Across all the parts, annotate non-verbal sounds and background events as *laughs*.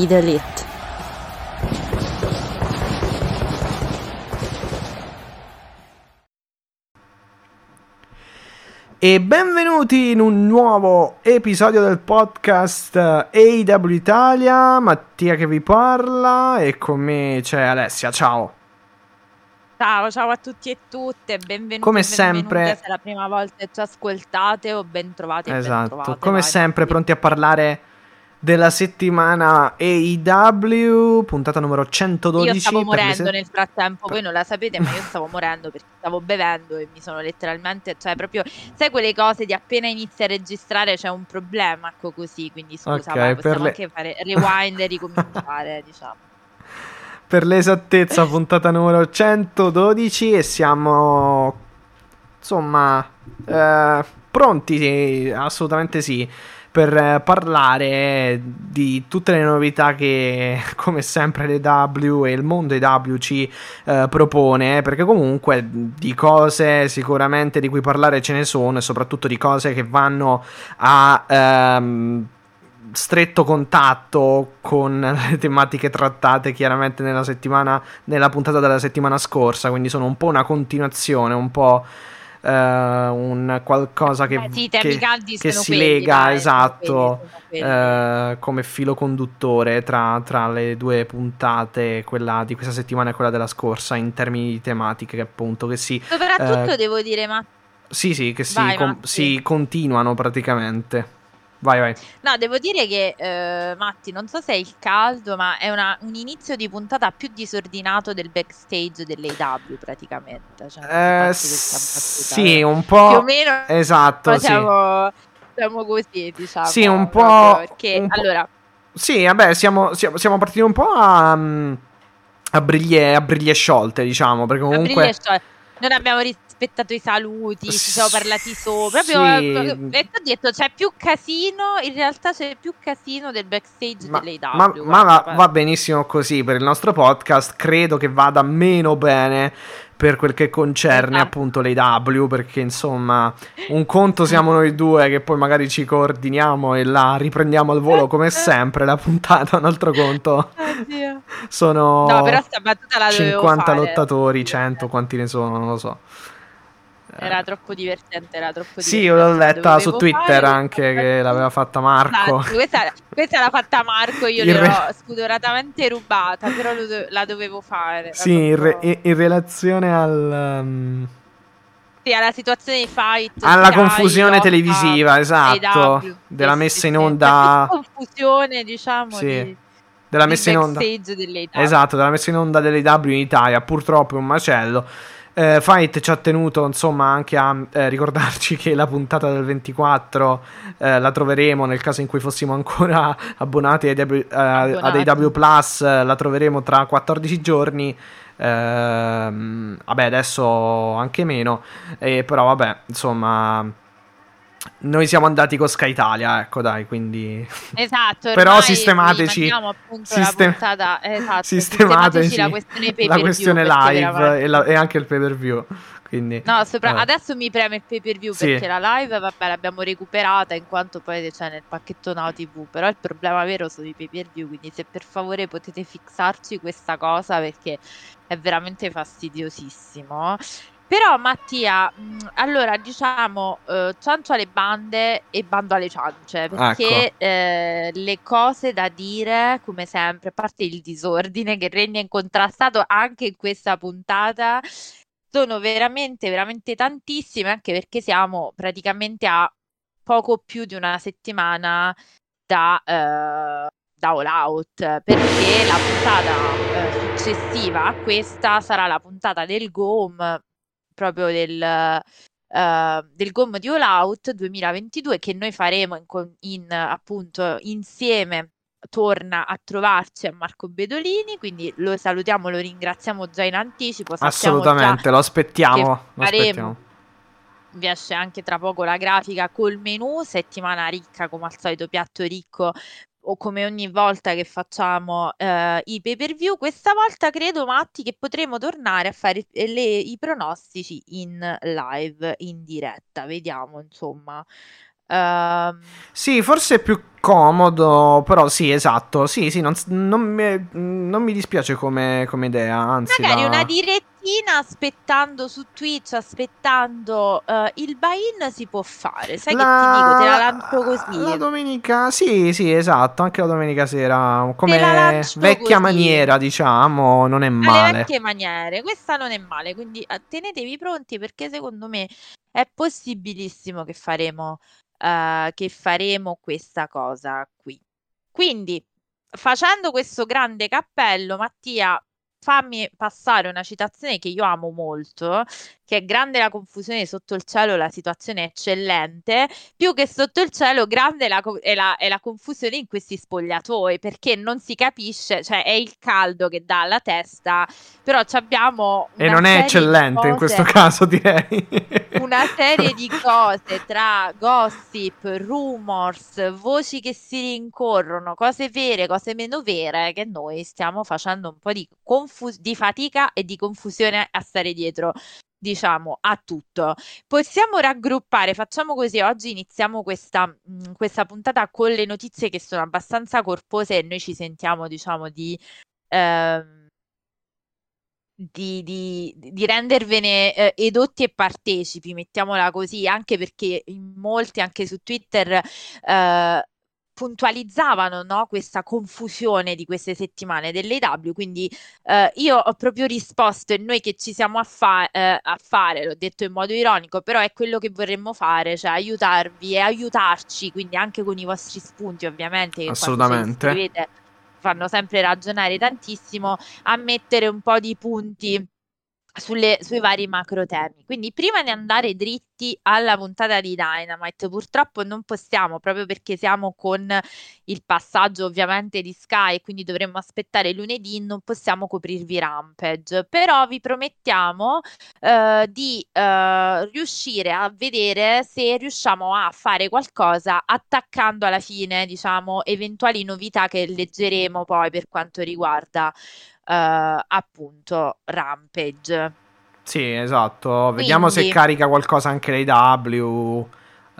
Be the elite. E benvenuti in un nuovo episodio del podcast AW Italia. Mattia che vi parla e con me c'è Alessia. Ciao. Ciao, ciao a tutti e tutte, benvenuti. Come sempre- Se è la prima volta che ci ascoltate o ben trovati ben Esatto, trovate, come vai. sempre pronti a parlare della settimana AEW, puntata numero 112. Io stavo morendo se- nel frattempo, voi non la sapete, ma io *laughs* stavo morendo perché stavo bevendo e mi sono letteralmente, cioè proprio, sai quelle cose di appena inizi a registrare c'è un problema, ecco così, quindi scusa, Ok, vai, per possiamo le- anche fare rewind e *laughs* ricominciare, diciamo. Per l'esattezza, puntata numero 112 e siamo insomma eh, pronti, sì, assolutamente sì, per eh, parlare di tutte le novità che *laughs* come sempre le W e il mondo EW ci eh, propone, perché comunque di cose sicuramente di cui parlare ce ne sono e soprattutto di cose che vanno a ehm, stretto contatto con *laughs* le tematiche trattate chiaramente nella settimana nella puntata della settimana scorsa. Quindi sono un po' una continuazione un po' eh, un qualcosa che, Beh, sì, che- che si quelli, lega dai, esatto quelli, eh, come filo conduttore tra, tra le due puntate quella di questa settimana e quella della scorsa in termini di tematiche che appunto che si Soprattutto eh, devo dire, ma sì sì che si, Vai, com- si continuano praticamente vai vai No, devo dire che eh, Matti, non so se è il caldo, ma è una- un inizio di puntata più disordinato del backstage dell'AW praticamente. Cioè, Eh, sì, eh. un po'. più o meno Esatto, sì. siamo, siamo così, diciamo. Sì, un po'- Perché un po'- allora, Sì, vabbè, siamo, siamo, siamo partiti un po' a, mm, a, briglie, a briglie sciolte, diciamo, perché comunque... non abbiamo rispettato i saluti, ci siamo parlati sopra. Proprio, Sì. eh, e ho detto c'è più casino, in realtà c'è più casino del backstage Ma, dell'AW. ma- guarda, ma va, va benissimo così per il nostro podcast. Credo che vada meno bene per quel che concerne Esatto. appunto l'AW. Perché insomma, un conto siamo noi due che poi magari ci coordiniamo e la riprendiamo al volo come *laughs* sempre. La puntata, un altro conto Oddio. sono No, però sta battuta la dovevo 50 fare. lottatori, 100 quanti ne sono, non lo so. Era troppo divertente, era troppo Sì, divertente. l'ho letta su Twitter fare anche che l'aveva fatta Marco. Esatto, questa, questa l'ha fatta Marco, io Il re- l'ho spudoratamente rubata, però do- la dovevo fare. Sì, in, re- in- relazione al, um, Sì, alla situazione di fight. alla Sky, confusione Lotta, televisiva, esatto, AEW. della Sì, messa sì, in sì. onda, confusione, diciamo, Sì, di, della del messa in onda, esatto, della messa in onda delle W in Italia, purtroppo è un macello. Eh, Fight ci ha tenuto insomma anche a eh, ricordarci che la puntata del 24 eh, la troveremo nel caso in cui fossimo ancora *laughs* abbonati W- eh, ad Abbonati. AW Plus, eh, la troveremo tra 14 giorni. Ehm, vabbè, adesso anche meno, però vabbè, insomma, noi siamo andati con Sky Italia, ecco dai, quindi Esatto, *laughs* Però sistemateci- sistem- la puntata, esatto, sistemateci sistemateci la questione pay la questione live e, la- e anche il pay per view. Quindi, No, sopra- vabbè. adesso mi preme il pay per view Sì. perché la live, vabbè, l'abbiamo recuperata in quanto poi c'è nel pacchetto Now TV. Però il problema vero sono i pay per view. Quindi, se per favore potete fissarci questa cosa perché è veramente fastidiosissimo. Però, Mattia, mh, allora diciamo eh, ciancio alle bande e bando alle ciance perché Ecco. eh, le cose da dire, come sempre, a parte il disordine che regna incontrastato anche in questa puntata sono veramente, veramente tantissime, anche perché siamo praticamente a poco più di una settimana da, eh, da All Out, perché la puntata eh, successiva a questa sarà la puntata del Go Home, proprio del, uh, del GOM di All Out 2022 che noi faremo in, in, appunto insieme torna a trovarci a Marco Bedolini, quindi lo salutiamo, lo ringraziamo già in anticipo. Assolutamente, lo aspettiamo, lo aspettiamo. Vi esce anche tra poco la grafica col menù, settimana ricca come al solito, piatto ricco o come ogni volta che facciamo eh, i pay per view. Questa volta credo, Matti, che potremo tornare a fare le, i pronostici in live, in diretta. Vediamo, insomma. Uh, sì, forse è più comodo, però sì, esatto. Sì, sì, non, non, mi, non mi, dispiace come, come, idea, anzi... Magari la... una direttina aspettando su Twitch, aspettando uh, il buy-in si può fare. Sai la... che ti dico, te la lancio così. La domenica, sì, sì, esatto, anche la domenica sera, come vecchia così. maniera, diciamo, non è male. Alle vecchie maniere, questa non è male, quindi eh, tenetevi pronti perché secondo me è possibilissimo che faremo uh, che faremo questa cosa qui. Quindi, facendo questo grande cappello, Mattia, fammi passare una citazione che io amo molto, che è grande la confusione sotto il cielo, la situazione è eccellente, più che sotto il cielo grande la, è, la, è la confusione in questi spogliatoi, perché non si capisce, cioè è il caldo che dà alla testa, però abbiamo... E non è eccellente in questo caso direi. Una serie di cose tra gossip, rumors, voci che si rincorrono, cose vere, cose meno vere, che noi stiamo facendo un po' di confus- di fatica e di confusione a stare dietro diciamo a tutto. Possiamo raggruppare, facciamo così, oggi iniziamo questa, questa, puntata con le notizie che sono abbastanza corpose e noi ci sentiamo diciamo di, ehm, di, di, di rendervene eh, edotti e partecipi, mettiamola così, anche perché in molti, anche su Twitter, eh, puntualizzavano no, questa confusione di queste settimane dell'AW, quindi eh, io ho proprio risposto e noi che ci siamo a, fa- eh, a, fare, l'ho detto in modo ironico, però è quello che vorremmo fare, cioè aiutarvi e aiutarci, quindi anche con i vostri spunti ovviamente, che Assolutamente. Fanno sempre ragionare tantissimo, a mettere un po' di punti sulle, sui vari macro temi. Quindi prima di andare dritti alla puntata di Dynamite, purtroppo non possiamo, proprio perché siamo con il passaggio ovviamente di Sky e quindi dovremmo aspettare lunedì, non possiamo coprirvi Rampage, però vi promettiamo eh, di eh, riuscire a vedere se riusciamo a fare qualcosa attaccando alla fine, diciamo, eventuali novità che leggeremo poi per quanto riguarda appunto Rampage. Sì, esatto. Vediamo Quindi... se carica qualcosa anche lei W.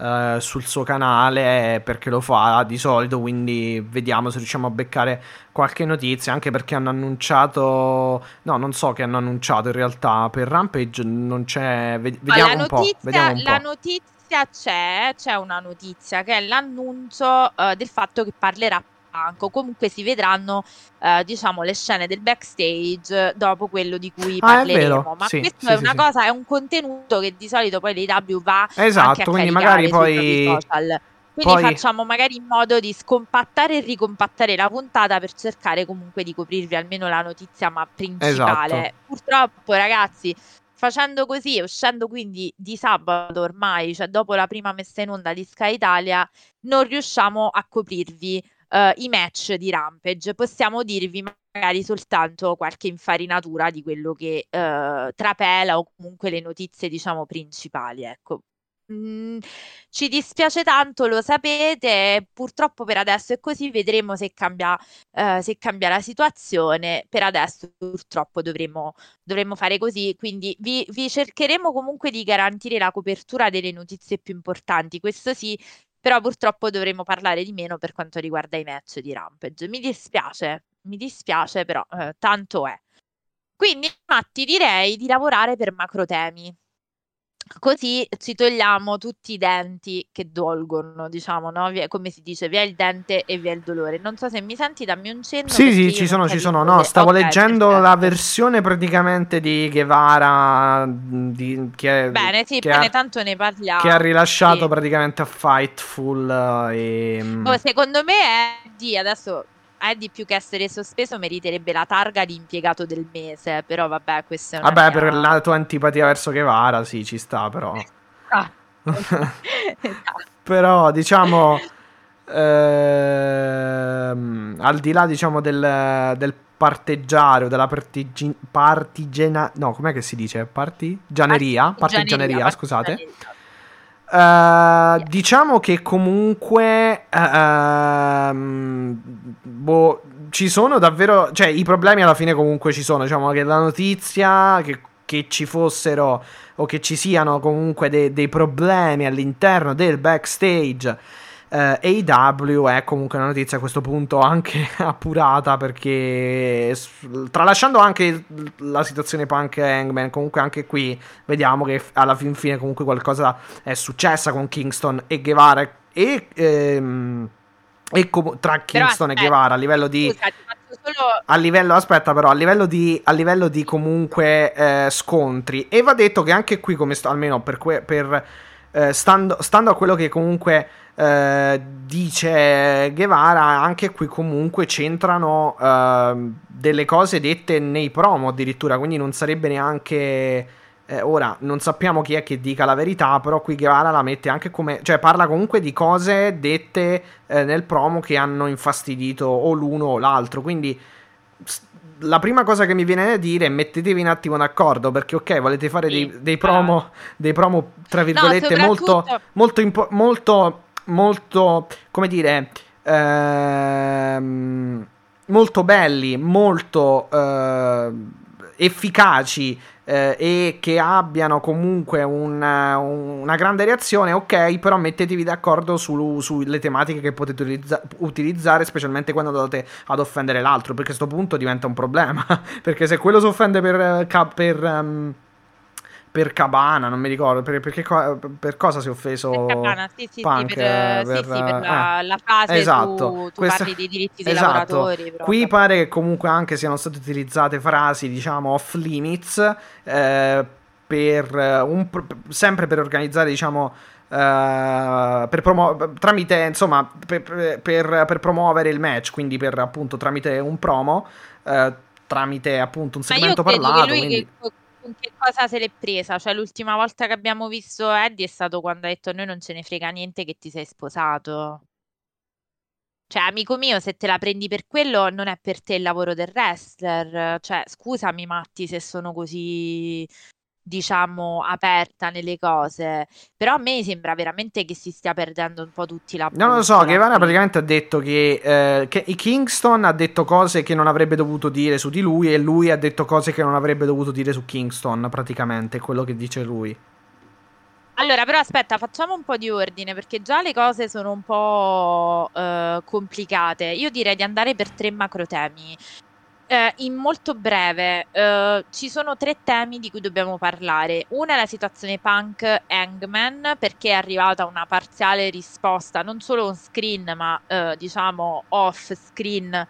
Uh, sul suo canale perché lo fa di solito quindi vediamo se riusciamo a beccare qualche notizia anche perché hanno annunciato no non so che hanno annunciato in realtà per Rampage non c'è vediamo, un, notizia, po', vediamo un la notizia c'è c'è una notizia che è l'annuncio uh, del fatto che parlerà banco. Comunque si vedranno, eh, diciamo, le scene del backstage dopo quello di cui ah, parleremo. Ma sì, questo sì, è una sì, cosa, è un contenuto che di solito poi l'AW va esatto, quindi magari poi social. Quindi poi... facciamo magari in modo di scompattare e ricompattare la puntata per cercare comunque di coprirvi almeno la notizia ma principale. Esatto. Purtroppo, ragazzi, facendo così, uscendo quindi di sabato ormai, cioè dopo la prima messa in onda di Sky Italia, non riusciamo a coprirvi uh, i match di Rampage. Possiamo dirvi magari soltanto qualche infarinatura di quello che uh, trapela o comunque le notizie, diciamo, principali. Ecco. Mm, ci dispiace tanto, lo sapete, purtroppo per adesso è così, vedremo se cambia, uh, se cambia la situazione, per adesso purtroppo dovremo, dovremo fare così, quindi vi, vi cercheremo comunque di garantire la copertura delle notizie più importanti, questo sì, però purtroppo dovremo parlare di meno per quanto riguarda i match di Rampage. Mi dispiace, mi dispiace, però eh, tanto è. Quindi, Matti, direi di lavorare per macro temi. Così ci togliamo tutti i denti che dolgono, diciamo, no? Come si dice, via il dente e via il dolore. Non so se mi senti, dammi un cenno. Sì, sì, ci sono, ci sono. No, stavo okay, leggendo perfetto. la versione praticamente di Guevara. Di, che, bene, sì, che bene, ha, tanto ne parliamo. Che ha rilasciato sì. praticamente a Fightful. E... Oh, secondo me è di adesso Eddie più che essere sospeso meriterebbe la targa di impiegato del mese, però vabbè, questo è una Vabbè, mia... per la tua antipatia verso Guevara, sì, ci sta, però. Esatto. *laughs* *laughs* Però diciamo, ehm, al di là diciamo del, del parteggiare o della partigi- partigena... No, com'è che si dice? Partigianeria? Partigianeria, scusate. Uh, diciamo che comunque uh, boh, ci sono davvero, cioè i problemi alla fine comunque ci sono, diciamo che la notizia che, che ci fossero o che ci siano comunque de- dei problemi all'interno del backstage eh, AW è comunque una notizia a questo punto anche *laughs* appurata perché tralasciando anche la situazione Punk e Hangman comunque anche qui vediamo che alla fin fine comunque qualcosa è successa con Kingston e Guevara e, ehm, e com- tra Kingston Però, e Guevara a livello di scusa, solo... a livello aspetta però a livello di, a livello di comunque eh, scontri. E va detto che anche qui come sto almeno per, que- per eh, stando, stando a quello che comunque eh, dice Guevara, anche qui comunque c'entrano uh, delle cose dette nei promo addirittura, quindi non sarebbe neanche... Eh, ora, non sappiamo chi è che dica la verità, però qui Guevara la mette anche come... cioè parla comunque di cose dette eh, nel promo che hanno infastidito o l'uno o l'altro, quindi la prima cosa che mi viene da dire è mettetevi un attimo d'accordo perché ok volete fare sì. dei, dei, promo dei promo tra virgolette no, molto molto, impo- molto molto, come dire, ehm, molto belli, molto eh, efficaci eh, e che abbiano comunque una, una, grande reazione, ok, però mettetevi d'accordo su, sulle tematiche che potete utilizza- utilizzare, specialmente quando andate ad offendere l'altro, perché a questo punto diventa un problema, *laughs* perché se quello si offende per... per um, per Cabana, non mi ricordo per, perché, per cosa si è offeso per Cabana, sì, sì, Punk, sì, per, per, sì, sì, per la, eh, la, frase esatto. tu, tu Questa, parli dei diritti dei esatto. lavoratori. Però, Qui pare che comunque anche siano state utilizzate frasi, diciamo, off limits, eh, per un, sempre per organizzare, diciamo, Uh, per promu- tramite insomma per, per, per, promuovere il match quindi per appunto tramite un promo uh, tramite appunto un segmento parlato quindi... che con che cosa se l'è presa? Cioè, l'ultima volta che abbiamo visto Eddie è stato quando ha detto: Noi non ce ne frega niente che ti sei sposato. Cioè, amico mio, se te la prendi per quello, non è per te il lavoro del wrestler. Cioè, scusami, Matti, se sono così diciamo, aperta nelle cose. Però a me sembra veramente che si stia perdendo un po' tutti la Non lo so, Guevara praticamente ha detto che, eh, che Kingston ha detto cose che non avrebbe dovuto dire su di lui e lui ha detto cose che non avrebbe dovuto dire su Kingston, praticamente, è quello che dice lui. Allora, però aspetta, facciamo un po' di ordine perché già le cose sono un po' eh, complicate. Io direi di andare per tre macro temi. Eh, in molto breve, eh, ci sono tre temi di cui dobbiamo parlare. Una è la situazione punk Hangman, perché è arrivata una parziale risposta, non solo on screen, ma eh, diciamo off screen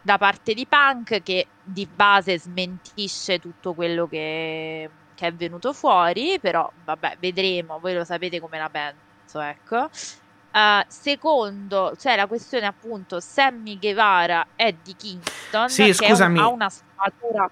da parte di Punk, che di base smentisce tutto quello che, che è venuto fuori, però vabbè, vedremo, voi lo sapete come la penso, ecco. Uh, secondo, cioè la questione appunto Sammy Guevara e di Kingston sì, scusami. ha una sfumatura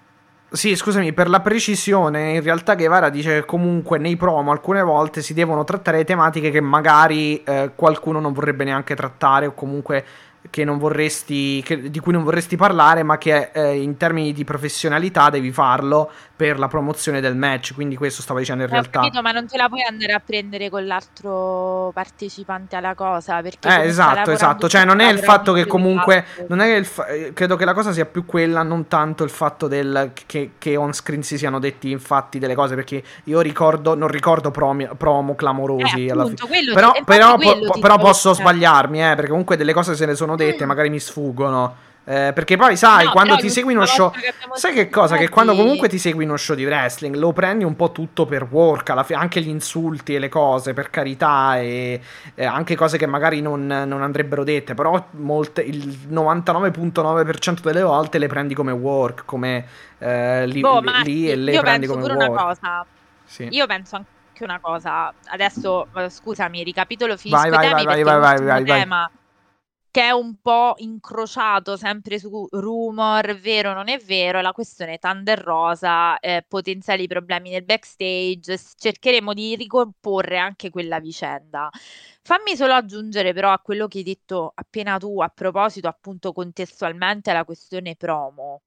sì, scusami, per la precisione, in realtà Guevara dice che comunque nei promo alcune volte si devono trattare tematiche che magari eh, qualcuno non vorrebbe neanche trattare o comunque che non vorresti, che, di cui non vorresti parlare, ma che eh, in termini di professionalità devi farlo per la promozione del match. Quindi questo stavo dicendo in Ho realtà. Capito, ma non te la puoi andare a prendere con l'altro partecipante alla cosa. Perché eh, esatto, esatto. Cioè, non è il fatto che comunque. Non è il fa- credo che la cosa sia più quella, non tanto il fatto del, che, che on screen si siano detti infatti delle cose. Perché io ricordo, non ricordo promi, promo clamorosi. Eh, appunto, però, però, po- però posso sbagliarmi, eh, perché comunque delle cose se ne sono dette, mm. magari mi sfuggono. Eh, perché poi sai, no, quando ti segui uno show, sai che cosa? Che quando comunque ti segui uno show di wrestling, lo prendi un po' tutto per work, fi- anche gli insulti e le cose, per carità, e, e anche cose che magari non, non andrebbero dette, però molte, il 99.9% delle volte le prendi come work, come eh, li, boh, li, lì e le prendi come pure work. Una cosa. Sì. Io penso anche una cosa, adesso scusami, ricapitolo finisco vai, vai, temi vai, vai, vai, vai, vai, tema che è un po' incrociato sempre su rumor, vero o non è vero, la questione Thunder Rosa, eh, potenziali problemi nel backstage, cercheremo di ricomporre anche quella vicenda. Fammi solo aggiungere però a quello che hai detto appena tu a proposito appunto contestualmente alla questione promo.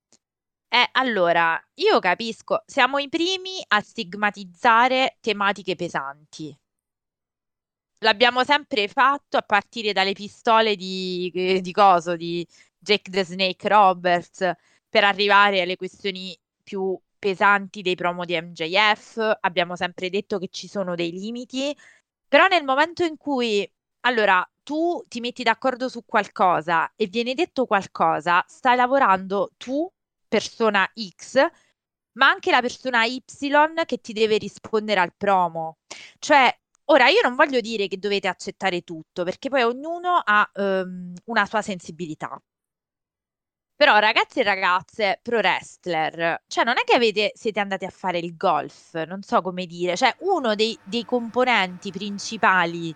Eh, allora, io capisco, siamo i primi a stigmatizzare tematiche pesanti. L'abbiamo sempre fatto a partire dalle pistole di, eh, di coso, di Jake the Snake Roberts, per arrivare alle questioni più pesanti dei promo di MJF. Abbiamo sempre detto che ci sono dei limiti, però nel momento in cui, allora, tu ti metti d'accordo su qualcosa e viene detto qualcosa, stai lavorando tu, persona X, ma anche la persona Y che ti deve rispondere al promo. Cioè, Ora, io non voglio dire che dovete accettare tutto, perché poi ognuno ha um, una sua sensibilità. Però ragazzi e ragazze, pro wrestler, cioè non è che avete, siete andati a fare il golf, non so come dire, cioè uno dei, dei componenti principali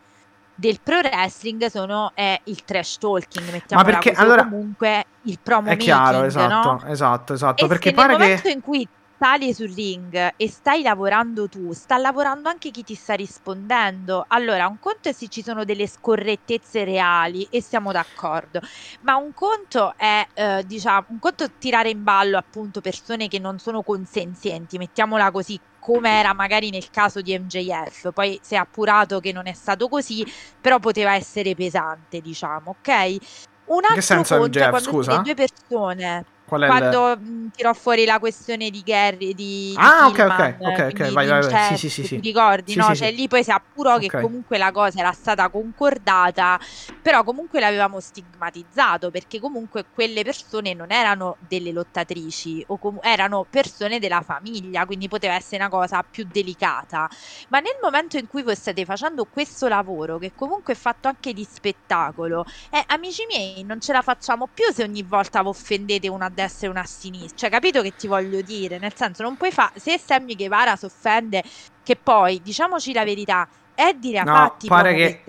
del pro wrestling sono, è il trash talking, mettiamo Ma perché allora comunque il promo è chiaro, esatto, no? esatto, esatto, E perché se nel pare momento che in cui sali sul ring e stai lavorando tu, sta lavorando anche chi ti sta rispondendo. Allora, un conto è se ci sono delle scorrettezze reali e siamo d'accordo, ma un conto è, eh, diciamo, un conto è tirare in ballo appunto persone che non sono consenzienti, mettiamola così, come era magari nel caso di MJF. Poi si è appurato che non è stato così, però poteva essere pesante, diciamo, ok? Un altro che senso conto è MJF, quando scusa? le due persone Qual è il quando mh, tirò fuori la questione di Gary di, di Ah, ok, Killman, ok, ok, ok, vai, vai, vai. Sì, sì, sì, ti ricordi, Sì, no? sì, Cioè sì. lì poi si appurò che Ok. comunque la cosa era stata concordata, però comunque l'avevamo stigmatizzato perché comunque quelle persone non erano delle lottatrici o com- erano persone della famiglia, quindi poteva essere una cosa più delicata. Ma nel momento in cui voi state facendo questo lavoro, che comunque è fatto anche di spettacolo, eh, amici miei, non ce la facciamo più se ogni volta vi offendete una a destra e una a sinistra. Cioè, capito che ti voglio dire? Nel senso, non puoi fare. Se Sammy Guevara si offende, che poi, diciamoci la verità, Eddie ha No, fatti pare che-.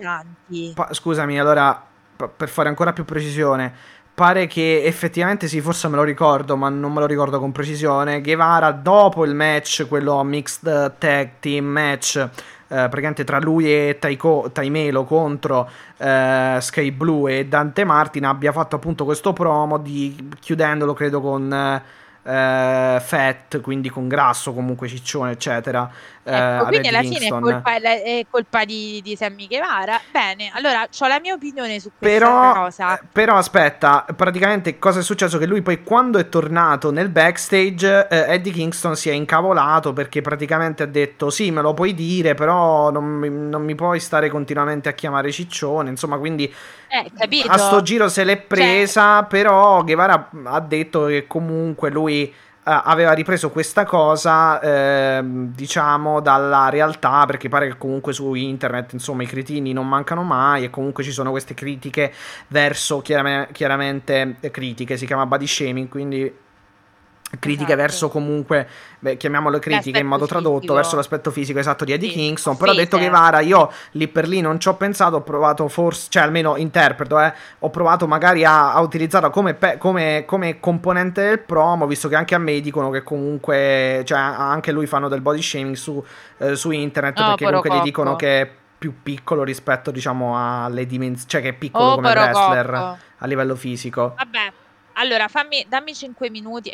Pa- scusami, allora, p- per fare ancora più precisione, pare che effettivamente sì, forse me lo ricordo, ma non me lo ricordo con precisione. Guevara, dopo il match, quello mixed tag team match, praticamente tra lui e Taiko, Taimelo contro eh, Sky Blue e Dante Martin, abbia fatto appunto questo promo di, chiudendolo, credo, con. eh, eh, fat, quindi con grasso, comunque ciccione, eccetera. Eh, Ecco, ad quindi alla fine è colpa, è colpa di, di Sammy Guevara. Bene, allora ho la mia opinione su questa Però, cosa. eh, però aspetta, praticamente cosa è successo? Che lui poi quando è tornato nel backstage, eh, Eddie Kingston si è incavolato perché praticamente ha detto sì, me lo puoi dire, però non mi, non mi puoi stare continuamente a chiamare ciccione, insomma, quindi Eh, a sto giro se l'è presa, però Guevara ha detto che comunque lui eh, aveva ripreso questa cosa, ehm, diciamo, dalla realtà, perché pare che comunque su internet, insomma, i cretini non mancano mai e comunque ci sono queste critiche verso, chiarame- chiaramente, eh, critiche, si chiama body shaming, quindi critiche Esatto. verso comunque, beh, chiamiamole critiche in modo L'aspetto tradotto, fisico. verso l'aspetto fisico esatto di Eddie Sì, Kingston, però ha detto offese. Guevara, io lì per lì non ci ho pensato, ho provato forse, cioè almeno interpreto, eh, ho provato magari a, a utilizzarla come, pe- come, come componente del promo, visto che anche a me dicono che comunque, cioè anche lui fanno del body shaming su, eh, su internet, Oh, perché comunque gli porococco. dicono che è più piccolo rispetto, diciamo, alle dimensioni, cioè che è piccolo Oh, come wrestler a livello fisico. Vabbè, allora fammi, dammi 5 minuti.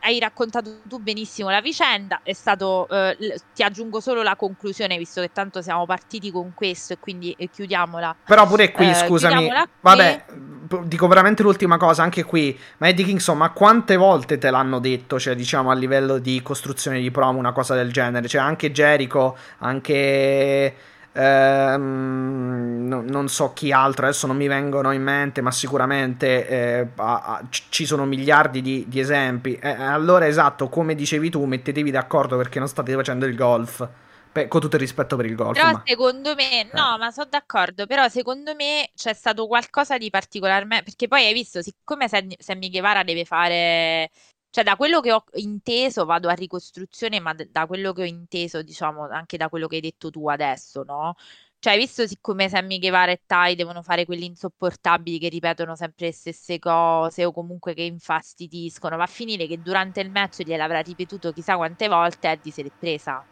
Hai raccontato tu benissimo la vicenda. È stato, eh, ti aggiungo solo la conclusione, visto che tanto siamo partiti con questo e quindi eh, chiudiamola. Però pure qui, Eh, scusami, qui. vabbè, p- dico veramente l'ultima cosa, anche qui, ma Eddie Kingston, ma quante volte te l'hanno detto, cioè diciamo a livello di costruzione di promo, una cosa del genere, cioè anche Jericho, anche... ehm, no- non so chi altro, adesso non mi vengono in mente, ma sicuramente eh, a- a- ci sono miliardi di, di esempi. Eh, allora, esatto, come dicevi tu, mettetevi d'accordo perché non state facendo il golf. Beh, con tutto il rispetto per il golf, Però ma... secondo me, no, ma sono d'accordo, però secondo me c'è stato qualcosa di particolarmente, perché poi hai visto, siccome Sam- Sammy Guevara deve fare, cioè da quello che ho inteso, vado a ricostruzione, ma da quello che ho inteso, diciamo, anche da quello che hai detto tu adesso, no? Cioè, visto siccome Sammy Guevara e Tai devono fare quelli insopportabili che ripetono sempre le stesse cose o comunque che infastidiscono, va a finire che durante il match gliel'avrà ripetuto chissà quante volte Eddie se l'è presa.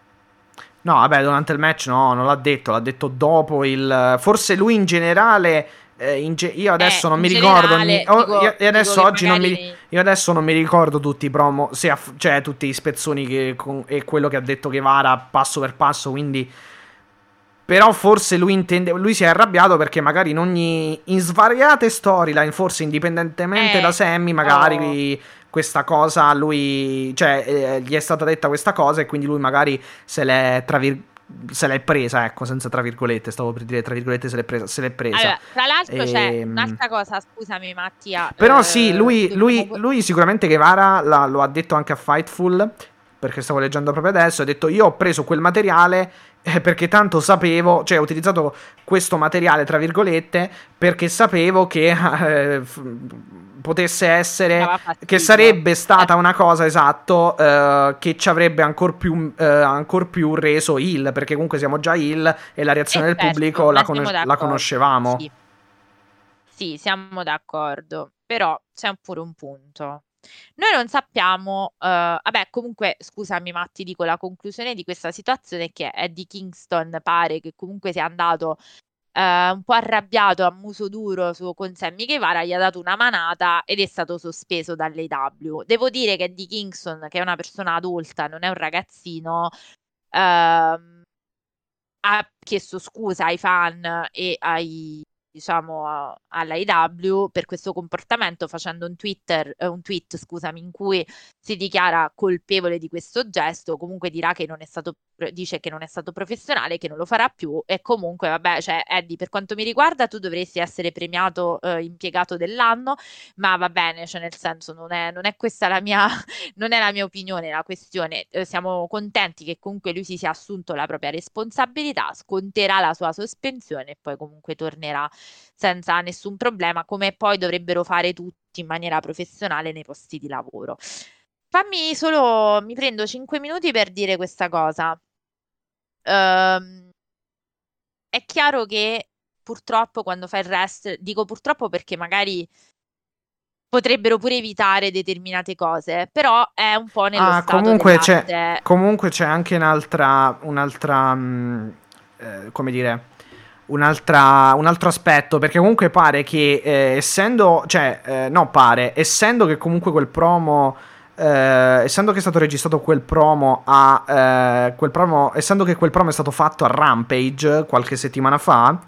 No, vabbè, durante il match no, non l'ha detto, l'ha detto dopo il... Forse lui in generale... Eh, ge- io adesso Eh, non mi ricordo generale, ogni- oh, dico- io, adesso oggi non mi, io adesso non mi ricordo tutti i promo aff- cioè tutti i spezzoni che, con- e quello che ha detto Guevara passo per passo quindi però forse lui intende lui si è arrabbiato perché magari in ogni in svariate storyline forse indipendentemente Eh, da Sammy magari questa cosa lui cioè eh, gli è stata detta questa cosa e quindi lui magari se l'è tra vir- se l'è presa ecco senza tra virgolette stavo per dire tra virgolette se l'è presa se l'è presa Allora, tra l'altro c'è Ehm, un'altra cosa, scusami Mattia. però eh, sì, lui, lui, lui sicuramente Guevara la- lo ha detto anche a Fightful, perché stavo leggendo proprio adesso, ha detto io ho preso quel materiale perché tanto sapevo, cioè ho utilizzato questo materiale, tra virgolette, perché sapevo che *laughs* eh, f- potesse essere... Che sarebbe stata Eh, una cosa, esatto, eh, che ci avrebbe ancor più, eh, ancor più reso il, perché comunque siamo già il e la reazione eh, del certo, pubblico la, conos- la conoscevamo. Sì. Sì, siamo d'accordo, però c'è pure un punto. Noi non sappiamo, eh, vabbè, comunque, scusami, ma ti dico la conclusione di questa situazione è che Eddie Kingston pare che comunque sia andato eh, un po' arrabbiato a muso duro su, con Sammy Guevara, gli ha dato una manata ed è stato sospeso dall'AW. Devo dire che Eddie Kingston, che è una persona adulta, non è un ragazzino, ehm, ha chiesto scusa ai fan e ai diciamo a- all'AEW per questo comportamento facendo un Twitter eh, un tweet scusami in cui si dichiara colpevole di questo gesto comunque dirà che non è stato dice che non è stato professionale che non lo farà più e comunque vabbè cioè Eddie per quanto mi riguarda tu dovresti essere premiato eh, impiegato dell'anno ma va bene cioè nel senso non è, non è questa la mia *laughs* non è la mia opinione la questione. Eh, siamo contenti che comunque lui si sia assunto la propria responsabilità sconterà la sua sospensione e poi comunque tornerà senza nessun problema, come poi dovrebbero fare tutti in maniera professionale nei posti di lavoro. Fammi solo, mi prendo 5 minuti per dire questa cosa. Ehm, è chiaro che purtroppo quando fai il rest, dico purtroppo perché magari potrebbero pure evitare determinate cose, però è un po' nello Ah, comunque c'è, comunque c'è anche un'altra, un'altra mm, eh, come dire, un altro aspetto, perché comunque pare che eh, essendo, cioè, eh, no pare, essendo che comunque quel promo, eh, essendo che è stato registrato quel promo a, eh, quel promo, essendo che quel promo è stato fatto a Rampage qualche settimana fa,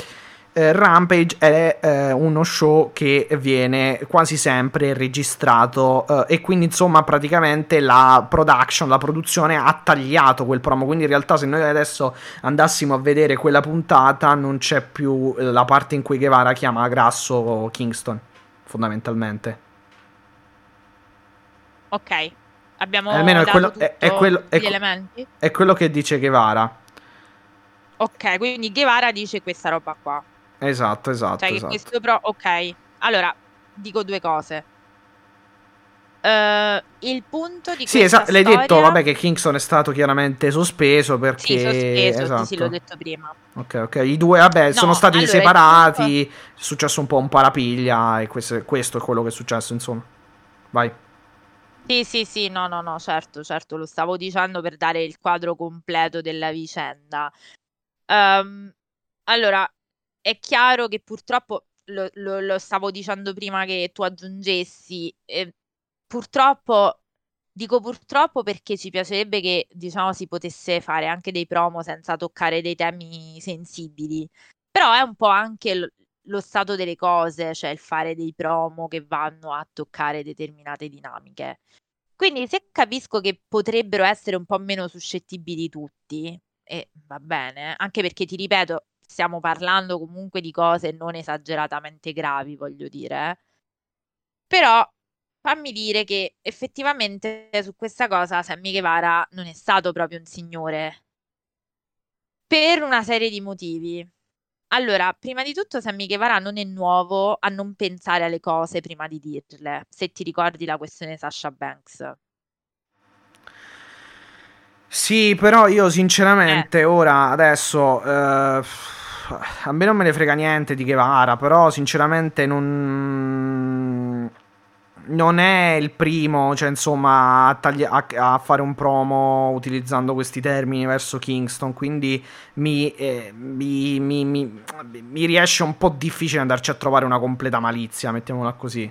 eh, Rampage è eh, uno show che viene quasi sempre registrato eh, e quindi insomma praticamente la production, la produzione ha tagliato quel promo, quindi in realtà se noi adesso andassimo a vedere quella puntata non c'è più eh, la parte in cui Guevara chiama grasso Kingston, fondamentalmente. Ok, abbiamo Almeno è quello- è- è quello- è elementi? È quello che dice Guevara. Ok, quindi Guevara dice questa roba qua. Esatto, esatto, Cioè esatto. questo pro... Ok, allora, dico due cose. Eh, il punto di Sì, esatto, l'hai detto, storia- vabbè, che Kingston è stato chiaramente sospeso perché... Sì, sospeso, esatto. sì, l'ho detto prima. Ok, ok. I due, vabbè, No, sono stati allora, separati. punto- È successo un po' un parapiglia. E questo, questo è quello che è successo, insomma. Vai. Sì, sì, sì, no, no, no, certo, certo, lo stavo dicendo per dare il quadro completo della vicenda. Ehm, allora, è chiaro che purtroppo, lo, lo- lo stavo dicendo prima che tu aggiungessi, eh, purtroppo, dico purtroppo perché ci piacerebbe che, diciamo, si potesse fare anche dei promo senza toccare dei temi sensibili, però è un po' anche lo, lo stato delle cose, cioè il fare dei promo che vanno a toccare determinate dinamiche. Quindi se capisco che potrebbero essere un po' meno suscettibili tutti, e va bene, anche perché ti ripeto, stiamo parlando comunque di cose non esageratamente gravi, voglio dire. eh. Però fammi dire che effettivamente su questa cosa Sammy Guevara non è stato proprio un signore. Per una serie di motivi. Allora, prima di tutto Sammy Guevara non è nuovo a non pensare alle cose prima di dirle, se ti ricordi la questione Sasha Banks. Sì, però io sinceramente ora, adesso, eh, a me non me ne frega niente di Guevara, però sinceramente non, non è il primo, cioè insomma, a, tagli- a- a fare un promo utilizzando questi termini verso Kingston, quindi mi, eh, mi, mi, mi, mi riesce un po' difficile andarci a trovare una completa malizia, mettiamola così.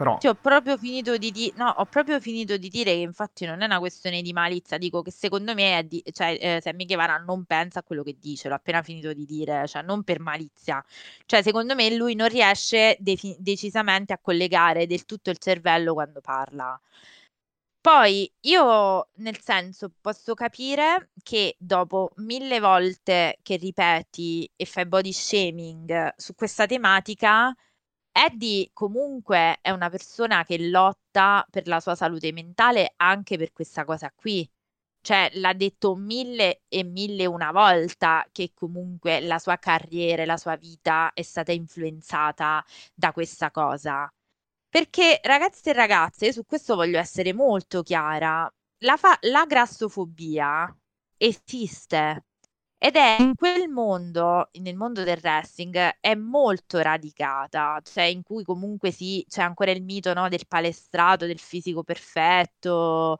Però... Sì, ho proprio finito di dire, no, ho proprio finito di dire che infatti non è una questione di malizia, dico che secondo me è di- cioè, eh, Sammy Guevara non pensa a quello che dice, l'ho appena finito di dire, cioè non per malizia, cioè secondo me lui non riesce defi- decisamente a collegare del tutto il cervello quando parla. Poi io, nel senso, posso capire che dopo mille volte che ripeti e fai body shaming su questa tematica, Eddie comunque è una persona che lotta per la sua salute mentale anche per questa cosa qui. Cioè, l'ha detto mille e mille una volta che comunque la sua carriera la sua vita è stata influenzata da questa cosa. Perché ragazzi e ragazze, su questo voglio essere molto chiara, la, fa- la grassofobia esiste. Ed è in quel mondo, nel mondo del wrestling, è molto radicata, cioè in cui comunque sì, c'è ancora il mito, no, del palestrato, del fisico perfetto.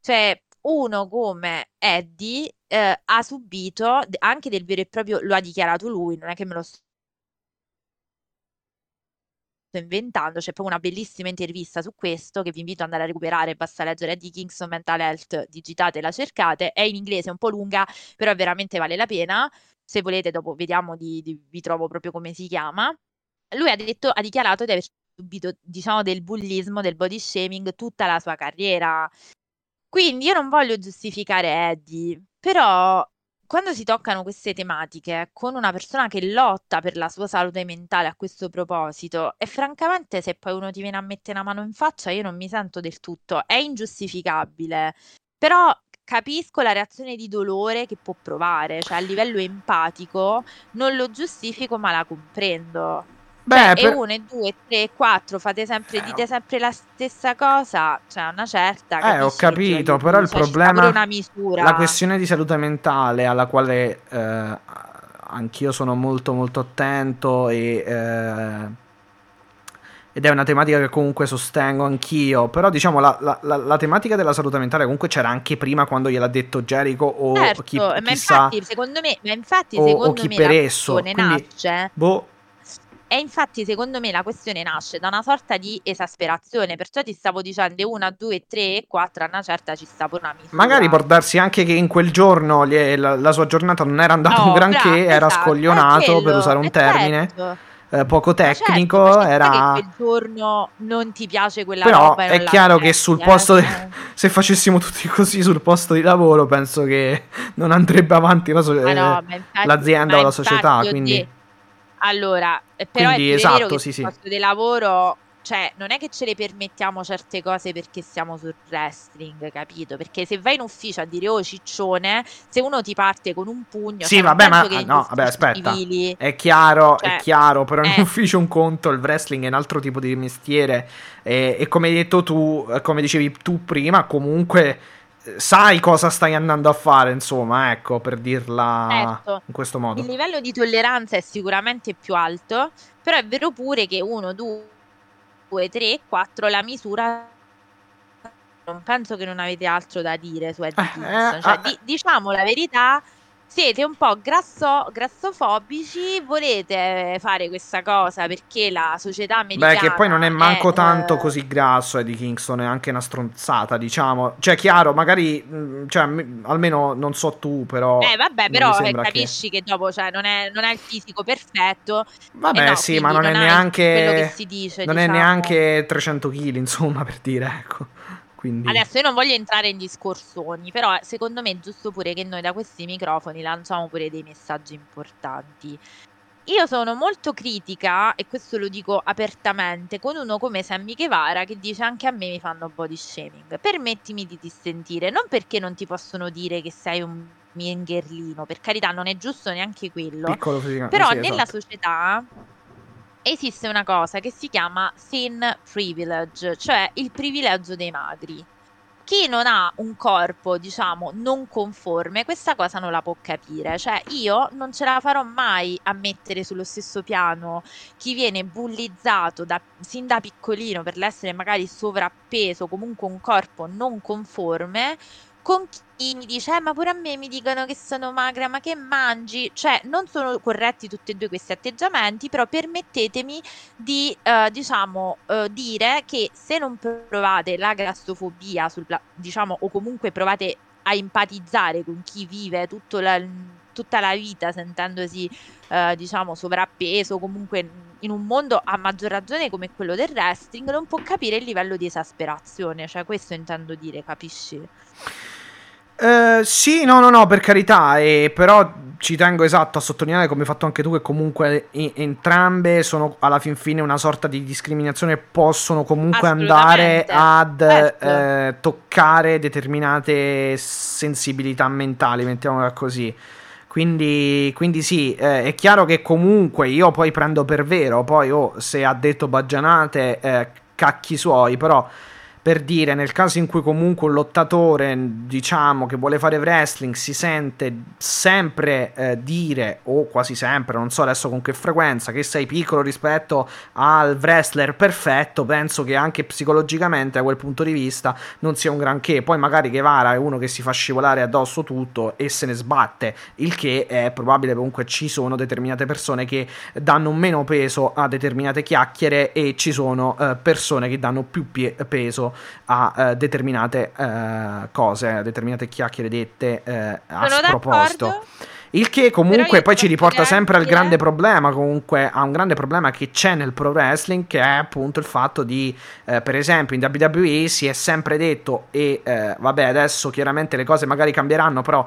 Cioè, uno come Eddie eh, ha subito anche del vero e proprio, lo ha dichiarato lui, non è che me lo sto inventando, c'è proprio una bellissima intervista su questo che vi invito ad andare a recuperare, basta leggere di Kingston Mental Health, digitate la cercate, è in inglese un po' lunga, però veramente vale la pena, se volete dopo vediamo, di, di, vi trovo proprio come si chiama. Lui ha, detto, ha dichiarato di aver subito, diciamo, del bullismo, del body shaming tutta la sua carriera. Quindi io non voglio giustificare Eddie, però quando si toccano queste tematiche con una persona che lotta per la sua salute mentale a questo proposito, e francamente se poi uno ti viene a mettere una mano in faccia, io non mi sento del tutto, è ingiustificabile, però capisco la reazione di dolore che può provare, cioè a livello empatico non lo giustifico ma la comprendo. Beh, cioè, per... e uno, e due, e tre, e quattro, fate sempre, eh, dite sempre la stessa cosa, cioè una certa. Eh, ho capito, però il cioè, problema, la questione di salute mentale alla quale eh, anch'io sono molto molto attento e... Eh, ed è una tematica che comunque sostengo anch'io. Però, diciamo, la, la, la, la, tematica della salute mentale comunque c'era anche prima quando gliel'ha detto Jericho o certo, chi, ma chissà, infatti, secondo me, ma infatti, o, secondo o chi me per esso. Quindi, nasce. Boh, e infatti, secondo me, la questione nasce da una sorta di esasperazione. Perciò ti stavo dicendo una, due, tre e quattro. A una certa ci sta pure una misura. Magari può darsi anche che in quel giorno la, la sua giornata non era andata no, un granché, bravo, era esatto, scoglionato per usare un termine. Certo. Eh, poco tecnico certo, era che quel giorno non ti piace quella però roba è chiaro che sul eh, posto de... se facessimo tutti così sul posto di lavoro penso che non andrebbe avanti la so... no, infatti, l'azienda o la società quindi allora, eh, però Quindi, è esatto, vero che sì, sì. posto di lavoro, cioè, non è che ce le permettiamo certe cose perché siamo sul wrestling, capito? Perché se vai in ufficio a dire oh ciccione, se uno ti parte con un pugno, sì, vabbè, ma no, vabbè, aspetta. Civili, è chiaro, cioè, è chiaro, però in eh. ufficio un conto, il wrestling è un altro tipo di mestiere e, e come hai detto tu, come dicevi tu prima, comunque sai cosa stai andando a fare, insomma, ecco, per dirla certo. in questo modo. Il livello di tolleranza è sicuramente più alto, però è vero pure che 1, 2, 3, 4 la misura non penso che non avete altro da dire su Eddie eh, eh, cioè, eh, di, diciamo la verità siete un po' grasso, grassofobici, volete fare questa cosa perché la società americana... Beh, che poi non è manco è, tanto uh... così grasso Eddie Kingston, è anche una stronzata, diciamo. Cioè, chiaro, magari, mm, cioè, almeno non so tu, però... Eh, vabbè, però eh, capisci che... che, dopo, cioè, non è, non è, il fisico perfetto. Vabbè, no, sì, ma non, non è neanche... Dice, non diciamo. è neanche 300 kg, insomma, per dire, ecco. Quindi... Adesso io non voglio entrare in discorsoni, però secondo me è giusto pure che noi da questi microfoni lanciamo pure dei messaggi importanti. Io sono molto critica, e questo lo dico apertamente, con uno come Sammy Guevara che dice anche a me mi fanno body shaming. Permettimi di dissentire, non perché non ti possono dire che sei un mingherlino, per carità non è giusto neanche quello. Piccolo, però sì, nella esatto. società esiste una cosa che si chiama thin privilege, cioè il privilegio dei magri, chi non ha un corpo, diciamo, non conforme, questa cosa non la può capire. Cioè, io non ce la farò mai a mettere sullo stesso piano chi viene bullizzato da, sin da piccolino per l'essere magari sovrappeso, comunque un corpo non conforme, con chi mi dice, eh, ma pure a me mi dicono che sono magra, ma che mangi? Cioè, non sono corretti tutti e due questi atteggiamenti, però permettetemi di, eh, diciamo, eh, dire che se non provate la grassofobia, sul, diciamo, o comunque provate a empatizzare con chi vive la, tutta la vita sentendosi, eh, diciamo, sovrappeso, comunque in un mondo a maggior ragione come quello del wrestling, non può capire il livello di esasperazione, cioè questo intendo dire, capisci? Uh, sì, no, no, no, per carità, eh, però ci tengo esatto a sottolineare, come hai fatto anche tu, che comunque i- entrambe sono alla fin fine una sorta di discriminazione, possono comunque andare ad certo. eh, toccare determinate sensibilità mentali, mettiamola così. Quindi, quindi sì, eh, è chiaro che comunque io poi prendo per vero, poi oh, se ha detto baggianate, eh, cacchi suoi, però per dire nel caso in cui comunque un lottatore diciamo che vuole fare wrestling si sente sempre eh, dire o quasi sempre non so adesso con che frequenza che sei piccolo rispetto al wrestler perfetto penso che anche psicologicamente da quel punto di vista non sia un granché. Poi magari Guevara è uno che si fa scivolare addosso tutto e se ne sbatte il che è probabile comunque ci sono determinate persone che danno meno peso a determinate chiacchiere e ci sono eh, persone che danno più pie- peso a uh, determinate uh, cose, a determinate chiacchiere dette uh, a Sono sproposito. D'accordo. Il che comunque poi ci riporta sempre al grande problema, comunque a un grande problema che c'è nel pro wrestling, che è appunto il fatto di, eh, per esempio in WWE si è sempre detto, e eh, vabbè adesso chiaramente le cose magari cambieranno, però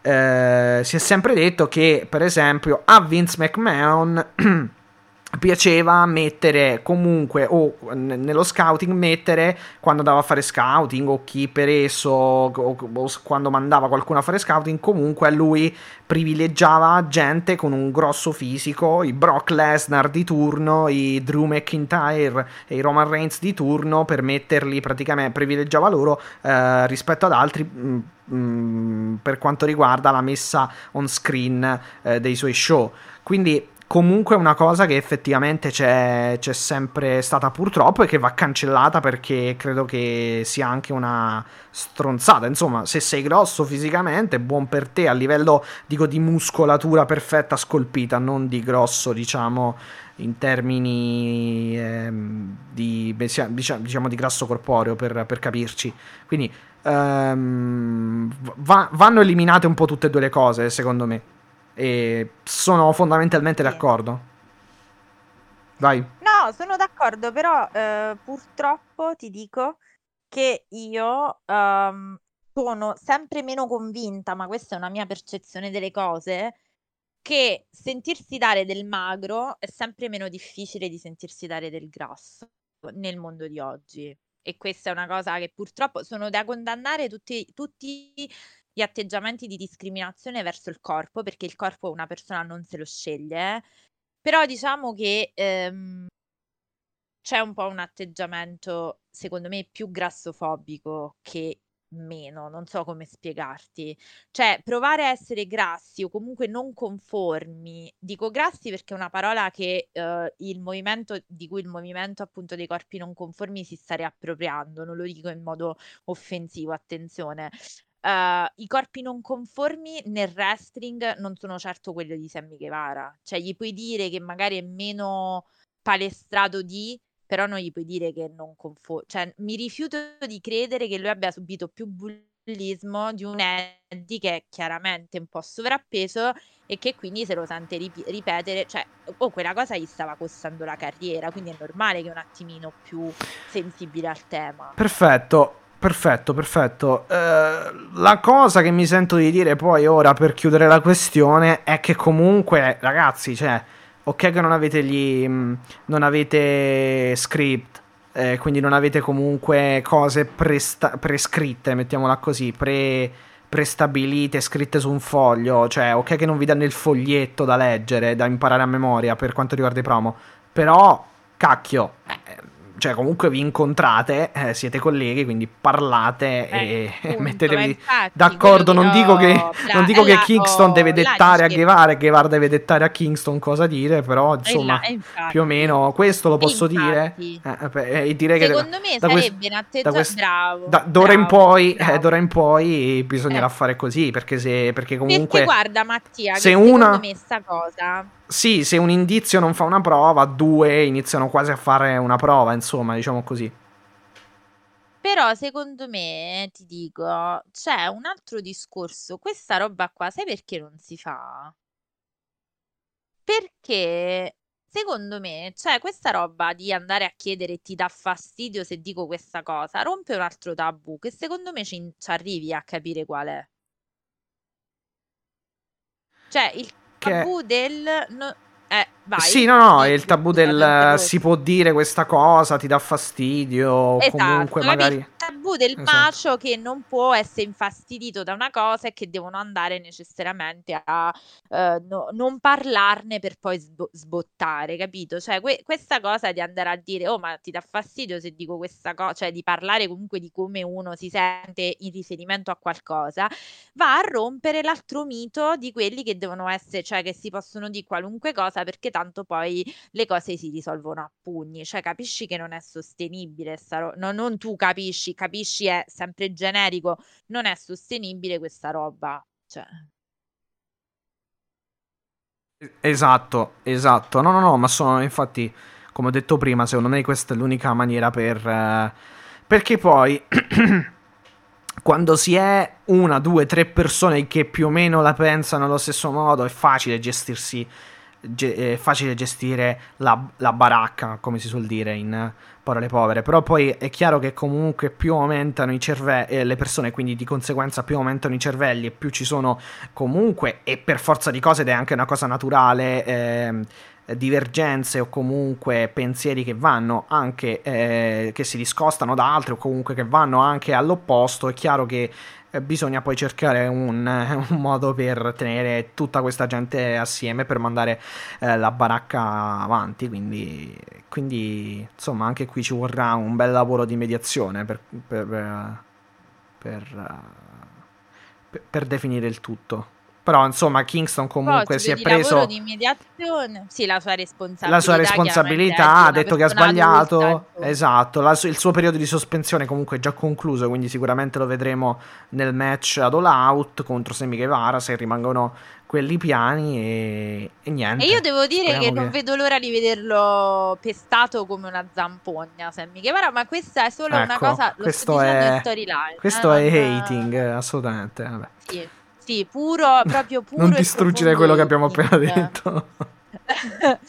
eh, si è sempre detto che per esempio a Vince McMahon *clears throat* piaceva mettere comunque o nello scouting mettere quando andava a fare scouting o chi per esso o, o, quando mandava qualcuno a fare scouting comunque a lui privilegiava gente con un grosso fisico i Brock Lesnar di turno i Drew McIntyre e i Roman Reigns di turno per metterli praticamente privilegiava loro eh, rispetto ad altri mh, mm, mh, mm, per quanto riguarda la messa on screen eh, dei suoi show. Quindi comunque è una cosa che effettivamente c'è, c'è, sempre stata purtroppo e che va cancellata perché credo che sia anche una stronzata. Insomma, se sei grosso fisicamente, buon per te a livello, dico, di muscolatura perfetta scolpita, non di grosso, diciamo, in termini ehm, di, diciamo, di grasso corporeo, per, per capirci. Quindi ehm, va, vanno eliminate un po' tutte e due le cose, secondo me. E sono fondamentalmente sì. d'accordo. Vai. No, sono d'accordo, però eh, purtroppo ti dico che io um, sono sempre meno convinta, ma questa è una mia percezione delle cose, che sentirsi dare del magro è sempre meno difficile di sentirsi dare del grasso nel mondo di oggi. E questa è una cosa che purtroppo sono da condannare tutti, tutti gli atteggiamenti di discriminazione verso il corpo, perché il corpo una persona non se lo sceglie, però diciamo che ehm, c'è un po' un atteggiamento, secondo me, più grassofobico che meno, non so come spiegarti. Cioè, provare a essere grassi o comunque non conformi, dico grassi perché è una parola che eh, il movimento, di cui il movimento appunto dei corpi non conformi si sta riappropriando, non lo dico in modo offensivo, attenzione, Uh, I corpi non conformi nel wrestling non sono certo quelli di Sammy Guevara. Cioè, gli puoi dire che magari è meno palestrato di, però non gli puoi dire che non conformi. Cioè, mi rifiuto di credere che lui abbia subito più bullismo di un Eddie che è chiaramente un po' sovrappeso e che quindi se lo sente rip- ripetere, cioè, oh, quella cosa gli stava costando la carriera, quindi è normale che è un attimino più sensibile al tema. Perfetto. Perfetto, perfetto. Uh, la cosa che mi sento di dire poi ora per chiudere la questione è che comunque, ragazzi, cioè, ok che non avete gli mm, non avete script, eh, quindi non avete comunque cose presta- prescritte, mettiamola così, pre prestabilite, scritte su un foglio, cioè ok che non vi danno il foglietto da leggere, da imparare a memoria per quanto riguarda i promo, però cacchio, eh, cioè comunque vi incontrate, eh, siete colleghi, quindi parlate Eh, e appunto, *laughs* mettetevi infatti, d'accordo. Non che dico che, la- non dico che la- Kingston ho- deve là dettare a Guevara e Guevara deve dettare a Kingston cosa dire, però E insomma, là- e infatti. più o meno questo lo posso dire. infatti. Eh, eh, e direi che Secondo me da quest- sarebbe un da atteggiamento quest- bravo. da- d'ora in bravo, poi, eh, bravo. d'ora in poi bisognerà Eh. fare così perché se perché Perché comunque guarda Mattia, che se secondo una- me sta cosa sì, se un indizio non fa una prova, due iniziano quasi a fare una prova, insomma, diciamo così. Però secondo me, ti dico, c'è un altro discorso. Questa roba qua, sai perché non si fa? Perché secondo me, cioè, questa roba di andare a chiedere ti dà fastidio se dico questa cosa, rompe un altro tabù che secondo me ci, ci arrivi a capire qual è. Cioè, il Che- tabù del... no- eh, vai. Sì, no, no, è il tabù del si può dire questa cosa, ti dà fastidio, Esatto, comunque magari... Il tabù del Esatto. macio che non può essere infastidito da una cosa e che devono andare necessariamente a eh, no- non parlarne per poi sbo- sbottare, capito? Cioè, que- questa cosa di andare a dire, oh, ma ti dà fastidio se dico questa cosa, cioè di parlare comunque di come uno si sente in riferimento a qualcosa, va a rompere l'altro mito di quelli che devono essere, cioè che si possono dire qualunque cosa perché tanto poi le cose si risolvono a pugni, cioè capisci che non è sostenibile, ro- no, non tu capisci, capisci è sempre generico, non è sostenibile questa roba, cioè. Esatto, esatto. No, no, no, ma sono infatti, come ho detto prima, secondo me questa è l'unica maniera per... eh, perché poi, *clears throat* quando si è una, due, tre persone che più o meno la pensano allo stesso modo, è facile gestirsi, ge- è facile gestire la, la baracca, come si suol dire in parole povere. Però poi è chiaro che comunque più aumentano i cervelli, le persone, quindi di conseguenza più aumentano i cervelli e più ci sono comunque, e per forza di cose, ed è anche una cosa naturale, ehm, divergenze o comunque pensieri che vanno anche, eh, che si discostano da altri o comunque che vanno anche all'opposto, è chiaro che eh, bisogna poi cercare un, *laughs* un modo per tenere tutta questa gente assieme per mandare eh, la baracca avanti, quindi, quindi insomma anche qui ci vorrà un bel lavoro di mediazione per, per, eh, per, eh, per- per definire il tutto. Però insomma Kingston comunque si è preso di sì, la sua responsabilità. la sua responsabilità, ha una detto che ha sbagliato. insomma. esatto, la il suo periodo di sospensione comunque è già concluso, quindi sicuramente lo vedremo nel match ad All Out contro Semi Guevara se rimangono quelli piani e, e niente. E io devo dire che Speriamo non vedo l'ora di vederlo pestato come una zampogna, Sammy Guevara, ma questa è solo una Ecco, cosa, lo questo sto è- in storyline. Questo eh, è non- hating, assolutamente. Vabbè. Sì, sì, puro, proprio puro non distruggere quello che abbiamo appena detto. *laughs*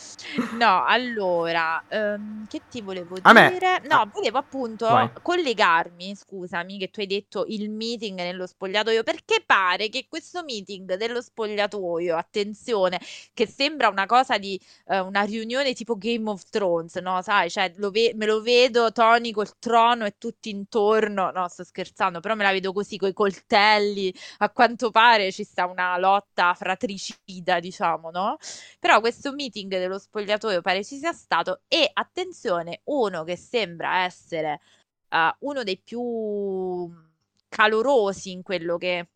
No, allora, ehm, che ti volevo A me- dire? No, ah, volevo appunto vai. collegarmi, scusami, che tu hai detto il meeting nello spogliatoio, perché pare che questo meeting dello spogliatoio, attenzione, che sembra una cosa di eh, una riunione tipo Game of Thrones, no? Sai, cioè lo ve- me lo vedo Tony col trono e tutti intorno, no, sto scherzando, però me la vedo così coi coltelli, a quanto pare ci sta una lotta fratricida, diciamo, no? Però questo meeting dello spogliatoio pare ci sia stato e attenzione, uno che sembra essere eh, uno dei più calorosi in quello che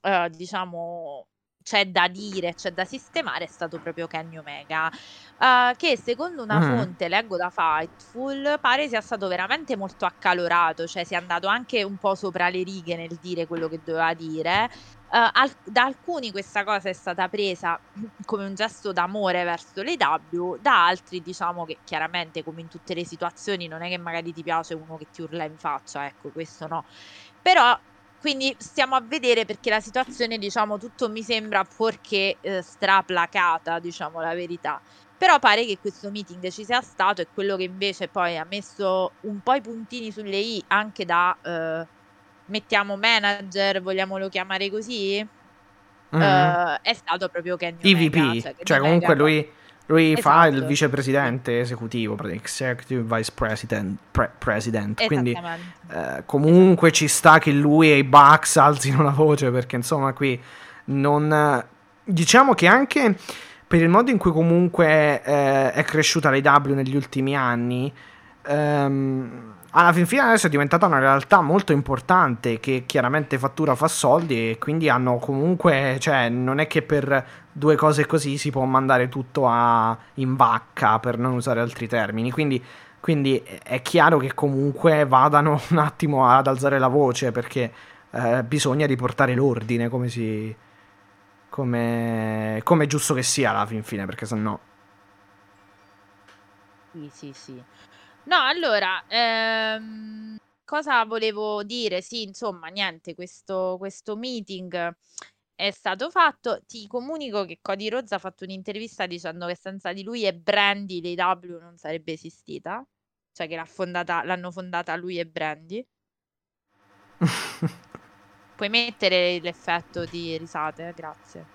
eh, diciamo c'è da dire, c'è da sistemare, è stato proprio Kenny Omega, eh, che secondo una Mhm. fonte, leggo da Fightful, pare sia stato veramente molto accalorato, cioè sia andato anche un po' sopra le righe nel dire quello che doveva dire. Eh, al- da alcuni questa cosa è stata presa *clears throat* come un gesto d'amore verso le W, da altri diciamo che chiaramente come in tutte le situazioni non è che magari ti piace uno che ti urla in faccia, ecco, questo no. Però quindi stiamo a vedere perché la situazione, diciamo, tutto mi sembra fuorché eh, straplacata, diciamo la verità. Però pare che questo meeting ci sia stato e quello che invece poi ha messo un po' i puntini sulle i anche da eh, mettiamo manager, vogliamolo chiamare così, Mhm. eh, è stato proprio Kenny EVP, Omega, cioè, Kenny comunque Omega- lui, lui fa il Esatto. vicepresidente esecutivo, executive vice president, pre- president, quindi eh, comunque ci sta che lui e i Bucks alzino la voce perché insomma qui non... Diciamo che anche per il modo in cui comunque eh, è cresciuta l'AW negli ultimi anni, ehm, alla fin fine adesso è diventata una realtà molto importante che chiaramente fattura fa soldi e quindi hanno comunque, cioè non è che per due cose così si può mandare tutto a, in vacca per non usare altri termini, quindi, quindi è chiaro che comunque vadano *laughs* un attimo ad alzare la voce perché eh, bisogna riportare l'ordine come si... Come, come è giusto che sia alla fin fine perché sennò... Sì, sì, sì. No, allora, ehm, cosa volevo dire? Sì, insomma, niente, questo, questo meeting è stato fatto. Ti comunico che Cody Rhodes ha fatto un'intervista dicendo che senza di lui e Brandy l'AW non sarebbe esistita. Cioè che l'ha fondata, l'hanno fondata lui e Brandy. *laughs* Puoi mettere l'effetto di risate, grazie.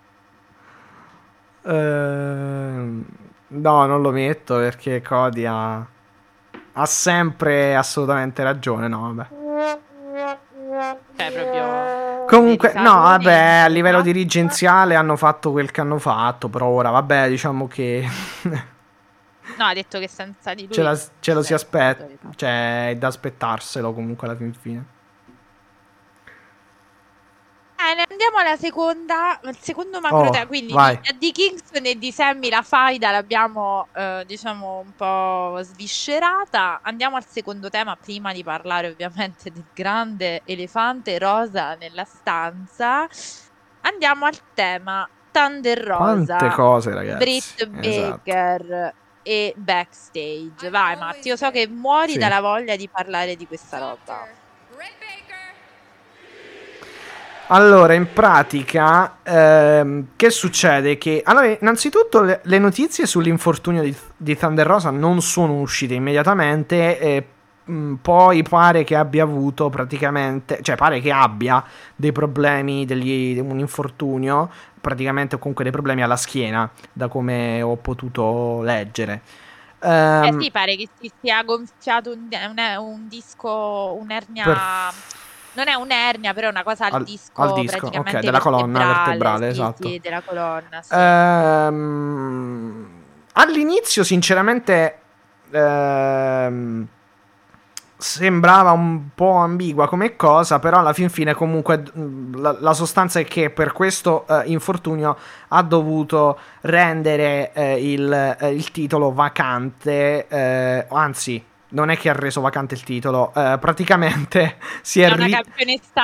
Ehm, no, non lo metto perché Cody ha ha sempre assolutamente ragione, no, vabbè. Cioè, proprio... Comunque, no, vabbè, a livello dirigenziale hanno fatto quel che hanno fatto, però ora, vabbè, diciamo che... no, ha detto che senza di lui... Ce, la, ce lo si aspetta, cioè, è da aspettarselo comunque alla fin fine. Bene, andiamo alla seconda, al secondo macro Oh, tema. Quindi vai. di, di Kingston e di Sammy la faida l'abbiamo, eh, diciamo, un po' sviscerata. Andiamo al secondo tema, prima di parlare ovviamente del grande elefante rosa nella stanza. Andiamo al tema Thunder Rosa, Quante cose, ragazzi. Britt Esatto. Baker e backstage. Vai Matti, io so che muori Sì. dalla voglia di parlare di questa roba. Allora, in pratica, ehm, che succede? Che allora, innanzitutto le, le notizie sull'infortunio di, di Thunder Rosa non sono uscite immediatamente. E, mh, poi pare che abbia avuto praticamente, cioè pare che abbia dei problemi, degli, un infortunio, praticamente o comunque dei problemi alla schiena, da come ho potuto leggere. Eh Ehm, sì, pare che si sia gonfiato un, un- un disco, un'ernia. Per- Non è un'ernia, però è una cosa al, Al- disco, al disco, ok, della colonna vertebrale, sì, esatto. sì, della colonna, sì. Ehm, all'inizio, sinceramente, ehm, sembrava un po' ambigua come cosa, però alla fin fine comunque mh, la, la sostanza è che per questo eh, infortunio ha dovuto rendere eh, il, eh, il titolo vacante, eh, anzi... Non è che ha reso vacante il titolo, eh, praticamente *laughs* si è, È una ri-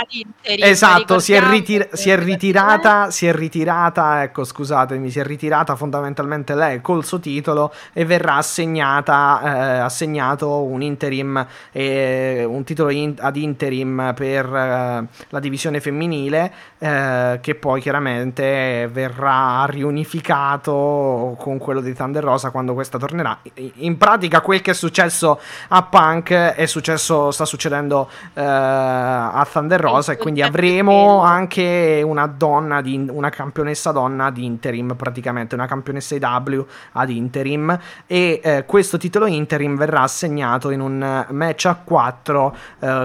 interim, Esatto, si è, ritir- si è ritirata, si è ritirata, ecco scusatemi, si è ritirata fondamentalmente lei col suo titolo e verrà assegnata, eh, assegnato un interim, eh, un titolo in- ad interim per eh, la divisione femminile eh, che poi chiaramente verrà riunificato con quello di Thunder Rosa quando questa tornerà. In pratica quel che è successo a Punk è successo, sta succedendo eh, a Thunder Rosa e quindi avremo anche una donna, di, una campionessa donna ad interim praticamente, una campionessa IW ad interim. E eh, questo titolo interim verrà assegnato in un eh, match a 4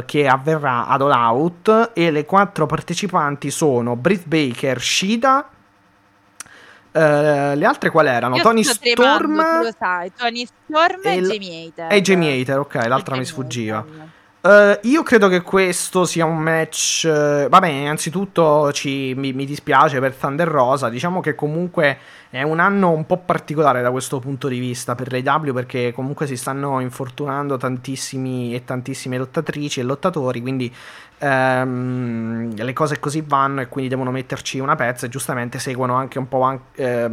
che avverrà ad All Out e le quattro partecipanti sono Britt Baker, Shida eh, le altre quali erano? Io Tony sto tremando, Storm sai, Tony Storm e, e Jamie Hater. e Jamie Hater, ok, l'altra mi sfuggiva. Hater. Eh, io credo che questo sia un match. eh, vabbè, innanzitutto ci- mi, mi dispiace per Thunder Rosa. Diciamo che comunque è un anno un po' particolare da questo punto di vista per l'AW perché comunque si stanno infortunando tantissimi e tantissime lottatrici e lottatori. Quindi ehm, le cose così vanno e quindi devono metterci una pezza e giustamente seguono anche un po'. an- eh,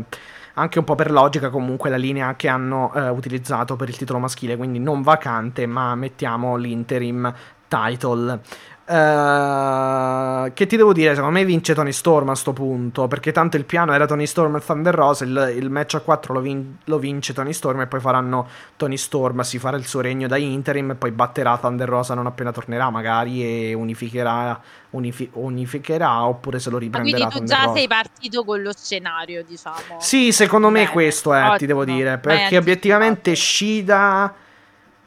anche un po' per logica comunque la linea che hanno eh, utilizzato per il titolo maschile, quindi non vacante, ma mettiamo l'interim title. Eh, che ti devo dire? Secondo me vince Tony Storm a sto punto. Perché tanto il piano era Tony Storm e Thunder Rosa. Il, il match a 4 lo, vin- lo vince Tony Storm. E poi faranno Tony Storm. Si farà il suo regno da interim. E poi batterà Thunder Rosa non appena tornerà, magari. E unificherà. unifi- unificherà oppure se lo Ma riprenderà quindi tu Thunder già Rosa. sei partito con lo scenario, diciamo. Sì, secondo me Bene, questo è, ti ottimo. devo dire, perché obiettivamente Shida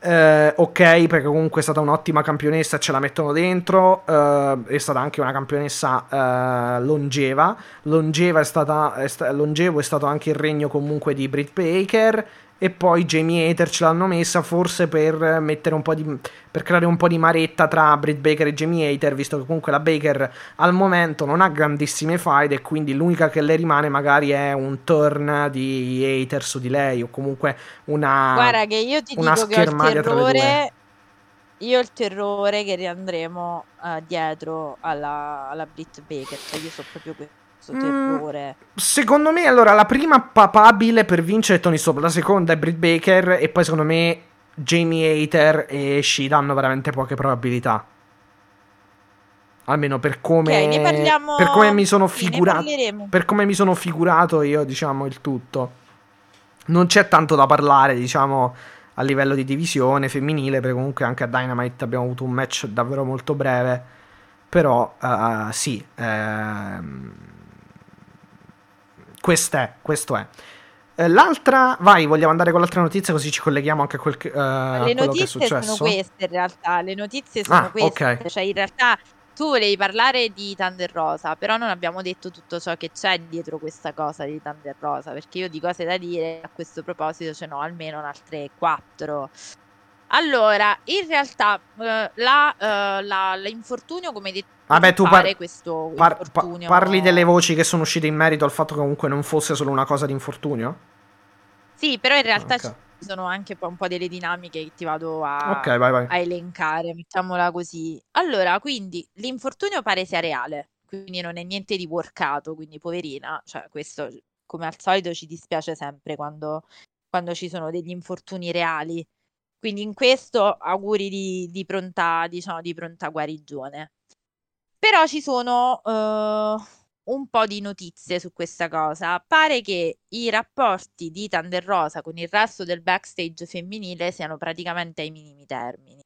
eh, ok, perché comunque è stata un'ottima campionessa, ce la mettono dentro, eh, è stata anche una campionessa eh, longeva, longeva è stata, è sta- longevo è stato anche il regno comunque di Britt Baker e poi Jamie Hater ce l'hanno messa forse per mettere un po' di per creare un po' di maretta tra Britt Baker e Jamie Hater visto che comunque la Baker al momento non ha grandissime fight e quindi l'unica che le rimane magari è un turn di Hater su di lei o comunque una guarda che io ti dico che ho il terrore io ho il terrore che riandremo uh, dietro alla, alla Britt Baker cioè io so proprio questo mm, terrore. secondo me, allora, la prima papabile per vincere è Tony Stop, la seconda è Britt Baker e poi secondo me Jamie Hater e Shida hanno veramente poche probabilità. Almeno per come, okay, parliamo... per come mi sono figurato. Per come mi sono figurato io, diciamo, il tutto. Non c'è tanto da parlare, diciamo, a livello di divisione femminile, perché comunque anche a Dynamite abbiamo avuto un match davvero molto breve. Però, uh, sì, ehm, questo è, questo è. Eh, l'altra, vai, vogliamo andare con l'altra notizia così ci colleghiamo anche a quel che, uh, Le notizie sono queste in realtà, le notizie sono ah, queste, okay. cioè in realtà tu volevi parlare di Thunder Rosa, però non abbiamo detto tutto ciò che c'è dietro questa cosa di Thunder Rosa, perché io di cose da dire a questo proposito ce n'ho almeno altre quattro. Allora, in realtà uh, la, uh, la, l'infortunio, come hai detto, Vabbè, tu par- questo par- infortunio... parli delle voci che sono uscite in merito al fatto che comunque non fosse solo una cosa di infortunio? Sì, però in realtà okay. ci sono anche un po' delle dinamiche che ti vado a, okay, vai, vai. a elencare, mettiamola così. Allora, quindi l'infortunio pare sia reale, quindi non è niente di workato, quindi poverina, cioè questo come al solito ci dispiace sempre quando, quando ci sono degli infortuni reali quindi in questo auguri di, di, pronta, diciamo, di pronta guarigione. Però ci sono uh, un po' di notizie su questa cosa. Pare che i rapporti di Thunder Rosa con il resto del backstage femminile siano praticamente ai minimi termini.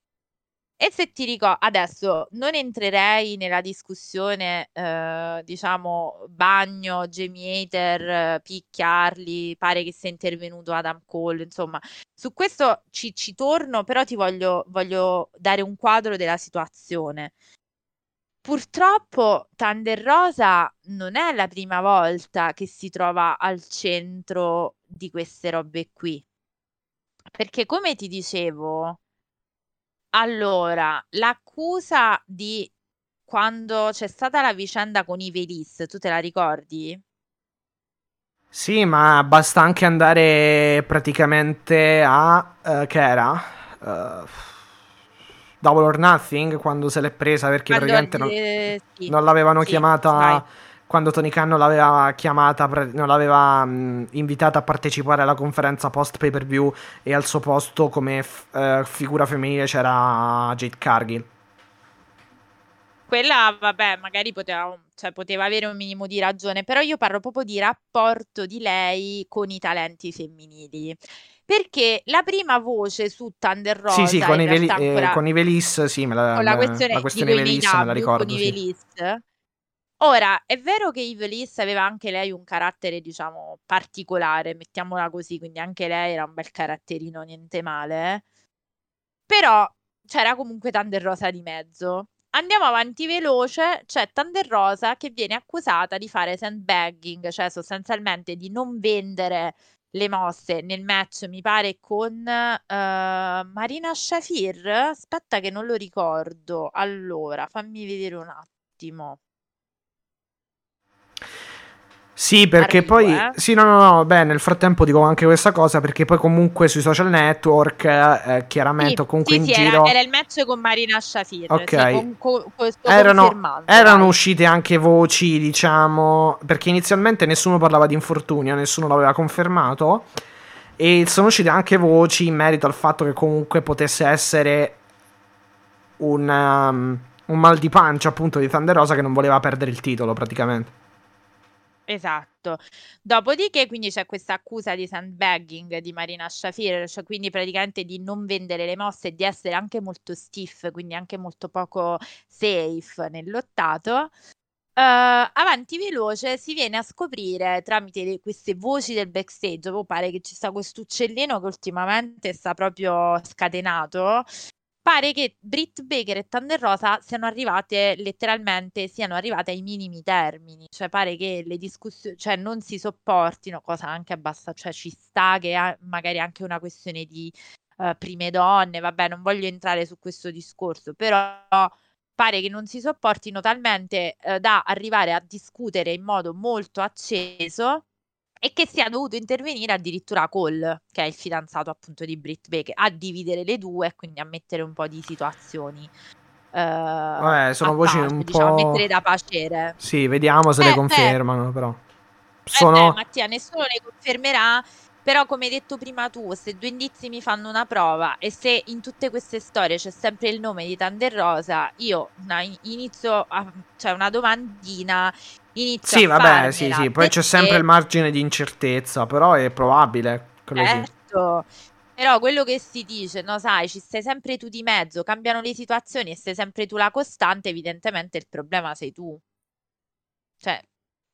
E se ti ricordo, adesso non entrerei nella discussione, eh, diciamo, bagno, Jamie Hater, picchiarli, pare che sia intervenuto Adam Cole, insomma, su questo ci, ci torno, però ti voglio, voglio dare un quadro della situazione. Purtroppo Thunder Rosa non è la prima volta che si trova al centro di queste robe qui. Perché come ti dicevo, allora, l'accusa di quando c'è stata la vicenda con i Velis, tu te la ricordi? Sì, ma basta anche andare praticamente a... Uh, che era? Uh, Double or Nothing, quando se l'è presa perché quando praticamente non, eh, sì. non l'avevano sì, chiamata... Vai quando Tony Khan non l'aveva chiamata, non l'aveva mh, invitata a partecipare alla conferenza post pay per view e al suo posto come f- uh, figura femminile c'era Jade Cargill. Quella, vabbè, magari poteva, cioè, poteva avere un minimo di ragione, però io parlo proprio di rapporto di lei con i talenti femminili perché la prima voce su Thunder Rosa sì, sì, con, i, veli- eh, con i Velis sì, me la, con la questione, la questione Velis me la ricordo con sì. Velis Ora, è vero che Ivelis aveva anche lei un carattere, diciamo, particolare, mettiamola così, quindi anche lei era un bel caratterino, niente male. Però c'era comunque Thunder Rosa di mezzo. Andiamo avanti veloce, c'è Thunder Rosa che viene accusata di fare sandbagging, cioè sostanzialmente di non vendere le mosse nel match, mi pare, con uh, Marina Shafir. Aspetta che non lo ricordo. Allora, fammi vedere un attimo. Sì, perché Arrivo, poi. Eh? Sì, no, no, no. Beh, nel frattempo dico anche questa cosa perché poi comunque sui social network, eh, chiaramente, sì, comunque sì, in sì, giro. Era, era, il match con Marina Shafir. Ok. Sì, con, con, con, erano, erano uscite anche voci, diciamo. Perché inizialmente nessuno parlava di infortunio, nessuno l'aveva confermato. E sono uscite anche voci in merito al fatto che comunque potesse essere un, um, un mal di pancia, appunto, di Thunder Rosa che non voleva perdere il titolo praticamente. Esatto. Dopodiché quindi c'è questa accusa di sandbagging di Marina Shafir, cioè quindi praticamente di non vendere le mosse e di essere anche molto stiff, quindi anche molto poco safe nell'ottato. Uh, avanti veloce si viene a scoprire tramite le, queste voci del backstage, pare che ci sta questo uccellino che ultimamente sta proprio scatenato pare che Britt Baker e Thunder Rosa siano arrivate letteralmente, siano arrivate ai minimi termini, cioè pare che le discussioni, cioè non si sopportino, cosa anche abbastanza, cioè ci sta che ha magari anche una questione di uh, prime donne, vabbè, non voglio entrare su questo discorso, però pare che non si sopportino talmente uh, da arrivare a discutere in modo molto acceso e che sia dovuto intervenire addirittura Cole, che è il fidanzato appunto di Britt Baker, a dividere le due e quindi a mettere un po' di situazioni. Uh, Vabbè, sono voci parte, un diciamo, po'. a mettere da pacere. Sì, vediamo se Eh, le beh. confermano, però. Eh Sono. beh, Mattia, nessuno le confermerà, però come hai detto prima tu, se due indizi mi fanno una prova e se in tutte queste storie c'è sempre il nome di Thunder Rosa, io una- inizio a, cioè una domandina, inizio Sì, a vabbè, sì, farmela, sì. Poi c'è sempre il margine di incertezza, però è probabile. Sì. certo, però quello che si dice, no, sai, ci stai sempre tu di mezzo, cambiano le situazioni e sei sempre tu la costante, evidentemente il problema sei tu. Cioè,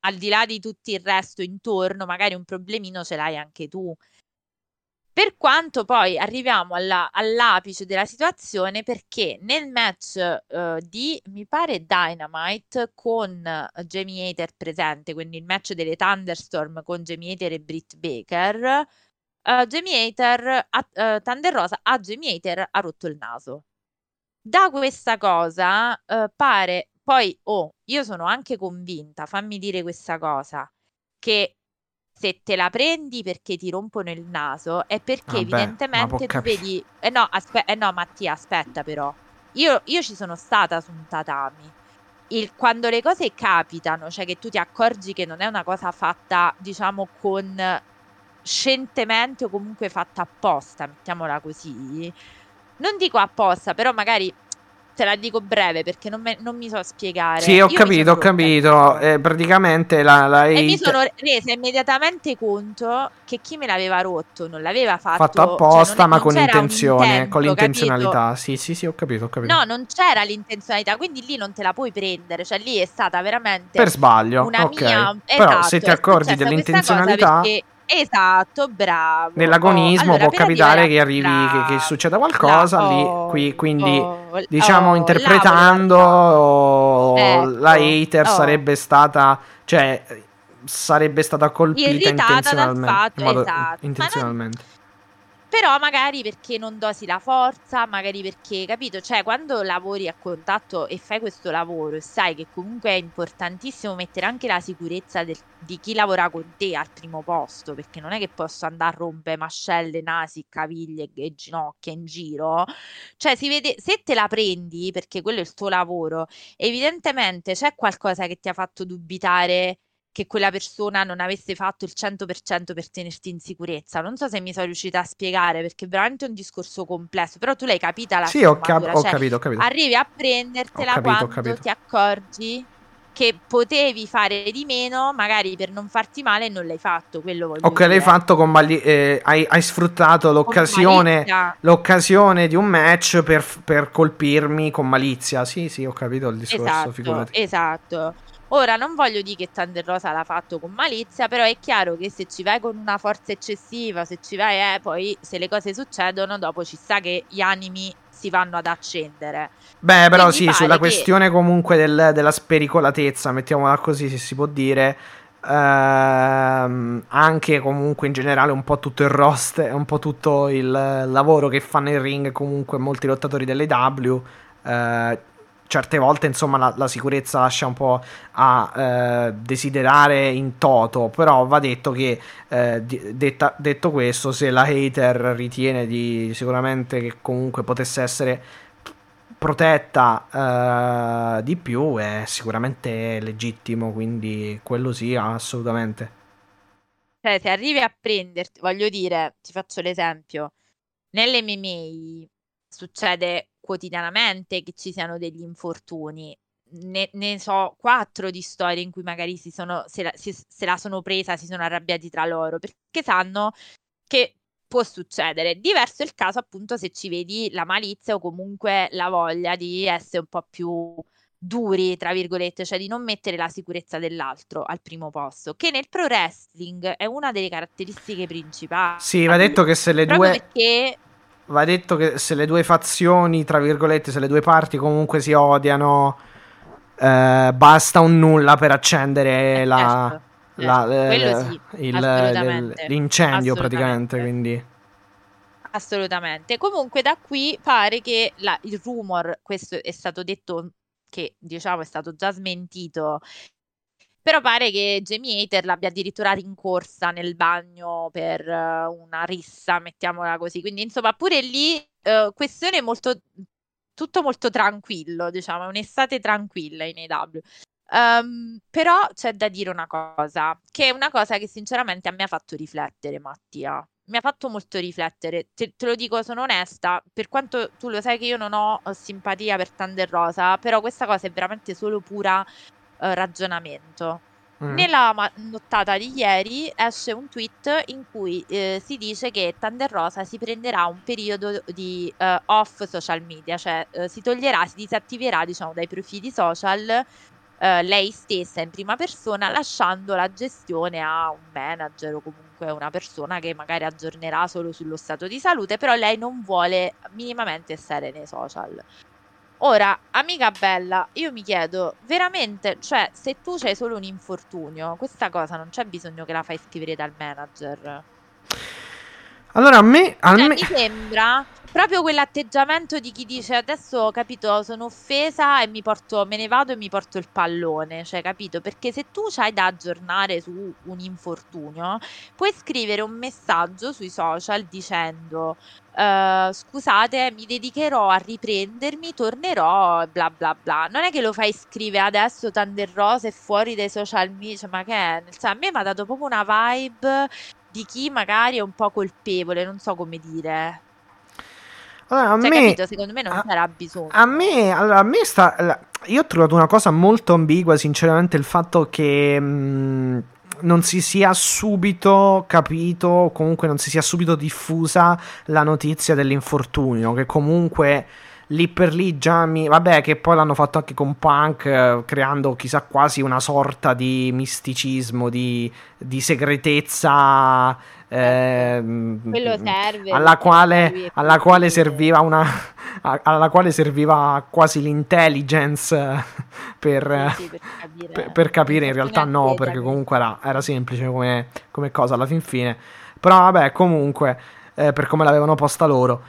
al di là di tutto il resto intorno, magari un problemino ce l'hai anche tu. Per quanto poi arriviamo alla- all'apice della situazione, perché nel match eh, di, mi pare, Dynamite con Jamie Hater presente, quindi il match delle Thunderstorm con Jamie Hater e Britt Baker, eh, Jamie Hater, a- eh, Thunder Rosa a Jamie Hater ha rotto il naso. Da questa cosa eh, pare, poi, oh, io sono anche convinta, fammi dire questa cosa, che se te la prendi perché ti rompono il naso è perché può evidentemente tu vedi... Eh no, aspe- eh no, Mattia, aspetta però. Io, io ci sono stata su un tatami. Il- quando le cose capitano, cioè che tu ti accorgi che non è una cosa fatta, diciamo, con scientemente o comunque fatta apposta, mettiamola così. Non dico apposta, però magari te la dico breve perché non, me- non mi so spiegare. Sì, ho Io capito, ho capito. Eh, praticamente la, la E mi hate sono resa immediatamente conto che chi me l'aveva rotto non l'aveva fatto, fatto cioè non, apposta, ma non con intenzione, con intento, capito? l'intenzionalità. Sì, sì, sì, ho capito, ho capito. No, non c'era l'intenzionalità, quindi lì non te la puoi prendere, cioè lì è stata veramente Per sbaglio, una ok. mia... Però Esatto, se ti cosa dell'intenzionalità, perché... Esatto, bravo. nell'agonismo Oh, allora, può capitare che arrivi, che, che succeda qualcosa bravo, lì, oh, qui, quindi oh, diciamo oh, interpretando oh, la Ecco, hater oh. sarebbe stata, cioè sarebbe stata colpita intenzionalmente, fatto, in modo- esatto. Intenzionalmente. Però magari perché non dosi la forza, magari perché, capito? Cioè, quando lavori a contatto e fai questo lavoro e sai che comunque è importantissimo mettere anche la sicurezza del- di chi lavora con te al primo posto, perché non è che posso andare a rompere mascelle, nasi, caviglie e ginocchia in giro. Cioè, si vede, se te la prendi, perché quello è il tuo lavoro, evidentemente c'è qualcosa che ti ha fatto dubitare che quella persona non avesse fatto il 100% per tenerti in sicurezza. Non so se mi sono riuscita a spiegare perché è veramente un discorso complesso, però tu l'hai capita la Sì, ho, cap- sfumatura, ho cioè capito, ho capito. arrivi a prendertela capito, quando ti accorgi che potevi fare di meno, magari per non farti male e non l'hai fatto, quello Ok, l'hai dire. fatto con mali- eh, hai, hai sfruttato l'occasione, l'occasione di un match per, per colpirmi con malizia. Sì, sì, ho capito il discorso, Esatto, figurati. esatto. Ora non voglio dire che Thunder Rosa l'ha fatto con malizia, però è chiaro che se ci vai con una forza eccessiva, se ci vai, eh, poi se le cose succedono, dopo ci sta che gli animi si vanno ad accendere. Beh, però Quindi sì, sulla che- questione comunque del- della spericolatezza, mettiamola così, se si può dire, ehm, anche comunque in generale un po' tutto il roster, un po' tutto il lavoro che fanno in ring comunque molti lottatori dell'AW, eh, certe volte insomma la, la sicurezza lascia un po' a eh, desiderare in toto, però va detto che eh, detta- detto questo, se la hater ritiene di sicuramente che comunque potesse essere protetta eh, di più è sicuramente legittimo, quindi quello sì, assolutamente. Cioè, se arrivi a prenderti, voglio dire, ti faccio l'esempio, nell'MMA succede quotidianamente che ci siano degli infortuni. Ne, ne so quattro di storie in cui magari si sono, se, la, si- se la sono presa, si sono arrabbiati tra loro, perché sanno che può succedere. Diverso è il caso appunto se ci vedi la malizia o comunque la voglia di essere un po' più duri, tra virgolette, cioè di non mettere la sicurezza dell'altro al primo posto, che nel pro wrestling è una delle caratteristiche principali. Sì, va detto che se le due... perché va detto che se le due fazioni, tra virgolette, se le due parti comunque si odiano, eh, basta un nulla per accendere Eh, la, certo, la- certo, eh, quello sì, il- l'incendio praticamente. Quindi, Assolutamente. Comunque da qui pare che la- il rumor, questo è stato detto che diciamo è stato già smentito, però pare che Jamie Hater l'abbia addirittura rincorsa nel bagno per eh, una rissa, mettiamola così. Quindi insomma pure lì eh, questione molto, tutto molto tranquillo, diciamo, è un'estate tranquilla in AW. Ehm, però c'è da dire una cosa, che è una cosa che sinceramente a me ha fatto riflettere, Mattia. Mi ha fatto molto riflettere, te, te lo dico, sono onesta, per quanto tu lo sai che io non ho eh, simpatia per Thunder Rosa, però questa cosa è veramente solo pura eh, ragionamento. mm. Nella nottata di ieri esce un tweet in cui eh, si dice che Thunder Rosa si prenderà un periodo di eh, off social media, cioè eh, si toglierà, si disattiverà diciamo dai profili social eh, lei stessa in prima persona, lasciando la gestione a un manager o comunque una persona che magari aggiornerà solo sullo stato di salute, però lei non vuole minimamente stare nei social. Ora, amica bella, io mi chiedo, veramente, cioè, se tu c'hai solo un infortunio, questa cosa non c'è bisogno che la fai scrivere dal manager. Allora, a me, a Cioè, me- mi sembra proprio quell'atteggiamento di chi dice adesso ho capito, sono offesa e mi porto, me ne vado e mi porto il pallone, cioè capito? Perché se tu c'hai da aggiornare su un infortunio, puoi scrivere un messaggio sui social dicendo eh, scusate, mi dedicherò a riprendermi, tornerò, bla bla bla. Non è che lo fai scrivere adesso Thunder Rose fuori dai social media, cioè, ma che è? Senso, a me mi ha dato proprio una vibe di chi magari è un po' colpevole, non so come dire. Allora, a Cioè, me- capito? Secondo me non a- c'era bisogno. A me, allora, a me sta. la- Io ho trovato una cosa molto ambigua, sinceramente, il fatto che mh, non si sia subito capito, o comunque non si sia subito diffusa la notizia dell'infortunio, che comunque lì per lì già mi... Vabbè, che poi l'hanno fatto anche con Punk, eh, creando chissà quasi una sorta di misticismo, di, di segretezza. Quello serve. alla quale, alla quale serviva una alla quale serviva quasi l'intelligence eh, per, Sì, sì, per capire. per- per capire in realtà no perché comunque era, era semplice come, come cosa alla fin fine però vabbè comunque eh, per come l'avevano posta loro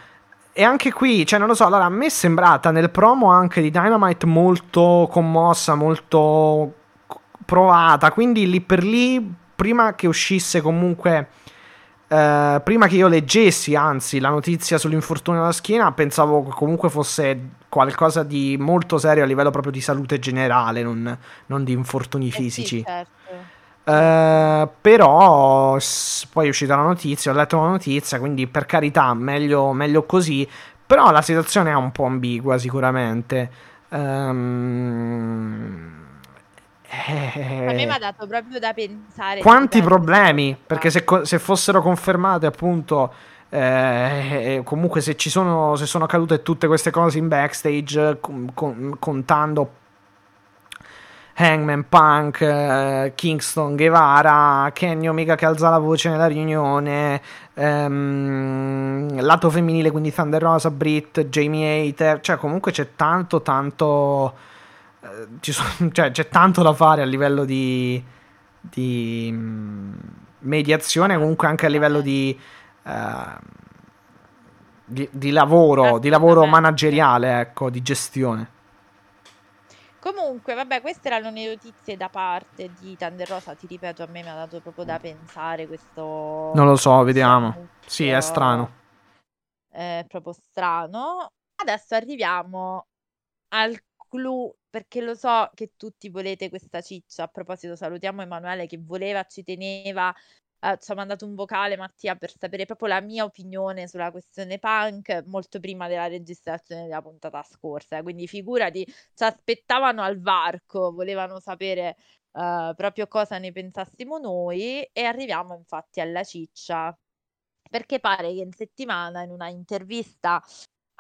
e anche qui cioè non lo so allora a me è sembrata nel promo anche di Dynamite molto commossa molto provata quindi lì per lì prima che uscisse comunque eh, prima che io leggessi, anzi, la notizia sull'infortunio alla schiena, pensavo che comunque fosse qualcosa di molto serio a livello proprio di salute generale, non, non di infortuni Eh sì, fisici. certo. Eh, però poi è uscita la notizia, ho letto la notizia, quindi per carità, meglio, meglio così. Però la situazione è un po' ambigua, sicuramente. Ehm, A me eh, mi ha dato proprio da pensare. quanti ripeto, problemi? Perché se, se fossero confermate, appunto, eh, comunque se ci sono, se sono accadute tutte queste cose in backstage, con- con- contando Hangman Punk, eh, Kingston, Guevara, Kenny Omega che alza la voce nella riunione, ehm, lato femminile, quindi Thunder Rosa, Britt, Jamie Hater, cioè comunque c'è tanto, tanto, eh, sono- *laughs* cioè, c'è tanto da fare a livello di, di mm, mediazione, comunque anche a livello di, eh, di, di lavoro, di lavoro manageriale, ecco, di gestione. Comunque, vabbè, queste erano le notizie da parte di Thunder Rosa. Ti ripeto, a me mi ha dato proprio da pensare questo. Non lo so, vediamo. annuncio. Sì, è strano. È proprio strano. Adesso arriviamo al clou, perché lo so che tutti volete questa ciccia. A proposito, salutiamo Emanuele che voleva, ci teneva. Eh, ci ha mandato un vocale Mattia per sapere proprio la mia opinione sulla questione punk molto prima della registrazione della puntata scorsa. Quindi figurati, ci aspettavano al varco, volevano sapere eh, proprio cosa ne pensassimo noi e arriviamo infatti alla ciccia perché pare che in settimana in una intervista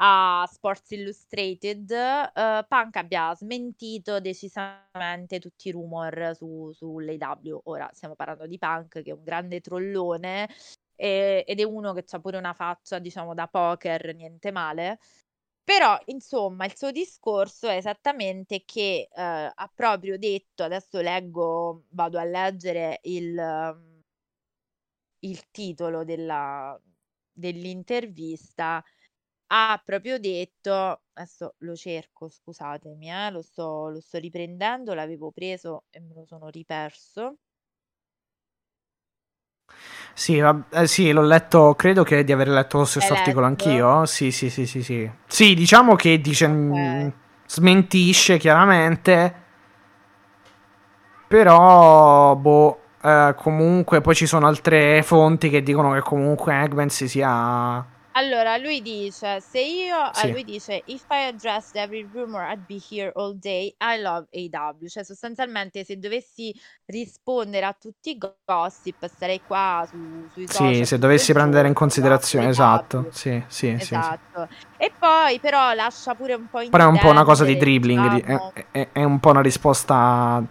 a Sports Illustrated eh, Punk abbia smentito decisamente tutti i rumor su, sull'AW. Ora stiamo parlando di Punk che è un grande trollone e- ed è uno che ha pure una faccia, diciamo, da poker, niente male. Però, insomma, il suo discorso è esattamente che eh, ha proprio detto, adesso leggo, vado a leggere il, il titolo della, dell'intervista, ha proprio detto, adesso lo cerco, scusatemi, eh, lo sto, lo sto riprendendo, l'avevo preso e me lo sono riperso. Sì, eh, sì, l'ho letto, credo che di aver letto lo stesso articolo letto? anch'io. Sì, sì, sì, sì, sì. Sì, diciamo che dice, mm, Ok. smentisce chiaramente, però, boh, eh, comunque poi ci sono altre fonti che dicono che comunque Eggman si sia... Allora, lui dice, se io, ah, Sì. lui dice, if I addressed every rumor, I'd be here all day. I love AW. Cioè, sostanzialmente, se dovessi rispondere a tutti i gossip, starei qua su- sui social. Sì, se tutto dovessi il prendere in giorno, considerazione, AW. esatto. Sì, sì, sì, sì. Esatto. E poi, però, lascia pure un po' Però è un po' una cosa di intendere, dribbling, di- diciamo, è, è- è un po' una risposta...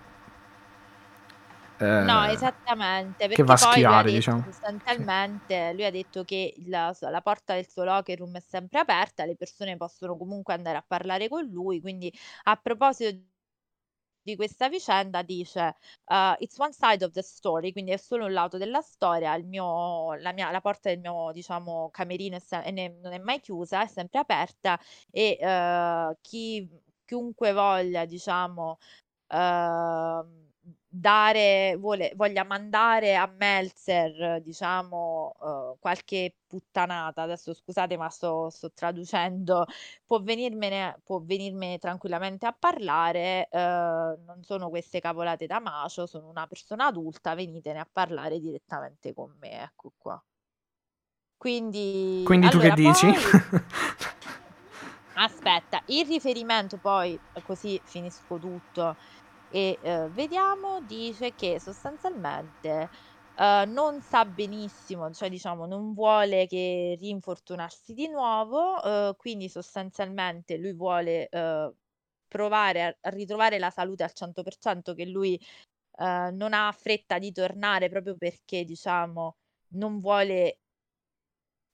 eh, No, esattamente, che perché va a detto diciamo. sostanzialmente, lui ha detto che la, la porta del suo locker room è sempre aperta, le persone possono comunque andare a parlare con lui, quindi a proposito di questa vicenda dice uh, it's one side of the story, quindi è solo un lato della storia, il mio, la, mia, la porta del mio diciamo camerino è se- ne- non è mai chiusa, è sempre aperta e uh, chi, chiunque voglia diciamo uh, dare, vuole, voglia mandare a Meltzer, diciamo, uh, qualche puttanata, adesso scusate ma sto, sto traducendo, può venirmene, può venirmene tranquillamente a parlare, uh, non sono queste cavolate da macio, sono una persona adulta, venitene a parlare direttamente con me, ecco qua. Quindi, Quindi tu allora, che dici? poi... *laughs* Aspetta, il riferimento poi, così finisco tutto, e eh, vediamo, dice che sostanzialmente eh, non sa benissimo, cioè diciamo non vuole che rinfortunarsi di nuovo, eh, quindi sostanzialmente lui vuole eh, provare a, ritrovare la salute al 100%, che lui eh, non ha fretta di tornare proprio perché diciamo non vuole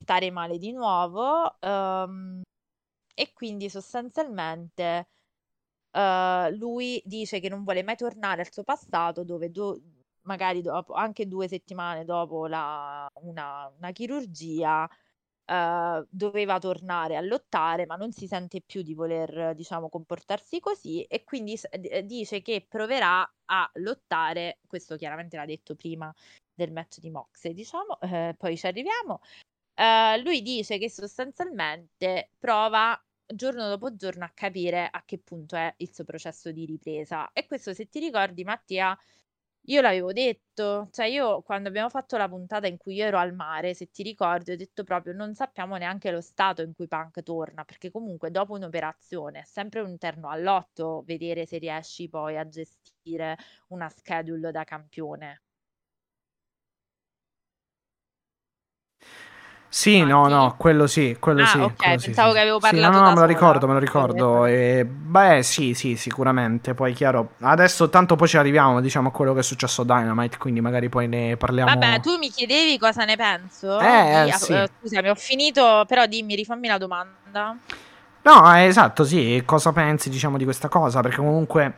stare male di nuovo. ehm, e quindi sostanzialmente uh, lui dice che non vuole mai tornare al suo passato dove do- magari dopo, anche due settimane dopo la, una, una chirurgia uh, doveva tornare a lottare ma non si sente più di voler diciamo comportarsi così e quindi dice che proverà a lottare questo chiaramente l'ha detto prima del match di Moxley diciamo eh, poi ci arriviamo Uh, lui dice che sostanzialmente prova giorno dopo giorno a capire a che punto è il suo processo di ripresa. E questo, se ti ricordi, Mattia, io l'avevo detto, cioè io quando abbiamo fatto la puntata in cui io ero al mare, se ti ricordi, ho detto proprio non sappiamo neanche lo stato in cui Punk torna, perché comunque dopo un'operazione è sempre un interno all'otto vedere se riesci poi a gestire una schedule da campione. Sì, no, Matti? no, quello sì, quello Ah, sì. ok, quello sì, pensavo sì, che sì. avevo Sì, no, parlato no, no, da me lo ricordo, me lo ricordo. E, beh, sì, sì, sicuramente. Poi, chiaro, adesso tanto poi ci arriviamo, diciamo, a quello che è successo a Dynamite, quindi magari poi ne parliamo. Vabbè, tu mi chiedevi cosa ne penso? Eh, Di- ah, sì. eh, scusami, ho finito, però dimmi, rifammi la domanda. No, esatto, sì, cosa pensi, diciamo, di questa cosa? Perché comunque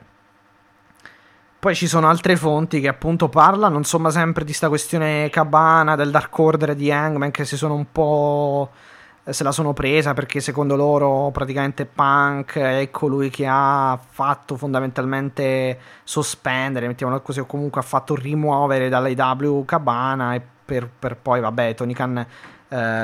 poi ci sono altre fonti che appunto parlano, insomma, sempre di sta questione cabana, del Dark Order di Hangman che si sono un po' eh, se la sono presa perché secondo loro praticamente Punk è colui che ha fatto fondamentalmente sospendere, mettiamolo così, o comunque ha fatto rimuovere dall'AW Cabana e per, per poi, vabbè, Tony Khan eh,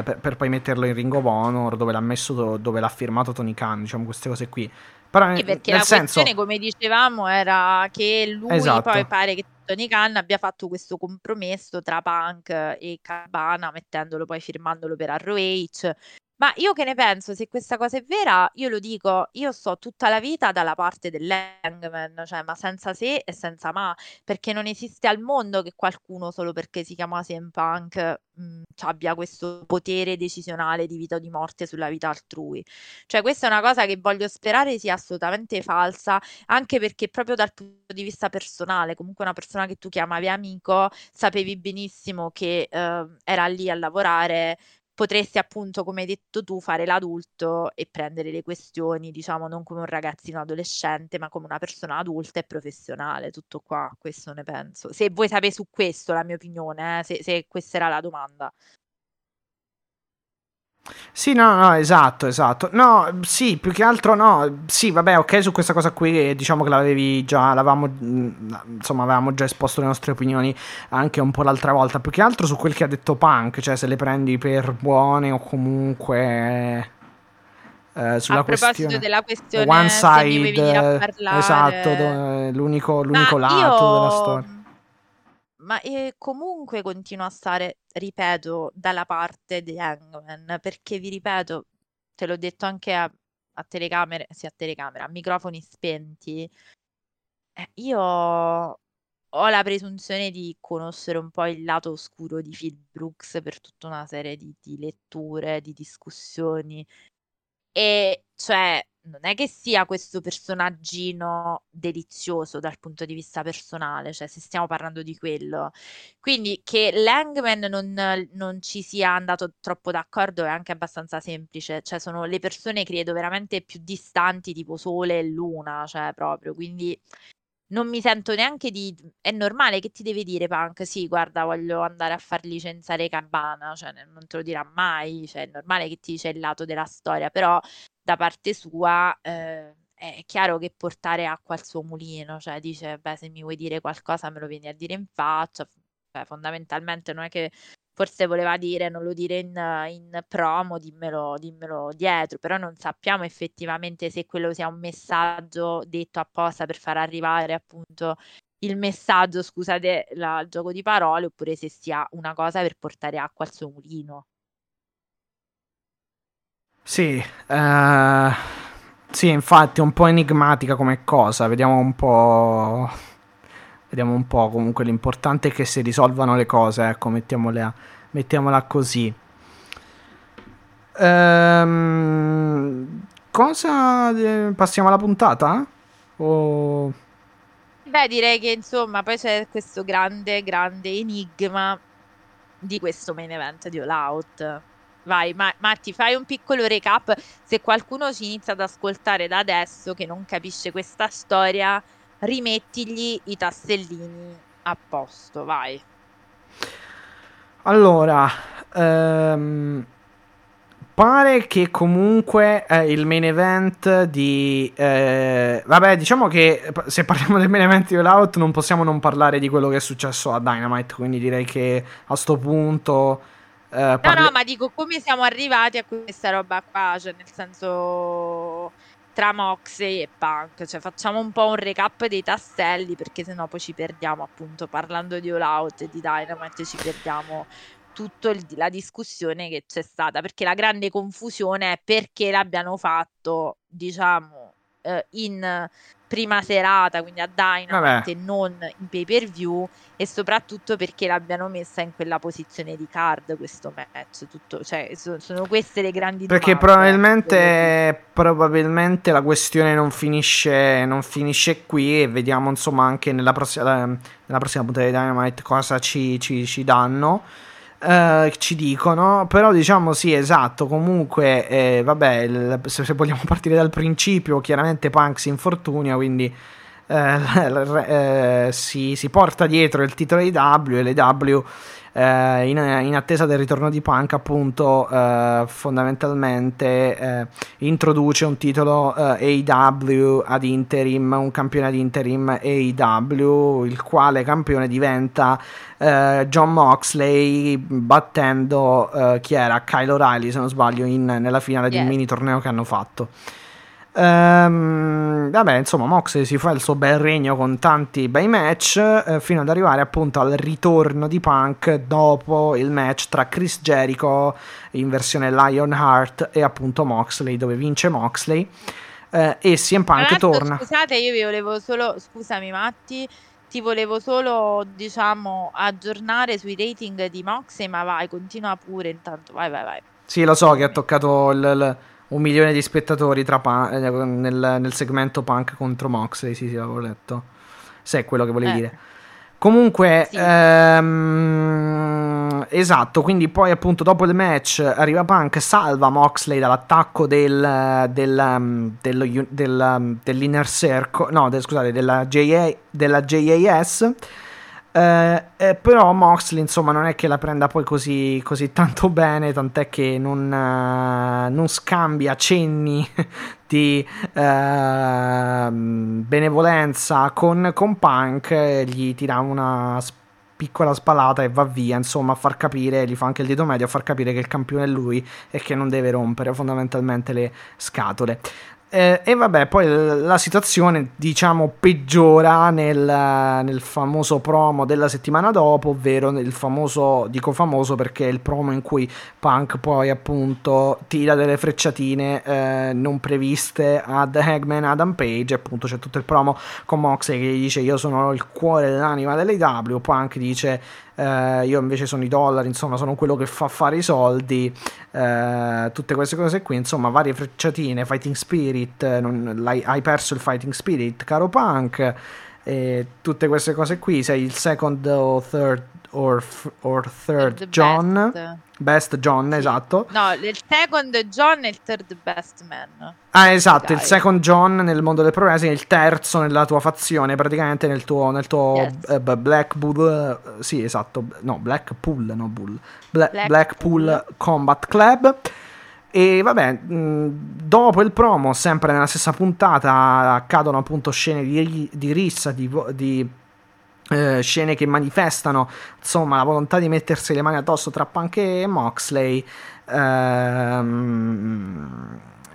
per, per poi metterlo in Ring of Honor dove l'ha messo dove l'ha firmato Tony Khan, diciamo queste cose qui. Però Sì, perché la senso questione, come dicevamo, era che lui Esatto. poi pare che Tony Khan abbia fatto questo compromesso tra Punk e Cabana, mettendolo poi firmandolo per ROH. Ma io che ne penso? Se questa cosa è vera, io lo dico, io sto tutta la vita dalla parte dell'Hangman, cioè, ma senza se e senza ma, perché non esiste al mondo che qualcuno solo perché si chiama CM Punk mh, mm, abbia questo potere decisionale di vita o di morte sulla vita altrui. Cioè, questa è una cosa che voglio sperare sia assolutamente falsa, anche perché proprio dal punto di vista personale, comunque una persona che tu chiamavi amico, sapevi benissimo che eh, era lì a lavorare potresti appunto, come hai detto tu, fare l'adulto e prendere le questioni, diciamo, non come un ragazzino adolescente, ma come una persona adulta e professionale. Tutto qua, questo ne penso. Se vuoi sapere su questo, la mia opinione, eh, se, se questa era la domanda. Sì, no, no, esatto, esatto. No, sì, più che altro no. Sì, vabbè, ok, su questa cosa qui diciamo che l'avevi già, l'avevamo, mm, insomma, avevamo già esposto le nostre opinioni anche un po' l'altra volta. Più che altro su quel che ha detto Punk, cioè se le prendi per buone o comunque... Eh, sulla a proposito questione, della questione one side, esatto, l'unico, l'unico lato io... della storia ma eh, comunque continuo a stare, ripeto, dalla parte di Hangman, perché vi ripeto, te l'ho detto anche a, a telecamere, sì, a telecamera, a microfoni spenti, eh, io ho la presunzione di conoscere un po' il lato oscuro di Phil Brooks per tutta una serie di, di letture, di discussioni, e cioè non è che sia questo personaggino delizioso dal punto di vista personale, cioè se stiamo parlando di quello. Quindi che Langman non, non ci sia andato troppo d'accordo è anche abbastanza semplice, cioè sono le persone credo veramente più distanti tipo Sole e Luna, cioè proprio, quindi non mi sento neanche di... È normale che ti deve dire Punk, sì, guarda, voglio andare a far licenziare Cabana, cioè non te lo dirà mai, cioè è normale che ti dice il lato della storia, però da parte sua eh, è chiaro che portare acqua al suo mulino, cioè dice, beh, se mi vuoi dire qualcosa me lo vieni a dire in faccia, cioè, fondamentalmente non è che forse voleva dire non lo dire in, in promo, dimmelo, dimmelo, dietro, però non sappiamo effettivamente se quello sia un messaggio detto apposta per far arrivare appunto il messaggio, scusate il gioco di parole, oppure se sia una cosa per portare acqua al suo mulino. Sì, uh, sì, infatti è un po' enigmatica come cosa, vediamo un po'... Vediamo un po', comunque l'importante è che si risolvano le cose, ecco, mettiamola, mettiamola così. Ehm, cosa... Passiamo alla puntata? O... Beh, direi che insomma poi c'è questo grande, grande enigma di questo main event di All Out. Vai, Ma- Matti, fai un piccolo recap. Se qualcuno ci inizia ad ascoltare da adesso che non capisce questa storia, rimettigli i tassellini a posto, vai. Allora, ehm, pare che comunque eh, il main event di... Eh, vabbè, diciamo che se parliamo del main event di All Out non possiamo non parlare di quello che è successo a Dynamite, quindi direi che a sto punto Uh, parli- no, no, ma dico come siamo arrivati a questa roba qua, cioè nel senso tra Moxley e Punk, cioè facciamo un po' un recap dei tasselli perché sennò poi ci perdiamo appunto parlando di All Out e di Dynamite ci perdiamo tutta la discussione che c'è stata. Perché la grande confusione è perché l'abbiano fatto diciamo eh, in prima serata, quindi a Dynamite e non in pay per view e soprattutto perché l'abbiano messa in quella posizione di card questo match. Tutto, cioè, so, sono queste le grandi Perché domande, probabilmente, probabilmente la questione non finisce, non finisce qui e vediamo insomma anche nella prossima, nella prossima puntata di Dynamite cosa ci, ci, ci danno. Uh, ci dicono, però diciamo sì, esatto, comunque, eh, vabbè, il, se, se, vogliamo partire dal principio, chiaramente Punk si infortunia, quindi eh, *laughs* eh, si, si, porta dietro il titolo di W e le W eh, in, in, attesa del ritorno di Punk, appunto, eh, fondamentalmente eh, introduce un titolo eh, AEW ad interim, un campione ad interim AEW, il quale campione diventa eh, John Moxley battendo chi era? Kyle O'Reilly, se non sbaglio, in, nella finale yeah. di un mini torneo che hanno fatto. Ehm, vabbè, insomma, Moxley si fa il suo bel regno con tanti bei match eh, fino ad arrivare appunto al ritorno di Punk dopo il match tra Chris Jericho in versione Lionheart e appunto Moxley, dove vince Moxley. Eh, e CM Punk torna. Scusate, io vi volevo solo, scusami Matti, ti volevo solo, diciamo, aggiornare sui rating di Moxley, ma vai, continua pure intanto, vai, vai, vai. Sì, lo so che ha toccato il- il- un milione di spettatori Pa- eh, nel, nel segmento Punk contro Moxley. Sì, sì, l'avevo letto. Se è quello che volevi Eh. dire. Comunque, Sì. ehm, esatto. Quindi, poi, appunto, dopo il match, arriva Punk, salva Moxley dall'attacco del, del, uni- del, um, dell'Inner Circle, no, del- scusate, della, JA, della JAS. Eh, eh, però Moxley insomma non è che la prenda poi così, così tanto bene tant'è che non, eh, non scambia cenni *laughs* di ehm, benevolenza con, con Punk gli tira una piccola spallata e va via insomma a far capire gli fa anche il dito medio a far capire che il campione è lui e che non deve rompere fondamentalmente le scatole eh, e vabbè, poi la situazione, diciamo, peggiora nel, nel famoso promo della settimana dopo, ovvero nel famoso, dico famoso perché è il promo in cui Punk poi appunto tira delle frecciatine eh, non previste ad Hagman Adam Page, appunto c'è tutto il promo con Moxley che gli dice io sono il cuore dell'anima dell'AW, Punk dice eh, io invece sono i dollari, insomma sono quello che fa fare i soldi, eh, tutte queste cose qui, insomma varie frecciatine, fighting spirit, eh, non- hai perso il fighting spirit, caro Punk, e tutte queste cose qui, sei il second o third or, or third John, best. Best John, esatto. No, il second John e il third best man. Ah, esatto, il Dai. second John nel mondo del pro wrestling, il terzo nella tua fazione, praticamente nel tuo, nel tuo Yes. eh, b- Black Bull, eh, sì, esatto, no, Blackpool, no Bull, Bla- Blackpool. Blackpool Combat Club. E vabbè, dopo il promo, sempre nella stessa puntata, accadono appunto scene di, di rissa, di, di, eh, scene che manifestano insomma la volontà di mettersi le mani addosso tra Punk e Moxley. Ehm,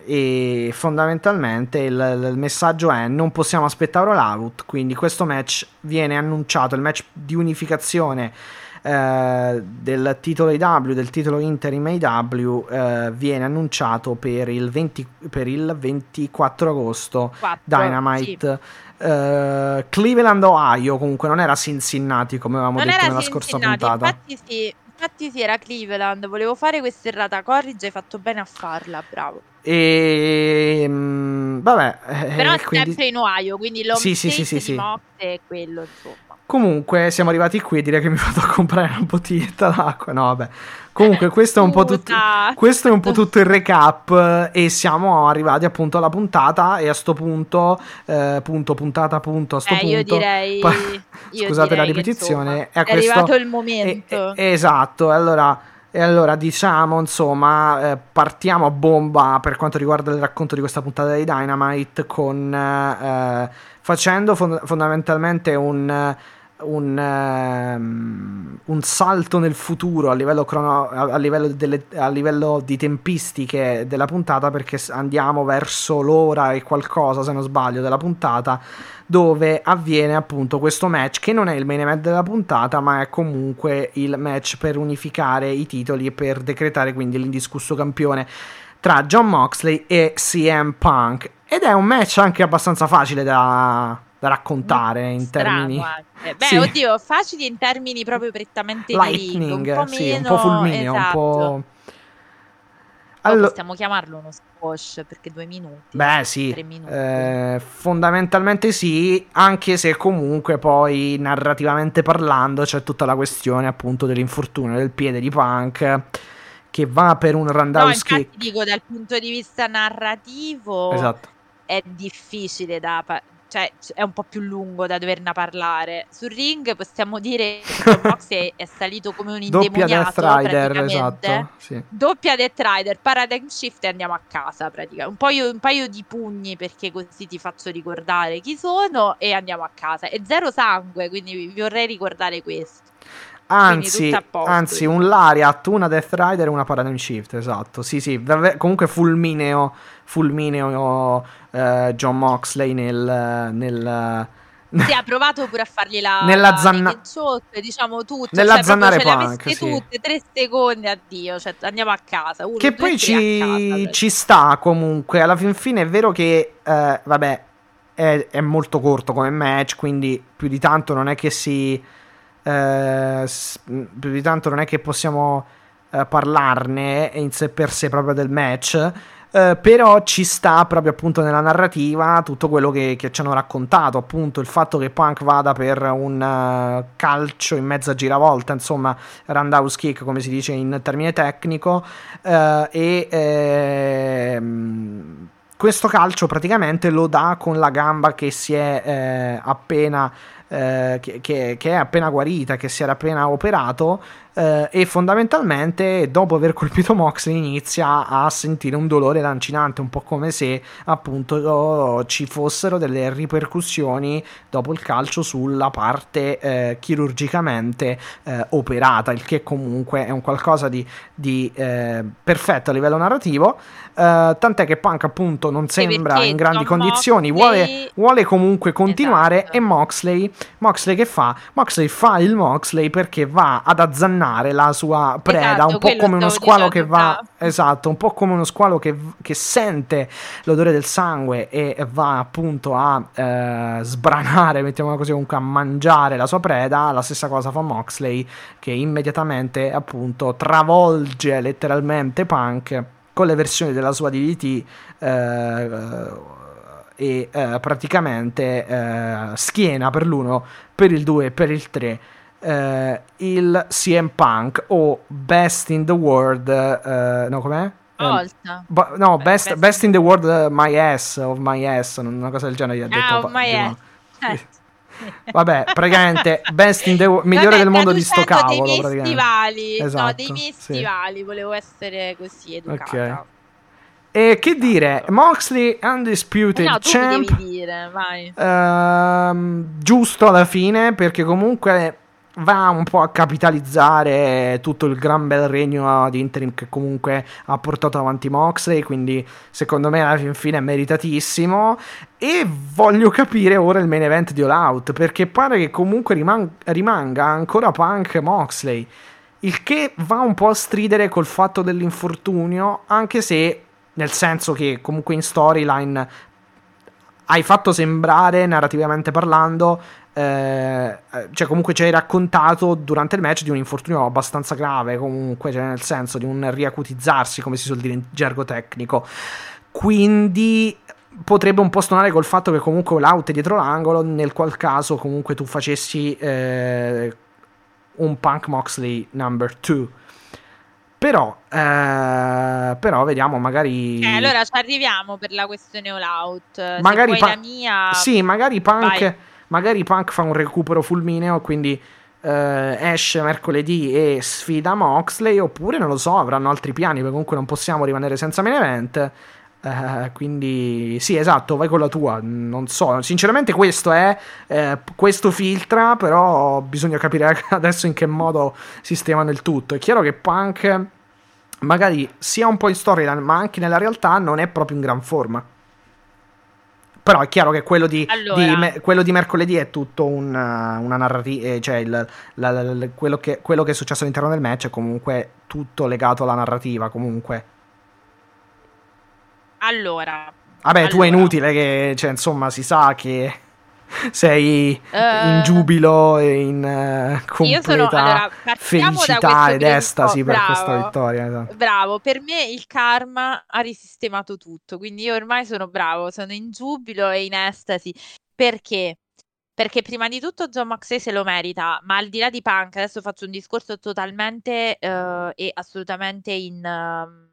e fondamentalmente il, il messaggio è non possiamo aspettare All quindi questo match viene annunciato il match di unificazione eh, del titolo AW del titolo Interim AW eh, viene annunciato per il, 20 per il 24 agosto Quattro, Dynamite eh, Cleveland Ohio comunque non era Cincinnati come avevamo Non detto nella scorsa puntata infatti sì, infatti sì, era Cleveland. Volevo fare questa errata corrige, hai fatto bene a farla, bravo. e mm, vabbè eh, Però è quindi- sempre in Ohio, quindi l'home Sì, sì, sì, sì, sì. È quello, insomma. Comunque siamo arrivati qui, direi che mi vado a comprare una bottiglietta d'acqua. No, vabbè. Comunque questo è un po' tutto questo è un po' tutto il recap eh, e siamo arrivati appunto alla puntata e a sto punto eh, punto puntata punto a sto Eh, punto io direi pa- io scusate la direi che, ripetizione insomma, è, a è questo- arrivato il momento. e- esatto, e allora e allora diciamo insomma eh, partiamo a bomba per quanto riguarda il racconto di questa puntata di Dynamite con eh, facendo fond- fondamentalmente un un, ehm, un salto nel futuro a livello, crono- a, livello delle- a livello di tempistiche della puntata perché andiamo verso l'ora e qualcosa se non sbaglio della puntata dove avviene appunto questo match che non è il main event della puntata ma è comunque il match per unificare i titoli e per decretare quindi l'indiscusso campione tra John Moxley e CM Punk. Ed è un match anche abbastanza facile da, da raccontare in Strano termini anche. *laughs* Beh, Sì. oddio, facili in termini proprio prettamente di lightning, un po' sì, un meno, po' fulmineo, esatto. un po'... Poi Allo- possiamo chiamarlo uno squash perché due minuti. Beh, sì, Tre minuti. eh, fondamentalmente sì, anche se comunque poi narrativamente parlando c'è tutta la questione appunto dell'infortunio del piede di Punk che va per un No, roundhouse infatti dico dal punto di vista narrativo Esatto. è difficile da cioè è un po' più lungo da doverne parlare. Sul ring possiamo dire *laughs* che Moxley è salito come un Doppia indemoniato Death Rider, esatto. Sì. Doppia Death Rider, Paradigm Shift e andiamo a casa praticamente. Un paio, un paio di pugni perché così ti faccio ricordare chi sono e andiamo a casa. E zero sangue, quindi vi vorrei ricordare questo. Anzi, posto, anzi, quindi. un Lariat, una Death Rider e una Paradigm Shift, esatto. Sì, sì, davve- comunque fulmineo, fulmineo eh, John Moxley nel... nel Sì, ha provato pure a fargli la Nella la zanna- choke, diciamo tutto, Nella cioè, zannare punk, sì. tutte, tre secondi, addio, cioè andiamo a casa. Uno, Che due, poi ci, casa. ci sta comunque. Alla fin fine è vero che, eh, vabbè, è, è molto corto come match, quindi più di tanto non è che si. eh, più di tanto non è che possiamo eh, parlarne in sé per sé proprio del match. Eh, però ci sta proprio appunto nella narrativa tutto quello che, che ci hanno raccontato, appunto il fatto che Punk vada per un eh, calcio in mezza giravolta, insomma, roundhouse kick come si dice in termine tecnico, eh, e ehm, questo calcio praticamente lo dà con la gamba che si è eh, appena eh, che, che- che è appena guarita, che si era appena operato eh, e fondamentalmente dopo aver colpito Moxley inizia a sentire un dolore lancinante, un po' come se appunto oh, ci fossero delle ripercussioni dopo il calcio sulla parte eh, chirurgicamente eh, operata, il che comunque è un qualcosa di, di, eh, perfetto a livello narrativo. eh, tant'è che Punk appunto non sembra in grandi John condizioni, Moxley- vuole, vuole comunque continuare Esatto. e Moxley, Moxley che fa? Moxley fa il Moxley perché va ad azzannare la sua preda, Esatto, un po' come uno squalo che va, prima. esatto, un po' come uno squalo che, che sente l'odore del sangue e va appunto a eh, sbranare, mettiamola così, comunque a mangiare la sua preda, la stessa cosa fa Moxley che immediatamente appunto travolge letteralmente Punk con le versioni della sua DDT eh, e eh, praticamente eh, schiena per l'uno, per il 2 e per il 3 eh, il CM Punk o Best in the World eh, no com'è? Eh, Volta. ba- no, best, best- best in the world, uh, my ass, of my ass, una cosa del genere. gli ha detto Ah, oh my ass. no. Eh. Vabbè, praticamente best in the wo- migliore Vabbè, del mondo di sto cavolo. dei miei stivali, no, Esatto, dei miei sì. stivali, volevo essere così educata. E che dire, Moxley Undisputed No, tu mi Champ. dire. Ehm, giusto alla fine perché comunque va un po' a capitalizzare tutto il gran bel regno di interim che comunque ha portato avanti Moxley quindi secondo me alla fin fine è meritatissimo. E voglio capire ora il main event di All Out perché pare che comunque riman- rimanga ancora Punk Moxley il che va un po' a stridere col fatto dell'infortunio anche se nel senso che comunque in storyline hai fatto sembrare, narrativamente parlando, eh, cioè comunque ci hai raccontato durante il match di un infortunio abbastanza grave, comunque, cioè nel senso di un riacutizzarsi, come si suol dire in gergo tecnico. Quindi potrebbe un po' stonare col fatto che comunque l'out è dietro l'angolo, nel qual caso comunque tu facessi eh, un Punk Moxley number 2. Però, eh, però vediamo, magari... Eh, allora ci arriviamo per la questione all out. Magari Se pa- poi la mia... Sì, magari Punk, magari Punk fa un recupero fulmineo, quindi eh, esce mercoledì e sfida Moxley, oppure non lo so, avranno altri piani, perché comunque non possiamo rimanere senza main event. Eh, quindi sì, esatto, vai con la tua. Non so, sinceramente questo è eh, questo filtra, però bisogna capire *laughs* adesso in che modo sistemano il tutto. È chiaro che Punk magari sia un po' in storyline, ma anche nella realtà non è proprio in gran forma. Però è chiaro che quello di, Allora. di me- quello di mercoledì è tutto un, uh, una narrativa, cioè il- la- la- la- quello, che, quello che è successo all'interno del match è comunque tutto legato alla narrativa. Comunque, Allora, vabbè, tu è Allora. inutile che, cioè, insomma, si sa che sei Eh. in giubilo e in uh, completa sono... Allora, felicità ed estasi per questa vittoria. esatto. Bravo, per me il karma ha risistemato tutto, quindi io ormai sono bravo, sono in giubilo e in estasi. Perché? Perché prima di tutto John Moxley se lo merita, ma al di là di Punk, adesso faccio un discorso totalmente eh, e assolutamente in, ehm,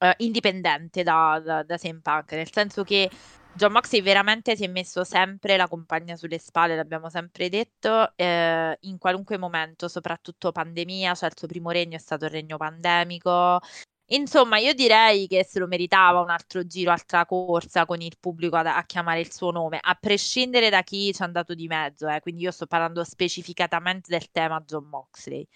eh, indipendente da, da, da Punk, nel senso che John Moxley veramente si è messo sempre la compagna sulle spalle, l'abbiamo sempre detto, eh, in qualunque momento, soprattutto pandemia, cioè il suo primo regno è stato il regno pandemico Insomma, io direi che se lo meritava un altro giro, altra corsa con il pubblico a, a chiamare il suo nome, a prescindere da chi ci è andato di mezzo, eh. Quindi io sto parlando specificatamente del tema John Moxley.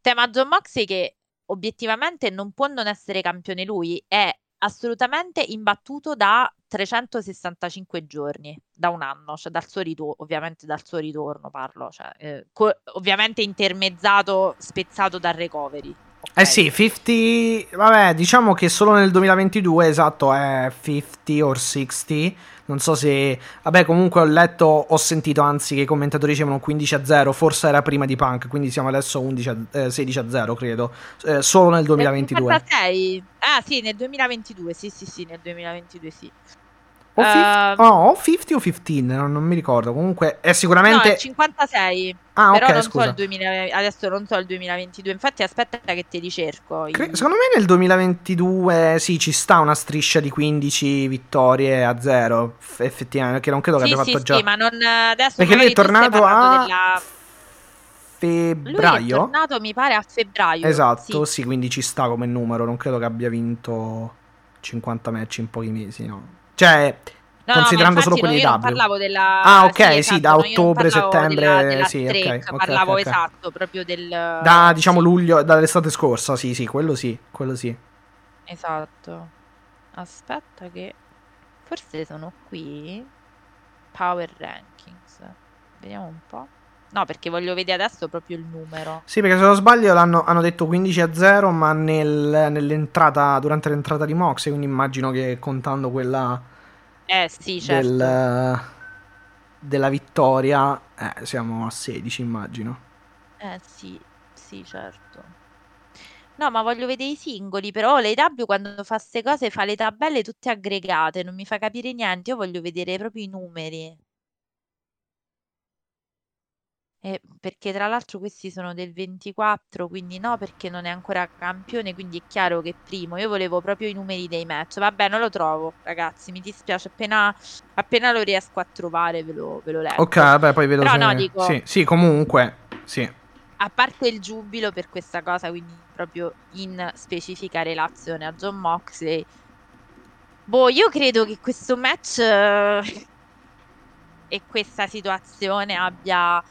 Tema John Moxley che obiettivamente non può non essere campione lui, è assolutamente imbattuto da 365 giorni, da un anno, cioè dal suo ritorno, ovviamente dal suo ritorno parlo, cioè, eh, co- ovviamente intermezzato, spezzato dal recovery. Eh sì, 50, vabbè, diciamo che solo nel 2022, esatto, è 50 or 60 non so se. Vabbè, comunque ho letto, ho sentito anzi che i commentatori dicevano 15 a 0. Forse era prima di Punk, quindi siamo adesso 11 a, eh, 16 a 0, credo. Eh, solo nel 2022. Nel 56. Ah, sì, nel 2022. Sì, sì, sì, nel 2022, sì. O, uh, oh, 50 o 15, non, non, mi ricordo. Comunque è sicuramente. No, 56. Ah, però ok, non scusa. so il 2000, adesso non so il 2022. Infatti, aspetta che te li cerco. Cre- secondo me nel 2022 sì, ci sta una striscia di 15 vittorie a 0. F- effettivamente, perché non credo che sì, abbia sì, fatto già. Sì, ma non adesso. Perché lui è tornato a. Della... Febbraio. Lui è tornato, mi pare, a febbraio. Esatto, sì. sì, quindi ci sta come numero. Non credo che abbia vinto 50 match in pochi mesi, no. Cioè, No, considerando no, solo quelli non parlavo della Ah, ok, sì, sì, esatto, da no, io non ottobre, settembre, della, della sì, ok, streak, ok, parlavo ok, ok. esatto, proprio del Da diciamo sì, luglio, dall'estate scorsa, sì, sì, quello sì, quello sì. Esatto. Aspetta che forse sono qui. Power Rankings. Vediamo un po'. No, perché voglio vedere adesso proprio il numero. Sì, perché se non sbaglio l'hanno, hanno detto 15 a 0, ma nel- nell'entrata, durante l'entrata di Mox, quindi immagino che contando quella Eh sì, certo. del- della vittoria, eh, siamo a 16, immagino. Eh sì, sì, certo. No, ma voglio vedere i singoli, però l'AW quando fa queste cose fa le tabelle tutte aggregate, non mi fa capire niente, io voglio vedere proprio i numeri. E perché tra l'altro questi sono del 24, quindi no, perché non è ancora campione, quindi è chiaro che è primo. Io volevo proprio i numeri dei match. Vabbè, non lo trovo, ragazzi, mi dispiace. Appena, appena lo riesco a trovare ve lo, ve lo leggo. Ok, vabbè, poi vedo Però se... no, dico- Sì, sì, comunque, sì. A parte il giubilo per questa cosa, quindi proprio in specifica relazione a John Moxley. Boh, io credo che questo match eh, e questa situazione abbia,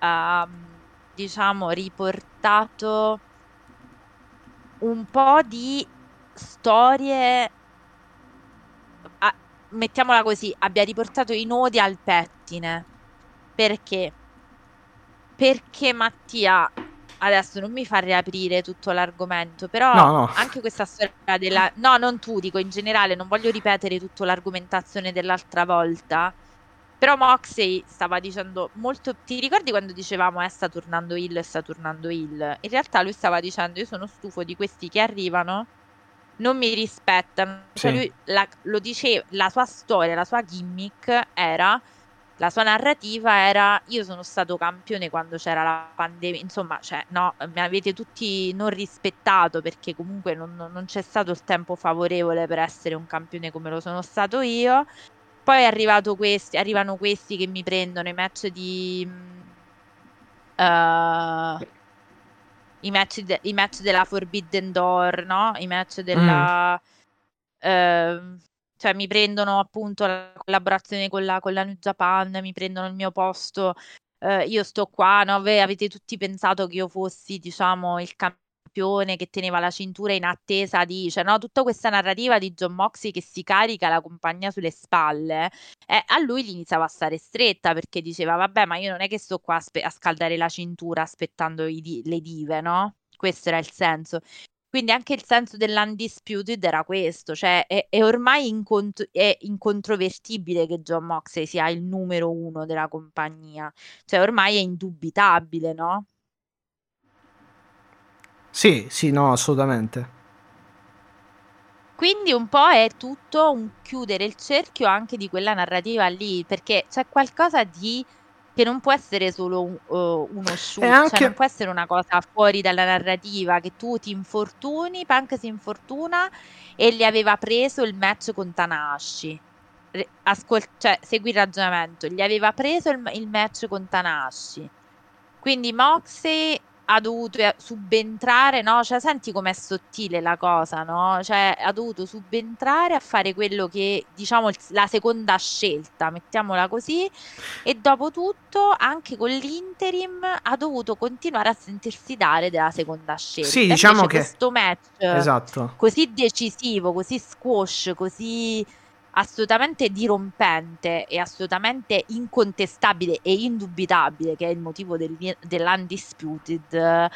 ehm, diciamo, riportato un po' di storie, a- mettiamola così, abbia riportato i nodi al pettine. Perché? Perché Mattia, adesso non mi fa riaprire tutto l'argomento, però No, no. anche questa storia della... No, non tu, dico in generale, non voglio ripetere tutta l'argomentazione dell'altra volta, però Moxley stava dicendo molto... Ti ricordi quando dicevamo eh sta tornando Hill, sta tornando Hill? In realtà lui stava dicendo io sono stufo di questi che arrivano, non mi rispettano. Cioè Sì. lui la, lo diceva, la sua storia, la sua gimmick era la sua narrativa era io sono stato campione quando c'era la pandemia, insomma, cioè, no, mi avete tutti non rispettato perché comunque non- non c'è stato il tempo favorevole per essere un campione come lo sono stato io. Poi è arrivato questi, arrivano questi che mi prendono i match di eh, i match, de- i match della Forbidden Door, no? I match della ehm, cioè mi prendono appunto la collaborazione con la, con la New Japan, mi prendono il mio posto, eh, io sto qua, no? Voi avete tutti pensato che io fossi, diciamo, il campione che teneva la cintura in attesa di, cioè, no? Tutta questa narrativa di John Moxley che si carica la compagnia sulle spalle, eh, a lui gli iniziava a stare stretta perché diceva, vabbè, ma io non è che sto qua a, spe- a scaldare la cintura aspettando di- le dive, no? Questo era il senso. Quindi anche il senso dell'undisputed era questo, cioè è, è ormai incont- è incontrovertibile che John Moxley sia il numero uno della compagnia, cioè ormai è indubitabile, no? Sì, sì, no, assolutamente. Quindi un po' è tutto un chiudere il cerchio anche di quella narrativa lì, perché c'è qualcosa di che non può essere solo un- uh, uno shoot, cioè anche- non può essere una cosa fuori dalla narrativa, che tu ti infortuni, Punk si infortuna e gli aveva preso il match con Tanahashi. Re- ascol- cioè, segui il ragionamento, gli aveva preso il, il match con Tanahashi. Quindi Moxley ha dovuto eh, subentrare, no? Cioè, senti com'è sottile la cosa, no? Cioè, ha dovuto subentrare a fare quello che, diciamo, la seconda scelta, mettiamola così, e dopo tutto, anche con l'interim, ha dovuto continuare a sentirsi dare della seconda scelta. Sì, diciamo Invece che- questo match Esatto. così decisivo, così squash, così assolutamente dirompente e assolutamente incontestabile e indubitabile, che è il motivo del, dell'Undisputed.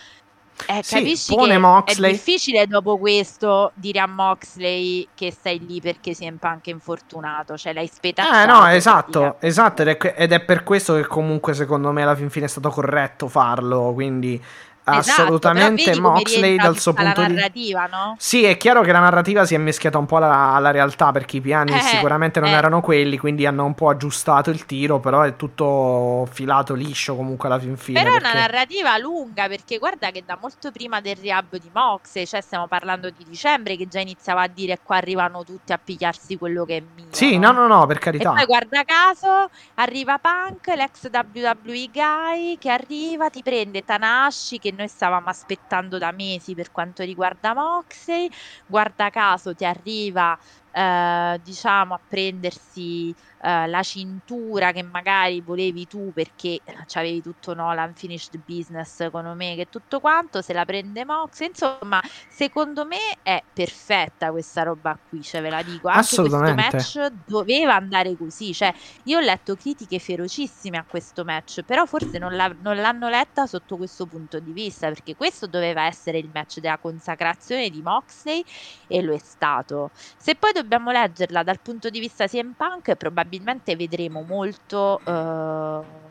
Eh, Sì, capisci che Moxley. è difficile dopo questo dire a Moxley che stai lì perché è anche infortunato, cioè l'hai spetacciato. Eh no, esatto, esatto, ed è, ed è per questo che comunque secondo me alla fin fine è stato corretto farlo, quindi assolutamente però vedi come Moxley dal suo punto di narrativa, no? Sì, è chiaro che la narrativa si è mischiata un po' alla, alla realtà perché i piani Eh, sicuramente non eh. erano quelli, quindi hanno un po' aggiustato il tiro, però è tutto filato liscio comunque alla fin fine. Però è una perché- narrativa lunga perché guarda che da molto prima del rehab di Mox, cioè stiamo parlando di dicembre, che già iniziava a dire qua arrivano tutti a pigliarsi quello che è mio. Sì, no, no, no, per E carità. poi guarda caso arriva Punk, l'ex WWE guy che arriva, ti prende Tanahashi che noi stavamo aspettando da mesi per quanto riguarda Moxley, guarda caso ti arriva eh, diciamo a prendersi eh, la cintura che magari volevi tu perché avevi tutto no, l'unfinished business con Omega e tutto quanto, se la prende Moxley, insomma secondo me è perfetta questa roba qui, cioè ve la dico, anche questo match doveva andare così, cioè io ho letto critiche ferocissime a questo match, però forse non, la- non l'hanno letta sotto questo punto di vista, perché questo doveva essere il match della consacrazione di Moxley e lo è stato. Se poi dobbiamo leggerla dal punto di vista CM Punk, probabilmente vedremo molto... eh,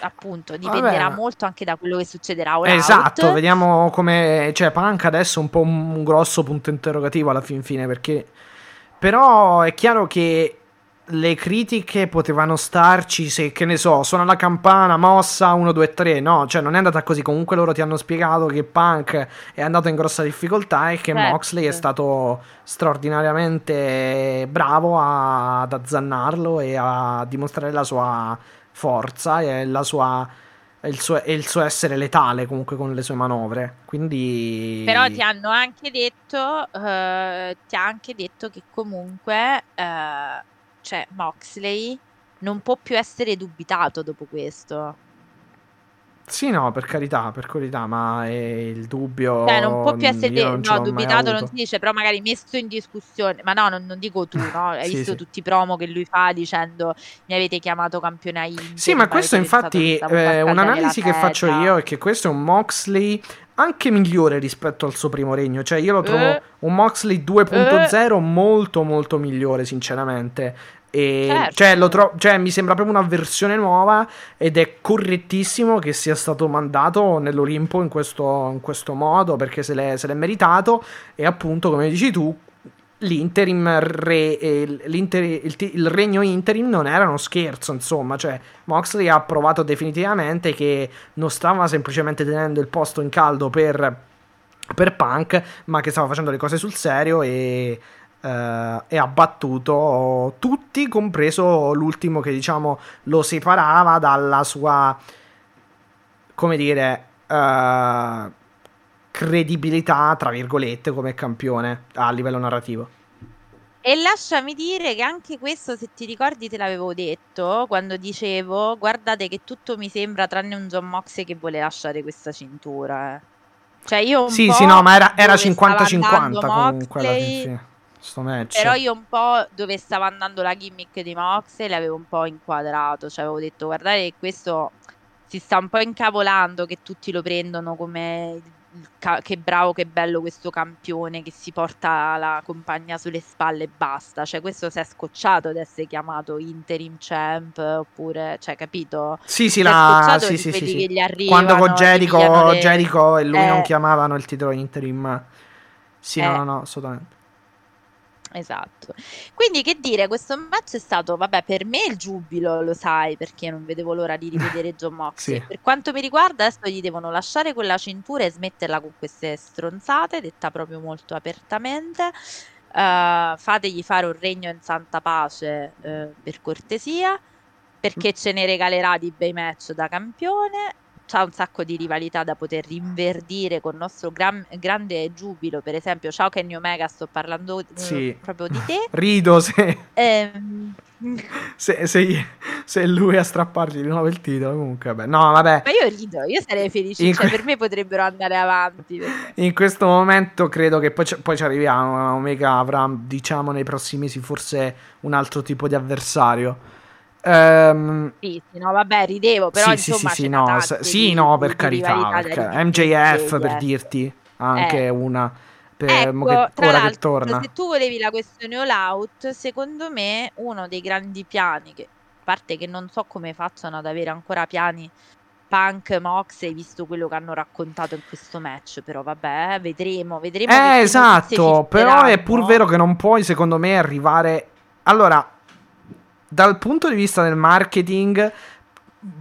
appunto dipenderà Vabbè. molto anche da quello che succederà ora Esatto, vediamo come. Cioè, Punk adesso è un po' un grosso punto interrogativo alla fin fine. Perché. Però è chiaro che le critiche potevano starci se, che ne so, suona la campana, mossa 1, 2, 3. No, cioè non è andata così. Comunque loro ti hanno spiegato che Punk è andato in grossa difficoltà e che Certo. Moxley è stato straordinariamente bravo a- ad azzannarlo e a dimostrare la sua forza e la sua il, suo, il suo essere letale comunque con le sue manovre. Quindi. Però ti hanno anche detto, eh, ti ha anche detto che comunque, eh, cioè Moxley non può più essere dubitato dopo questo. Sì, no, per carità, per carità, ma è il dubbio. Cioè, non può più essere, ce no, dubitato non si dice, però magari messo in discussione. Ma no, non, non dico tu, no? *laughs* Hai Sì, visto sì. tutti i promo che lui fa dicendo mi avete chiamato campione a Inter, Sì, ma questo infatti eh, un'analisi che faccio io è che questo è un Moxley anche migliore rispetto al suo primo regno. Cioè, io lo trovo Eh. un Moxley 2.0 molto, molto migliore, sinceramente. Certo. cioè, tro- cioè, mi sembra proprio una versione nuova ed è correttissimo che sia stato mandato nell'Olimpo in questo, in questo modo perché se l'è, se l'è meritato. E appunto, come dici tu, l'interim re, l'inter- il, il regno interim non era uno scherzo, insomma, cioè Moxley ha provato definitivamente che non stava semplicemente tenendo il posto in caldo per, per Punk, ma che stava facendo le cose sul serio e, eh, e ha battuto tutti, compreso l'ultimo che diciamo lo separava dalla sua, come dire, eh, credibilità, tra virgolette, come campione a livello narrativo. E lasciami dire che anche questo, se ti ricordi, te l'avevo detto quando dicevo: Guardate che tutto mi sembra tranne un John Moxley che vuole lasciare questa cintura. eh." Cioè, io un Sì, sì, no, ma era, era dove stava 50-50 andando comunque alla fine. Sto match. Però io un po' dove stava andando la gimmick di Moxley l'avevo un po' inquadrato. Cioè, avevo detto: Guardate, che questo si sta un po' incavolando che tutti lo prendono come ca- che bravo, che bello questo campione che si porta la compagna sulle spalle e basta. Cioè, questo si è scocciato ad essere chiamato interim champ oppure, cioè, capito? Sì, sì, Si la... sì, sì, sì, sì. che gli arrivano, Quando con Jericho, le- Jericho e lui Eh. non chiamavano il titolo interim. Sì, no, Eh. no, no, assolutamente. Esatto. Quindi che dire, questo match è stato, vabbè, per me il giubilo, lo sai, perché non vedevo l'ora di rivedere *laughs* John Moxley. Sì. Per quanto mi riguarda, adesso gli devono lasciare quella cintura e smetterla con queste stronzate, detta proprio molto apertamente. Eh, fategli fare un regno in santa pace, eh, per cortesia, perché ce ne regalerà di bei match da campione. C'ha un sacco di rivalità da poter rinverdire con nostro gran- grande giubilo. Per esempio, ciao Kenny Omega, sto parlando eh, Sì. proprio di te. *laughs* Rido se, Ehm, *laughs* se, se- se lui a strappargli di nuovo il titolo. Comunque, vabbè. No, vabbè. ma io rido, io sarei felice, cioè que- per me potrebbero andare avanti. perché- In questo momento credo che poi poi ci arriviamo. Omega avrà, diciamo, nei prossimi mesi forse un altro tipo di avversario. Ehm, Sì, sì, no, vabbè, ridevo, però sì, sì, insomma sì, sì, no, sì, di- no, per di carità. perché- MJF per eh. dirti anche Eh. una. Per, Ecco, che- tra ora che torna. se tu volevi la questione all out, secondo me uno dei grandi piani, che a parte che non so come facciano ad avere ancora piani Punk, Mox, visto quello che hanno raccontato in questo match, però vabbè, vedremo, vedremo Eh, esatto, però è pur vero che non puoi, secondo me, arrivare... Allora, dal punto di vista del marketing,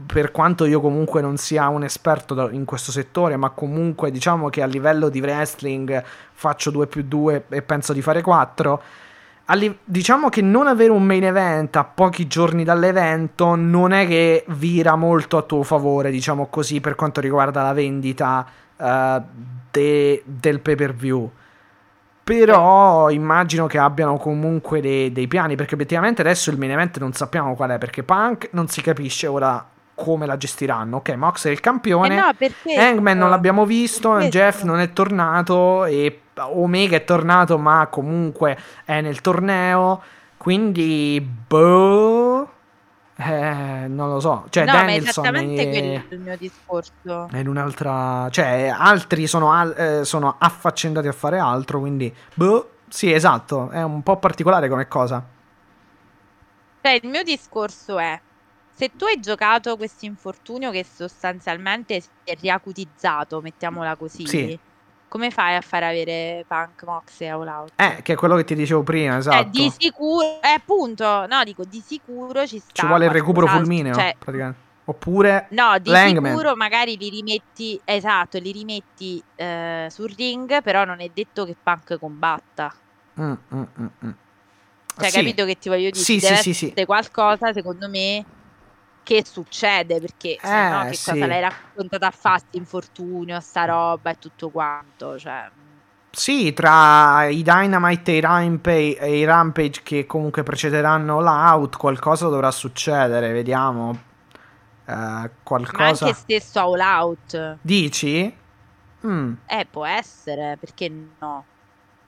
per quanto io comunque non sia un esperto in questo settore, ma comunque diciamo che a livello di wrestling faccio 2 più 2 e penso di fare 4. diciamo che non avere un main event a pochi giorni dall'evento non è che vira molto a tuo favore, diciamo così, per quanto riguarda la vendita eh, de- del pay per view. Però immagino che abbiano comunque dei, dei piani, perché obiettivamente adesso il main event non sappiamo qual è, perché Punk non si capisce ora come la gestiranno. Ok, Mox è il campione, Eh no, per questo, Hangman non l'abbiamo visto. Jeff non è tornato e Omega è tornato ma comunque è nel torneo, quindi boh... Eh, non lo so, cioè no, ma è esattamente è- quello il mio discorso. è in un'altra. Cioè, altri sono, al- eh, sono affaccendati a fare altro. Quindi, boh, sì, esatto. È un po' particolare come cosa. Cioè, il mio discorso è, se tu hai giocato questo infortunio che sostanzialmente si è riacutizzato, mettiamola così, Sì. Come fai a far avere Punk, Mox e All Out? Eh, che è quello che ti dicevo prima, Cioè, esatto. di sicuro, eh, appunto, no, dico, di sicuro ci sta Ci vuole il recupero fulmineo, cioè, praticamente. Oppure. No, di L'Hangman. sicuro magari li rimetti, esatto, li rimetti eh, sul ring, però non è detto che Punk combatta. Mm, mm, mm, mm. Cioè, Sì. capito che ti voglio dire? Sì, sì, sì, sì. qualcosa, secondo me, che succede, perché se no Eh, che sì. cosa l'hai raccontata a fatti, infortunio, sta roba e tutto quanto, cioè... Sì, tra i Dynamite e i, Rampage, e i Rampage che comunque precederanno l'out, qualcosa dovrà succedere. Vediamo. Eh, Ma qualcosa. anche stesso All Out, Dici? Mm. eh, può essere, perché no?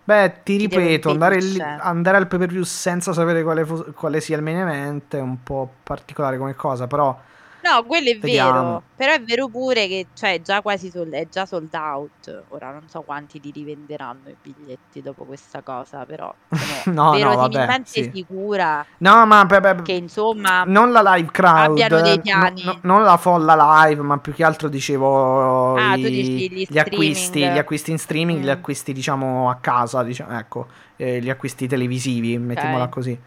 Beh, ti ripeto, andare, lì- andare al pay per view senza sapere quale, quale sia il main event è un po' particolare come cosa, però No, quello è Vediamo. vero, però è vero pure che cioè, è già quasi sold, è già sold out. Ora non so quanti li rivenderanno i biglietti dopo questa cosa, però sono *laughs* No, no, verosimilmente vabbè, sì. sicura No, ma pe- pe- che insomma non la live crowd, abbiano dei no- piani. no- non la folla live, ma più che altro dicevo Ah, i- tu dici gli gli acquisti, gli acquisti in streaming, gli Mm. acquisti diciamo a casa, diciamo, ecco, eh, gli acquisti televisivi, mettiamola così.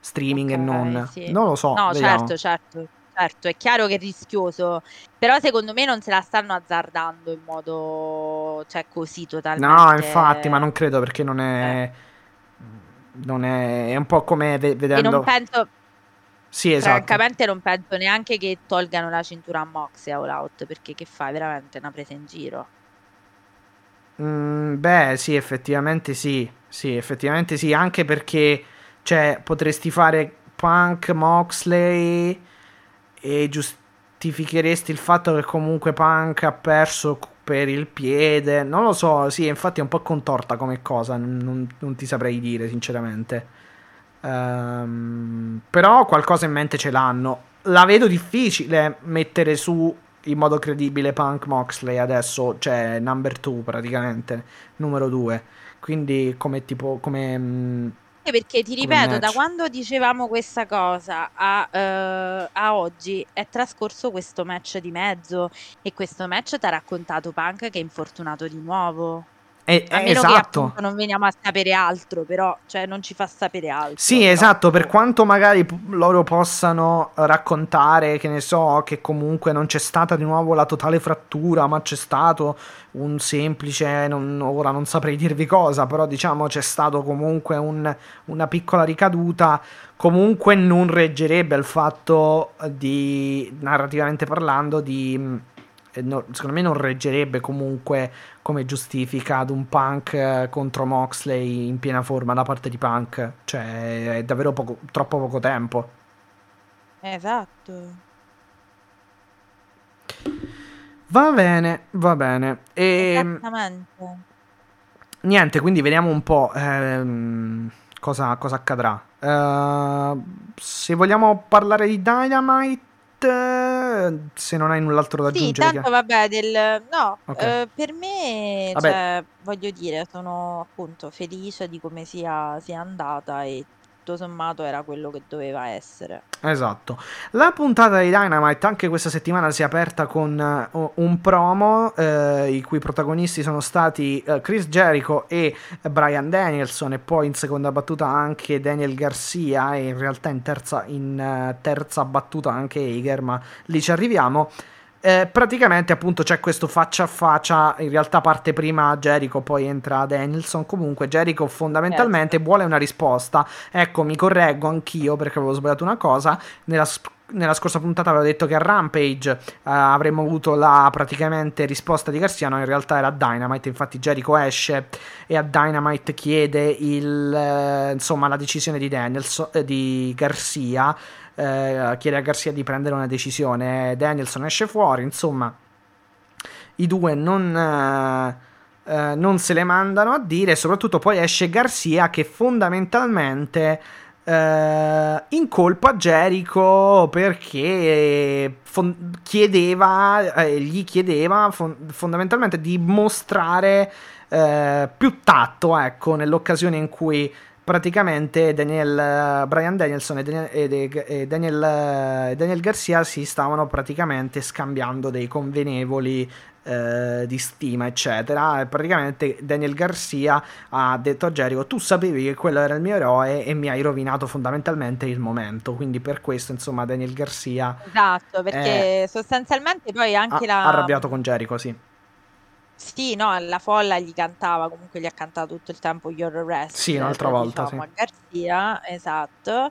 Streaming e Ok, non. sì. Non lo so, No, vediamo. certo, certo, certo, è chiaro che è rischioso, però secondo me non se la stanno azzardando in modo, cioè così totalmente. No, infatti, ma non credo perché non è. Non è. È un po' come ve- E vedendo. non penso, Sì, esatto. francamente non penso neanche che tolgano la cintura a Mox e All Out, perché che fai? Veramente una presa in giro. Mm, beh, sì, effettivamente sì. Sì, effettivamente sì. Anche perché, cioè, potresti fare Punk, Moxley e giustificheresti il fatto che comunque Punk ha perso per il piede. Non lo so, sì, infatti è un po' contorta come cosa. Non, non- ti saprei dire, sinceramente. Ehm, però qualcosa in mente ce l'hanno. La vedo difficile mettere su in modo credibile Punk Moxley adesso, cioè number 2 praticamente, numero 2. Quindi come tipo come mm, Anche Perché ti ripeto, da quando dicevamo questa cosa a, eh, a oggi è trascorso questo match di mezzo e questo match ti ha raccontato Punk che è infortunato di nuovo. Eh, A meno che esatto. appunto non veniamo a sapere altro, però cioè non ci fa sapere altro. Sì, però. esatto, per quanto magari loro possano raccontare, che ne so, che comunque non c'è stata di nuovo la totale frattura, ma c'è stato un semplice, non- ora non saprei dirvi cosa, però diciamo c'è stato comunque un- una piccola ricaduta, comunque non reggerebbe al fatto di, narrativamente parlando, di, no, secondo me non reggerebbe comunque come giustifica ad un Punk eh, contro Moxley in piena forma da parte di Punk. Cioè, è davvero poco, troppo poco tempo. Esatto. Va bene, va bene. E... Esattamente. Niente, quindi vediamo un po' ehm, cosa, cosa, accadrà. Uh, se vogliamo parlare di Dynamite, se non hai null'altro da aggiungere. Sì, tanto vabbè, del... no, okay. uh, per me, cioè, voglio dire, sono appunto felice di come sia, sia andata e tutto sommato era quello che doveva essere. Esatto. La puntata di Dynamite anche questa settimana si è aperta con uh, un promo uh, i cui protagonisti sono stati uh, Chris Jericho e Brian Danielson e poi in seconda battuta anche Daniel Garcia e in realtà in terza, in, terza battuta anche Hager, ma lì ci arriviamo. Eh, praticamente appunto c'è questo faccia a faccia, in realtà parte prima Jericho, poi entra Danielson, comunque Jericho fondamentalmente certo. vuole una risposta, ecco mi correggo anch'io perché avevo sbagliato una cosa, nella, nella scorsa puntata avevo detto che a Rampage eh, avremmo avuto la praticamente risposta di Garcia, no in realtà era Dynamite, infatti Jericho esce e a Dynamite chiede il, eh, insomma la decisione di, Danielson, eh, di Garcia eh, chiede a Garcia di prendere una decisione, Danielson esce fuori, insomma i due non, eh, non se le mandano a dire, soprattutto poi esce Garcia che fondamentalmente eh, incolpa Jericho perché fon- chiedeva, eh, gli chiedeva fon- fondamentalmente di mostrare eh, più tatto, ecco, nell'occasione in cui praticamente Daniel, Brian Danielson e Daniel, e Daniel, Daniel, Garcia si stavano praticamente scambiando dei convenevoli eh, di stima, eccetera. E praticamente Daniel Garcia ha detto a Jericho: Tu sapevi che quello era il mio eroe e mi hai rovinato fondamentalmente il momento. Quindi, per questo, insomma, Daniel Garcia. Esatto, perché sostanzialmente poi anche ha, la. arrabbiato con Jericho, sì. Sì, no, la folla gli cantava, comunque gli ha cantato tutto il tempo Your Arrest. Sì, un'altra volta, diciamo, sì. Garzia, esatto.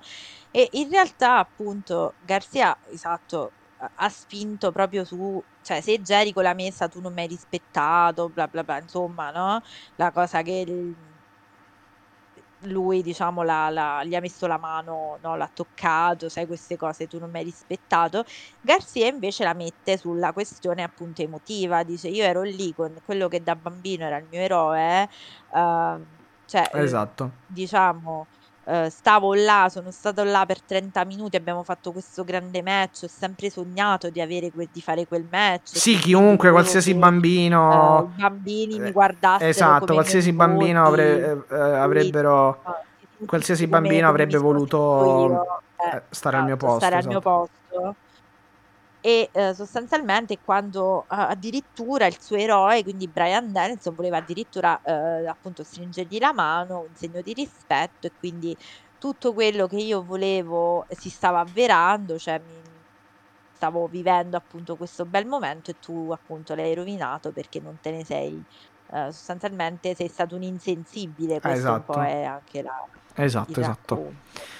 E in realtà, appunto, Garzia, esatto, ha spinto proprio su, cioè se Jericho l'ha messa tu non mi hai rispettato, bla bla bla, insomma, no? La cosa che lui, diciamo, la, la, gli ha messo la mano, no, l'ha toccato, sai, queste cose tu non mi hai rispettato. Garcia invece la mette sulla questione appunto emotiva, dice io ero lì con quello che da bambino era il mio eroe, uh, cioè, esatto. diciamo, Uh, stavo là, sono stato là per 30 minuti, abbiamo fatto questo grande match, ho sempre sognato di, avere que- di fare quel match. Sì, chiunque, qualsiasi che, bambino... I bambini mi guardassero Esatto, qualsiasi bambino avre- eh, avrebbero... qualsiasi bambino avrebbe voluto io, eh, stare al mio esatto, posto. Stare esatto. al mio posto e eh, sostanzialmente quando eh, addirittura il suo eroe, quindi Brian Dennison, voleva addirittura eh, appunto stringergli la mano, un segno di rispetto e quindi tutto quello che io volevo si stava avverando, cioè mi stavo vivendo appunto questo bel momento e tu appunto l'hai rovinato perché non te ne sei uh, sostanzialmente sei stato un insensibile, questo esatto. un po' è anche la Esatto, esatto. Racconto.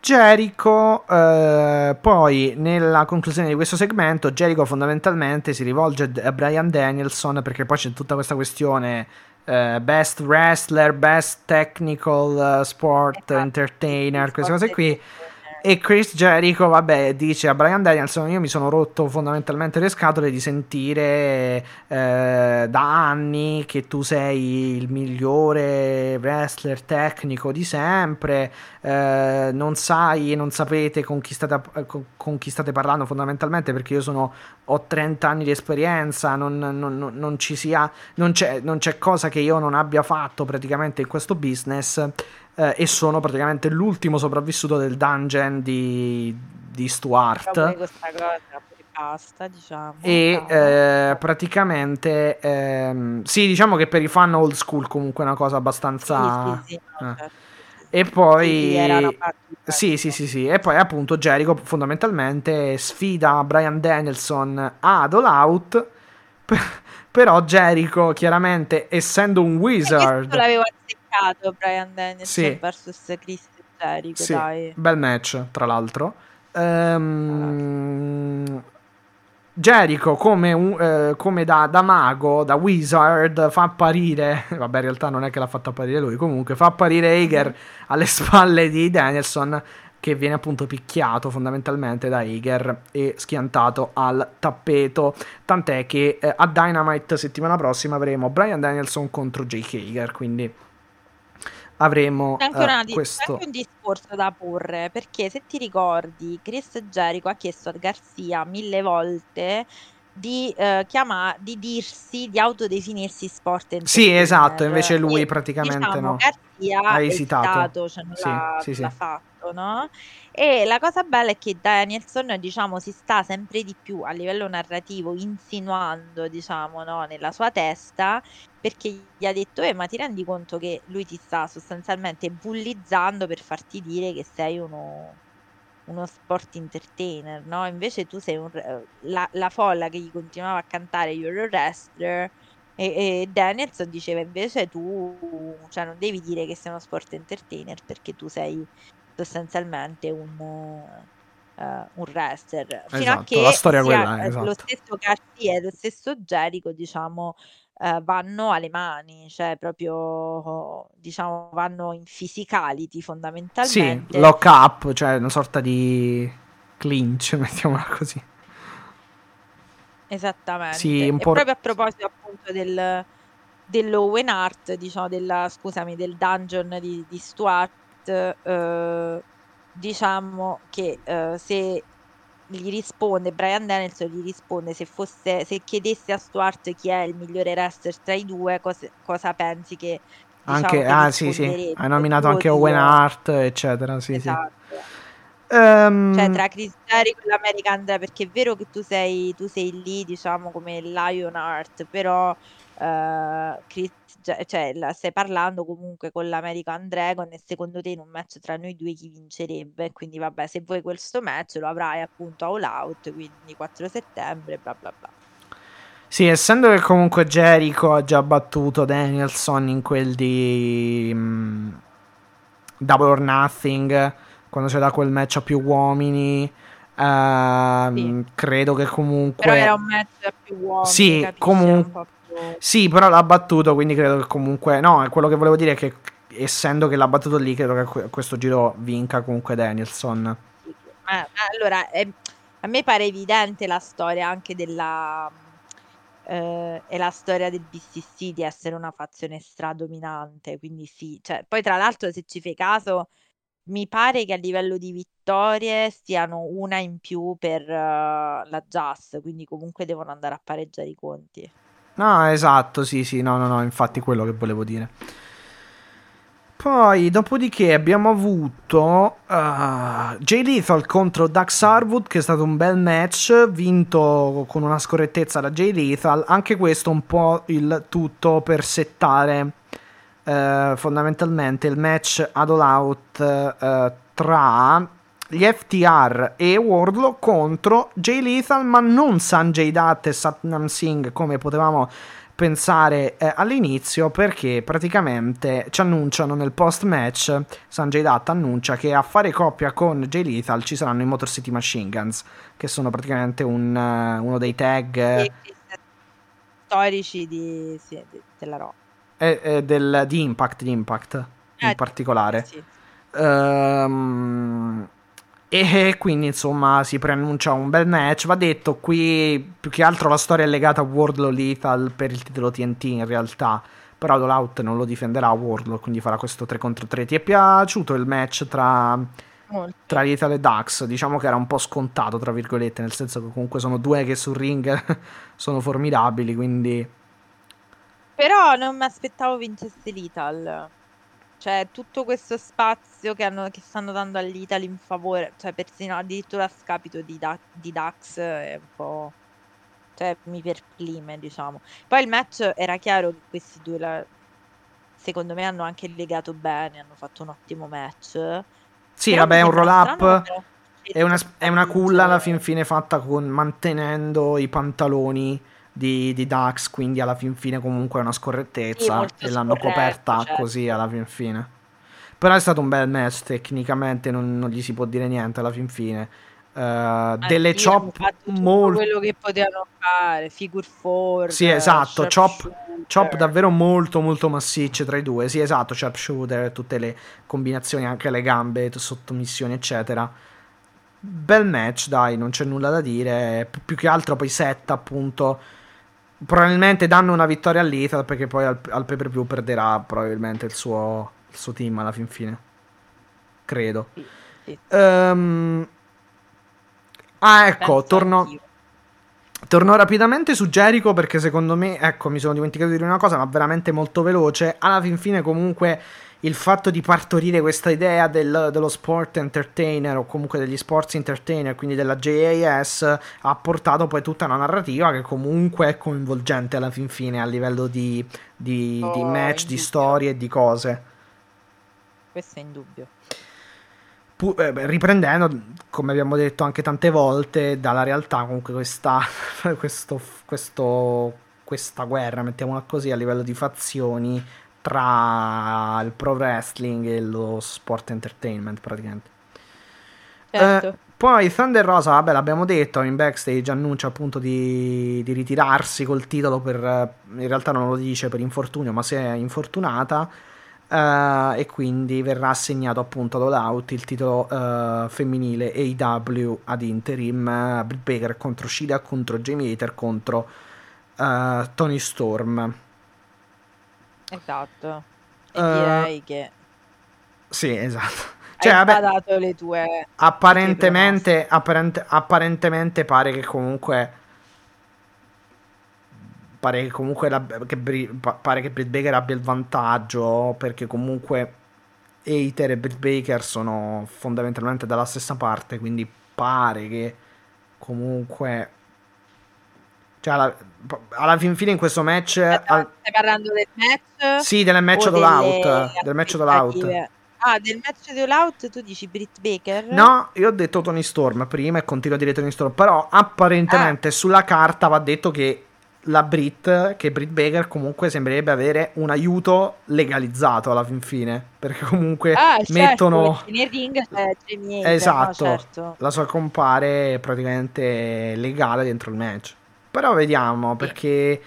Jericho, eh, poi nella conclusione di questo segmento, Jericho fondamentalmente si rivolge a Brian Danielson perché poi c'è tutta questa questione eh, best wrestler, best technical uh, sport esatto. entertainer, queste cose qui. E Chris Jericho, vabbè, dice a Brian Danielson: Io mi sono rotto fondamentalmente le scatole di sentire eh, da anni che tu sei il migliore wrestler tecnico di sempre. Eh, non sai e non sapete con chi, state, con chi, state, parlando fondamentalmente perché io sono, ho 30 anni di esperienza. Non, non, non, ci sia, non c'è, non c'è cosa che io non abbia fatto praticamente in questo business eh, e sono praticamente l'ultimo sopravvissuto del dungeon di, di Stuart. Basta, diciamo. E eh, praticamente ehm, sì, diciamo che per i fan old school comunque è una cosa abbastanza. Sì, sì, sì, no, eh. certo. E poi sì, sì, sì, sì, e poi appunto Jericho fondamentalmente sfida Brian Danielson ad All Out. *laughs* Però Jericho, chiaramente, essendo un wizard, azzeccato Brian Danielson sì. versus Chris Jericho. Sì. Dai. Bel match, tra l'altro. Um, Jericho come, un, eh, come da, da, mago, da wizard, fa apparire, *laughs* vabbè in realtà non è che l'ha fatto apparire lui, comunque fa apparire Hager alle spalle di Danielson che viene appunto picchiato fondamentalmente da Hager e schiantato al tappeto, tant'è che eh, a Dynamite settimana prossima avremo Brian Danielson contro Jake Hager, quindi avremo C'è ancora eh, questo... anche un discorso da porre, perché se ti ricordi, Chris Jericho ha chiesto a Garcia mille volte di, eh, chiama, di dirsi, di autodefinirsi sport. Sì, esatto, invece lui e, praticamente diciamo, no. Garcia ha esitato, cioè non sì, l'ha, sì, sì. l'ha fatto, no? E la cosa bella è che Danielson, diciamo, si sta sempre di più a livello narrativo insinuando, diciamo, no, nella sua testa, perché gli ha detto, eh, ma ti rendi conto che lui ti sta sostanzialmente bullizzando per farti dire che sei uno, uno sport entertainer, no? Invece tu sei un, la, la folla che gli continuava a cantare You're a wrestler e, e Danielson diceva invece tu, cioè non devi dire che sei uno sport entertainer perché tu sei sostanzialmente un, uh, un wrestler. Fino esatto, a che la storia quella, esatto. lo stesso Garcia e lo stesso Jericho, diciamo, uh, vanno alle mani, cioè proprio, diciamo, vanno in physicality fondamentalmente. Sì, lock up, cioè una sorta di clinch, *laughs* mettiamola così. Esattamente. Sì, e proprio a proposito appunto del, dell'Owen Art, diciamo, della, scusami, del dungeon di, di Stuart, eh, diciamo che eh, se gli risponde Brian Danielson gli risponde se fosse se chiedesse a Stuart chi è il migliore wrestler tra i due cosa, cosa pensi che diciamo, anche che ah sì sì hai nominato anche Oddio. Owen Hart eccetera sì esatto. sì Ehm, Cioè tra Chris Jericho e l'American Dream, perché è vero che tu sei, tu sei lì, diciamo, come Lionheart, però eh, Chris, Cioè, la- stai parlando comunque con l'American Dragon e secondo te in un match tra noi due chi vincerebbe? Quindi vabbè, se vuoi questo match lo avrai appunto a All Out, quindi 4 settembre, bla bla bla. Sì, essendo che comunque Jericho ha già battuto Danielson in quel di mm, Double or Nothing, quando c'era quel match a più uomini, ehm, Sì. credo che comunque... Però era un match a più uomini, Sì, capisci? Sì, però l'ha battuto, quindi credo che comunque... No, quello che volevo dire è che essendo che l'ha battuto lì, credo che que- questo giro vinca comunque Danielson. Ma allora, eh, a me pare evidente la storia anche della... eh, è la storia del BCC di essere una fazione stradominante, quindi sì. Cioè, poi tra l'altro se ci fai caso, mi pare che a livello di vittorie stiano una in più per eh, la Jazz, quindi comunque devono andare a pareggiare i conti. No, esatto, sì, sì, no, no, no, infatti quello che volevo dire. Poi, dopodiché, abbiamo avuto uh, Jay Lethal contro Dax Harwood, che è stato un bel match, vinto con una scorrettezza da Jay Lethal. Anche questo un po' il tutto per settare uh, fondamentalmente il match ad all out uh, tra gli FTR e Wardlow contro Jay Lethal, ma non Sanjay Dutt e Satnam Singh come potevamo pensare eh, all'inizio perché praticamente ci annunciano nel post match Sanjay Dutt annuncia che a fare coppia con Jay Lethal ci saranno i Motor City Machine Guns che sono praticamente un, uh, uno dei tag E- e- storici di, sì, di- della Raw. eh, eh, del, di Impact, di Impact in Eh, particolare sì. Ehm, e quindi insomma si preannuncia un bel match. Va detto qui più che altro la storia è legata a Wardlow Lethal per il titolo TNT in realtà. Però Out non lo difenderà Wardlow, quindi farà questo 3 contro 3. Ti è piaciuto il match tra, tra Lethal e Dax? Diciamo che era un po' scontato, tra virgolette, nel senso che comunque sono due che sul ring *laughs* sono formidabili, quindi... Però non mi aspettavo vincesse l'Ital. Cioè, tutto questo spazio che, hanno- che stanno dando all'Ital in favore, cioè persino addirittura a scapito di, Da- di Dax, è un po'... Cioè, mi perplime, diciamo. Poi il match era chiaro che questi due, la- secondo me, hanno anche legato bene, hanno fatto un ottimo match. Sì, Però vabbè, è un roll up. È una, è una culla alla fin fine fatta con mantenendo i pantaloni di, di Dax, quindi alla fin fine comunque è una scorrettezza e l'hanno coperta certo. così alla fin fine. Però è stato un bel match, tecnicamente non, non gli si può dire niente alla fin fine. Uh, delle chop molto quello che potevano fare figure 4 sì esatto chop, chop, davvero molto molto massicce tra i due sì esatto sharpshooter tutte le combinazioni anche le gambe sottomissioni eccetera bel match dai non c'è nulla da dire Pi- più che altro poi set appunto probabilmente danno una vittoria all'Ether perché poi al, al pay per view perderà probabilmente il suo, il suo team alla fin fine credo sì, sì. Um, Ah, ecco, torno, torno rapidamente su Jericho perché secondo me, ecco, mi sono dimenticato di dire una cosa, ma veramente molto veloce. Alla fin fine, comunque, il fatto di partorire questa idea del, dello sport entertainer o comunque degli sports entertainer, quindi della JAS, ha portato poi tutta una narrativa che comunque è coinvolgente alla fin fine a livello di, di, oh, di match, di storie e di cose. Questo è indubbio pu- eh, riprendendo, come abbiamo detto anche tante volte, dalla realtà comunque questa, *laughs* questo, questo, questa guerra, mettiamola così, a livello di fazioni tra il pro wrestling e lo sport entertainment praticamente. Certo. Eh, poi Thunder Rosa, vabbè, l'abbiamo detto, in backstage annuncia appunto di, di ritirarsi col titolo per... in realtà non lo dice per infortunio, ma si è infortunata Uh, e quindi verrà assegnato appunto ad All Out il titolo uh, femminile AEW ad interim uh, Britt Baker contro Shida contro Jamie Hater contro Tony Storm esatto. E direi che sì esatto. cioè, hai vabbè, dato le tue apparentemente, apparent- apparentemente pare che comunque pare che comunque la, che, pare che Britt Baker abbia il vantaggio perché comunque Hater e Britt Baker sono fondamentalmente dalla stessa parte quindi pare che comunque cioè alla, alla fin fine in questo match Stai parlando del match? Sì, del match all out del match all out Ah, del match di All Out tu dici Britt Baker? No, io ho detto Tony Storm prima e continuo a dire Tony Storm, però apparentemente ah. sulla carta va detto che la Brit, che Brit Baker comunque sembrerebbe avere un aiuto legalizzato alla fin fine, perché comunque ah, certo, mettono... Nel ring c'è Jamie Esatto, no, certo. la sua compare praticamente legale dentro il match. Però vediamo, perché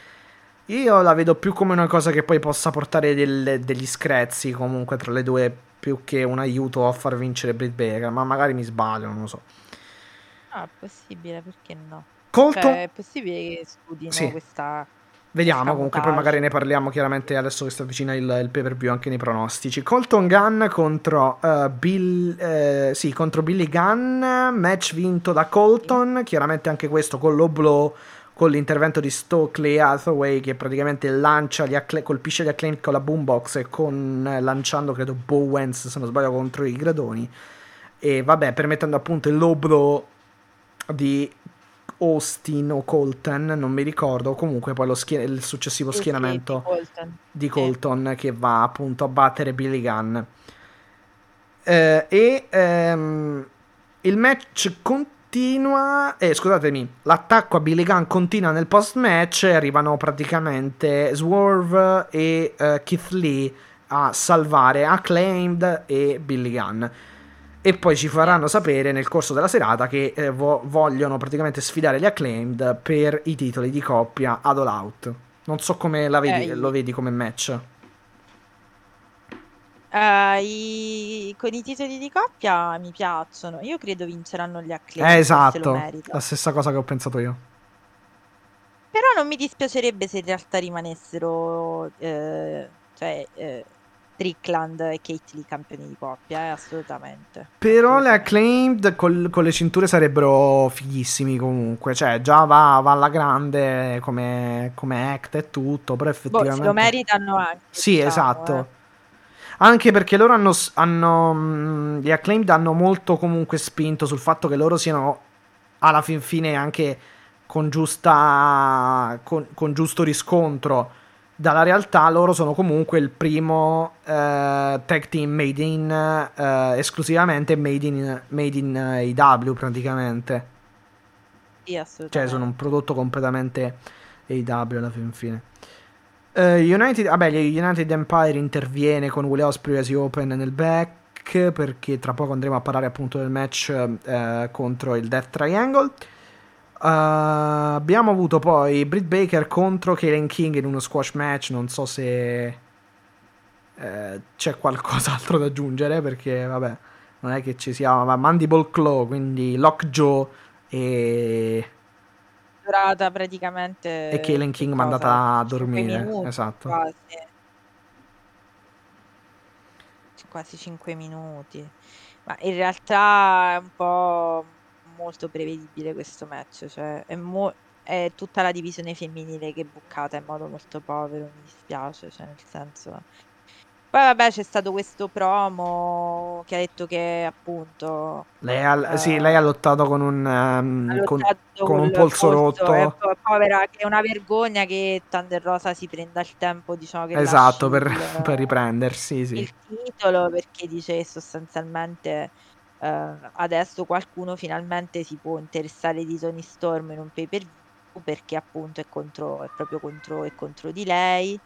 io la vedo più come una cosa che poi possa portare del, degli screzzi comunque tra le due, più che un aiuto a far vincere Brit Baker, ma magari mi sbaglio, non lo so. Ah, possibile, perché no? Colton... Cioè, è possibile che studino sì. questa... Vediamo, comunque poi magari ne parliamo chiaramente adesso che sta vicina il, il pay per view anche nei pronostici. Colton Gunn contro, uh, Bill, eh, sì, contro Billy Gunn, match vinto da Colton, chiaramente anche questo con l'oblo con l'intervento di Stokely Hathaway che praticamente lancia gli accla- colpisce gli acclaim con la boombox e con eh, lanciando credo Bowens se non sbaglio contro i gradoni e vabbè permettendo appunto il lobro di Austin o Colton, non mi ricordo, comunque poi schien- il successivo sì, schienamento sì, di Colton, di Colton sì. che va appunto a battere Billy Gunn. Eh, e ehm, il match continua, eh, scusatemi, l'attacco a Billy Gunn continua nel post match, arrivano praticamente Swerve e eh, Keith Lee a salvare Acclaimed e Billy Gunn e poi ci faranno sapere nel corso della serata che eh, vo- vogliono praticamente sfidare gli acclaimed per i titoli di coppia ad All Out. Non so come vedi, eh, lo vedi come match. Uh, i... Con i titoli di coppia mi piacciono. Io credo vinceranno gli acclaimed. Eh, esatto, la stessa cosa che ho pensato io. Però non mi dispiacerebbe se in realtà rimanessero... Eh, cioè... Eh, Strickland e Kate Lee campioni di coppia, eh, assolutamente. Però assolutamente. le acclaimed col, con le cinture sarebbero fighissimi comunque, cioè già va, va alla grande come, come, act e tutto, però effettivamente... Boh, lo meritano anche. Sì, diciamo, esatto. Eh. Anche perché loro hanno, hanno mm, gli acclaimed hanno molto comunque spinto sul fatto che loro siano alla fin fine anche con giusta con, con giusto riscontro. Dalla realtà loro sono comunque il primo uh, tag team made in uh, esclusivamente made in, made in AW praticamente. Sì assolutamente cioè sono un prodotto completamente AW alla fin fine uh, United vabbè United Empire interviene con Will Ospreay as open nel back perché tra poco andremo a parlare appunto del match eh, contro il Death Triangle. Uh, abbiamo avuto poi Britt Baker contro Kalen King in uno squash match. Non so se eh, c'è qualcos'altro da aggiungere perché, vabbè, non è che ci sia ma Mandible Claw, quindi Lockjaw e durata praticamente e Kalen King mandata a dormire, minuti, esatto. Quasi. quasi 5 minuti. Ma in realtà è un po' molto prevedibile questo match, cioè è, mo- è tutta la divisione femminile che è buccata in modo molto povero, mi dispiace, cioè nel senso poi vabbè c'è stato questo promo che ha detto che appunto... Lei ha, uh, sì, lei ha lottato con un, um, con, con un polso, polso rotto. Eh, povera, che è una vergogna che Thunder Rosa si prenda il tempo, diciamo che... Esatto, per, il, *laughs* per, riprendersi, sì. Il titolo perché dice sostanzialmente... Uh, adesso qualcuno finalmente si può interessare di Tony Storm in un pay per view perché appunto è, contro, è proprio contro, è contro di lei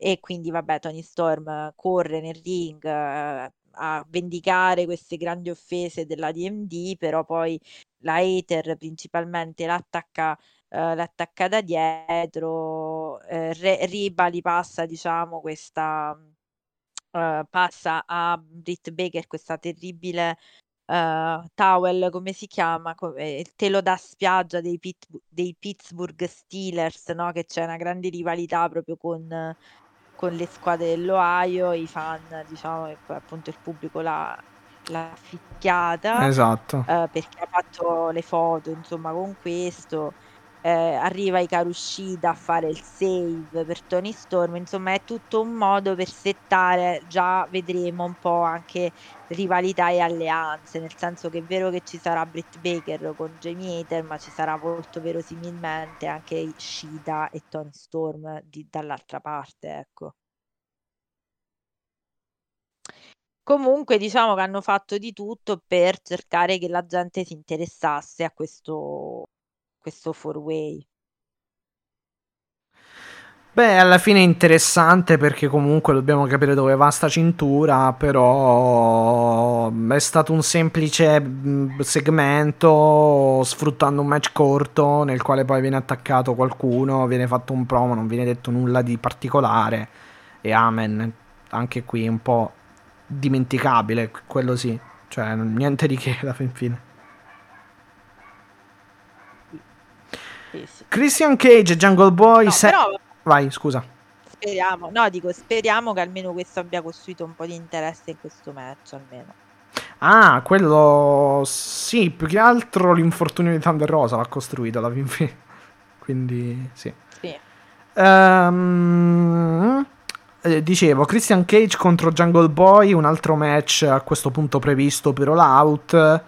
e quindi vabbè Tony Storm corre nel ring eh, a vendicare queste grandi offese della DMD, però poi la hater principalmente l'attacca, eh, l'attacca da dietro, eh, Re- Riba li passa diciamo questa... Uh, passa a Britt Baker questa terribile uh, towel, come si chiama? Come, il telo da spiaggia dei, Pit- dei Pittsburgh Steelers, no? che c'è una grande rivalità proprio con con le squadre dell'Ohio, i fan, diciamo, appunto il pubblico l'ha, l'ha ficchiata. Esatto. Eh, perché ha fatto le foto, insomma, con questo. Eh, arriva Ikarushida a fare il save per Tony Storm, insomma è tutto un modo per settare, già vedremo un po' anche rivalità e alleanze, nel senso che è vero che ci sarà Britt Baker con Jamie Hater, ma ci sarà molto verosimilmente anche Shida e Tony Storm di, dall'altra parte, ecco. Comunque diciamo che hanno fatto di tutto per cercare che la gente si interessasse a questo questo four way. Beh, alla fine è interessante perché comunque dobbiamo capire dove va sta cintura, però è stato un semplice mm, segmento sfruttando un match corto nel quale poi viene attaccato qualcuno, viene fatto un promo, non viene detto nulla di particolare e amen. Anche qui un po' dimenticabile, quello sì, cioè niente di che *laughs* alla fin fine. Sì, sì. Christian Cage e Jungle Boy. No, se... però... Vai, scusa. Speriamo, no, dico, speriamo che almeno questo abbia costruito un po' di interesse in questo match, almeno. Ah, quello sì, più che altro l'infortunio di Thunder Rosa l'ha costruito alla fine. *laughs* Quindi, sì. Sì. Um, dicevo, Christian Cage contro Jungle Boy, un altro match a questo punto previsto per All Out.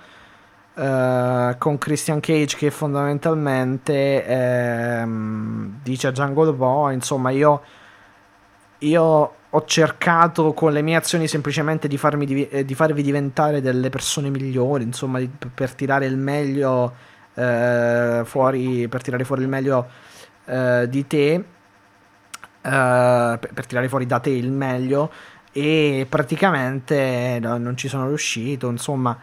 Uh, con Christian Cage che fondamentalmente ehm, dice a Jungle Boy insomma io, io ho cercato con le mie azioni semplicemente di, farmi eh, di farvi diventare delle persone migliori insomma di, per tirare il meglio eh, fuori per tirare fuori il meglio eh, di te per, per tirare fuori da te il meglio e praticamente no, non ci sono riuscito insomma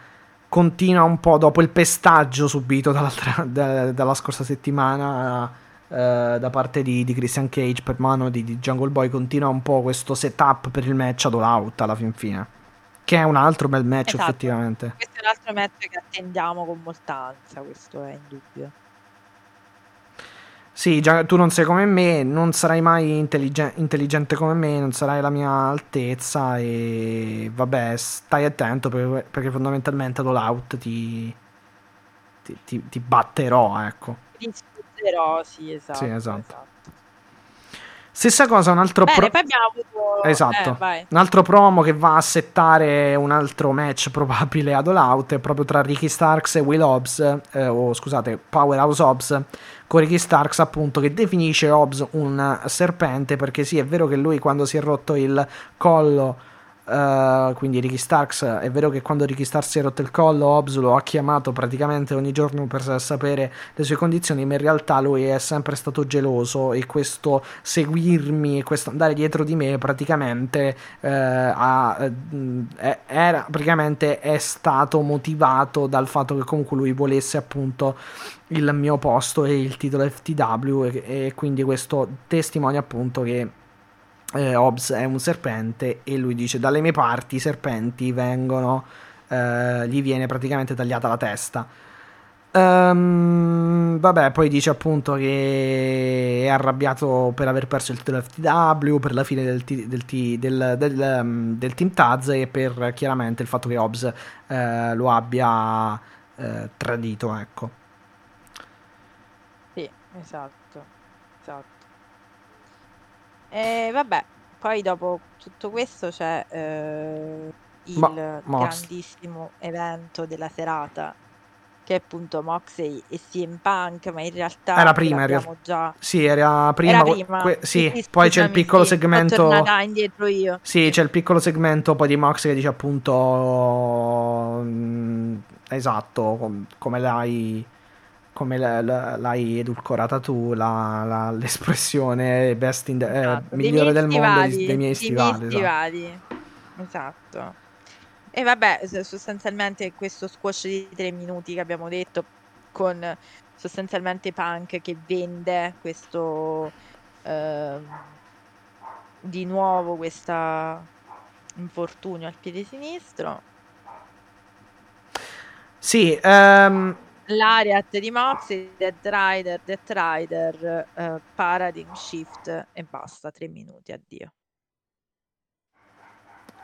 continua un po' dopo il pestaggio subito *laughs* da, dalla scorsa settimana eh, da parte di, di, Christian Cage per mano di, di, Jungle Boy continua un po' questo setup per il match ad all out alla fin fine che è un altro bel match esatto. effettivamente questo è un altro match che attendiamo con molta ansia questo è indubbio sì, già, tu non sei come me, non sarai mai intelligen- intelligente come me, non sarai alla mia altezza e vabbè, stai attento perché, perché fondamentalmente all out ti, ti, ti, ti batterò, ecco. Ti sfrutterò, sì, esatto. Sì, esatto. esatto. Stessa cosa, un altro Bene, pro... avuto... Esatto. Eh, un altro promo che va a settare un altro match *laughs* probabile ad All Out è proprio tra Ricky Starks e Will Hobbs, eh, o scusate, Powerhouse Hobbs, con Starks appunto che definisce Hobbs un serpente perché sì, è vero che lui quando si è rotto il collo Uh, quindi Ricky Starks è vero che quando Ricky Starks si è rotto il collo Hobbs lo ha chiamato praticamente ogni giorno per sapere le sue condizioni ma in realtà lui è sempre stato geloso e questo seguirmi e questo andare dietro di me praticamente uh, ha, uh, era, praticamente è stato motivato dal fatto che comunque lui volesse appunto il mio posto e il titolo FTW e, e quindi questo testimonia appunto che eh, Hobbes è un serpente e lui dice dalle mie parti i serpenti vengono, eh, gli viene praticamente tagliata la testa. Um, vabbè, poi dice appunto che è arrabbiato per aver perso il titolo FTW, per la fine del, t- del, t- del, del um, Team Taz e per chiaramente il fatto che Hobbs eh, lo abbia eh, tradito, ecco. Sì, esatto. E vabbè, poi dopo tutto questo c'è eh, il Ma- grandissimo evento della serata, che è appunto Moxley e CM Punk, ma in realtà Era prima, in già... Sì, era prima. Era prima. que- sì, Sì, poi c'è il piccolo sì, segmento. indietro io. Sì, c'è il piccolo segmento poi di Mox che dice appunto mm, esatto, com- come l'hai come la- la- l'hai edulcorata tu la- l'espressione best in the, eh, Esatto, dei migliore del mondo stivali, dei miei dei miei stivali. esatto. stivali. Esatto. E vabbè, sostanzialmente questo squash di tre minuti che abbiamo detto con sostanzialmente Punk che vende questo ehm, di nuovo questo infortunio al piede sinistro. Sì, ehm, L'Ariat di Moxley, Dead Rider, Death Rider, eh, Paradigm Shift e basta, tre minuti, addio.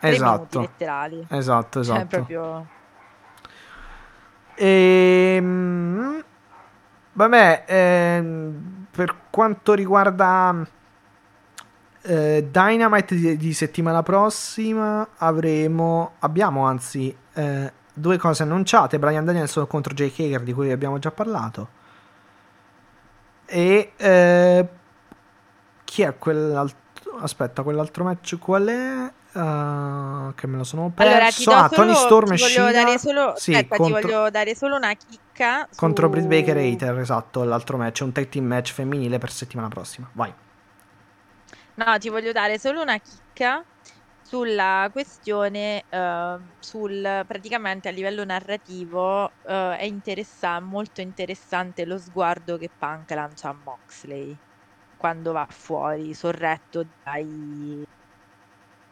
Tre minuti esatto, letterali. esatto, Cioè, esatto. proprio... Ehm, vabbè, ehm, per quanto riguarda eh, Dynamite di, di settimana prossima, avremo, abbiamo anzi eh, due cose annunciate: Brian Danielson contro Jake Hager, di cui abbiamo già parlato, e eh, chi è quell'altro? Aspetta, quell'altro match qual è? Uh, che me lo sono Allora, ti perso. ah, solo, Tony Storm e Shida. dare solo, Sì, aspetta, contro- ti voglio dare solo una chicca contro su- Britt Baker e Hater, esatto, l'altro match, un tag team match femminile per settimana prossima. Vai. No, ti voglio dare solo una chicca sulla questione, eh, sul praticamente a livello narrativo eh, è interessa- molto interessante lo sguardo che Punk lancia a Moxley quando va fuori, sorretto dai,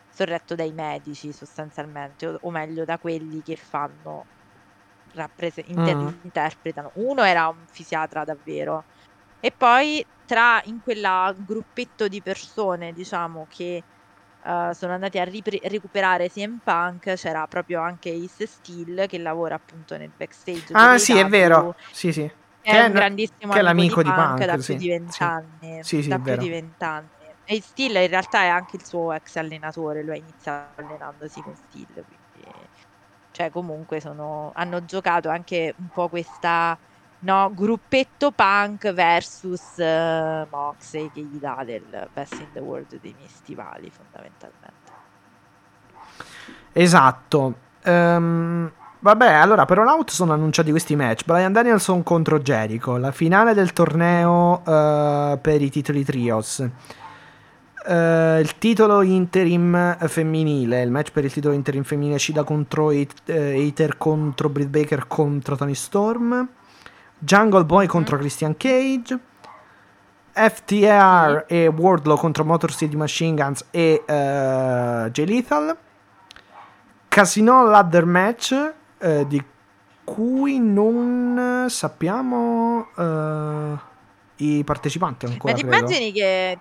sorretto dai medici sostanzialmente, o, o meglio da quelli che fanno, rapprese- inter- Mm. interpretano. Uno era un fisiatra davvero. E poi tra in quella gruppetto di persone, diciamo, che eh, sono andati a ripre- recuperare CM Punk, c'era proprio anche Ace Steel che lavora appunto nel backstage. Ah, sì, è vero. Sì, sì. È Che è un n- grandissimo che è amico l'amico di di Punk, Punk, da sì, più di sì. vent'anni. Sì, sì, da è più vero. di vent'anni. E Steel in realtà è anche il suo ex allenatore, lui ha iniziato allenandosi con Steel, quindi cioè comunque sono, hanno giocato anche un po' questa no, gruppetto punk versus eh, Moxley che gli dà del best in the world dei miei stivali fondamentalmente. Esatto. Ehm, vabbè, allora per All Out sono annunciati questi match. Brian Danielson contro Jericho, la finale del torneo eh, per i titoli trios. Eh, il titolo interim femminile, il match per il titolo interim femminile Shida contro Hat- Hater contro Britt Baker contro Tony Storm. Jungle Boy contro mm. Christian Cage, FTR mm. e Wardlow contro Motor City Machine Guns e uh, J Lethal, Casino Ladder Match uh, di cui non sappiamo... Uh, 20 partecipanti ancora. Ma ti immagini, che,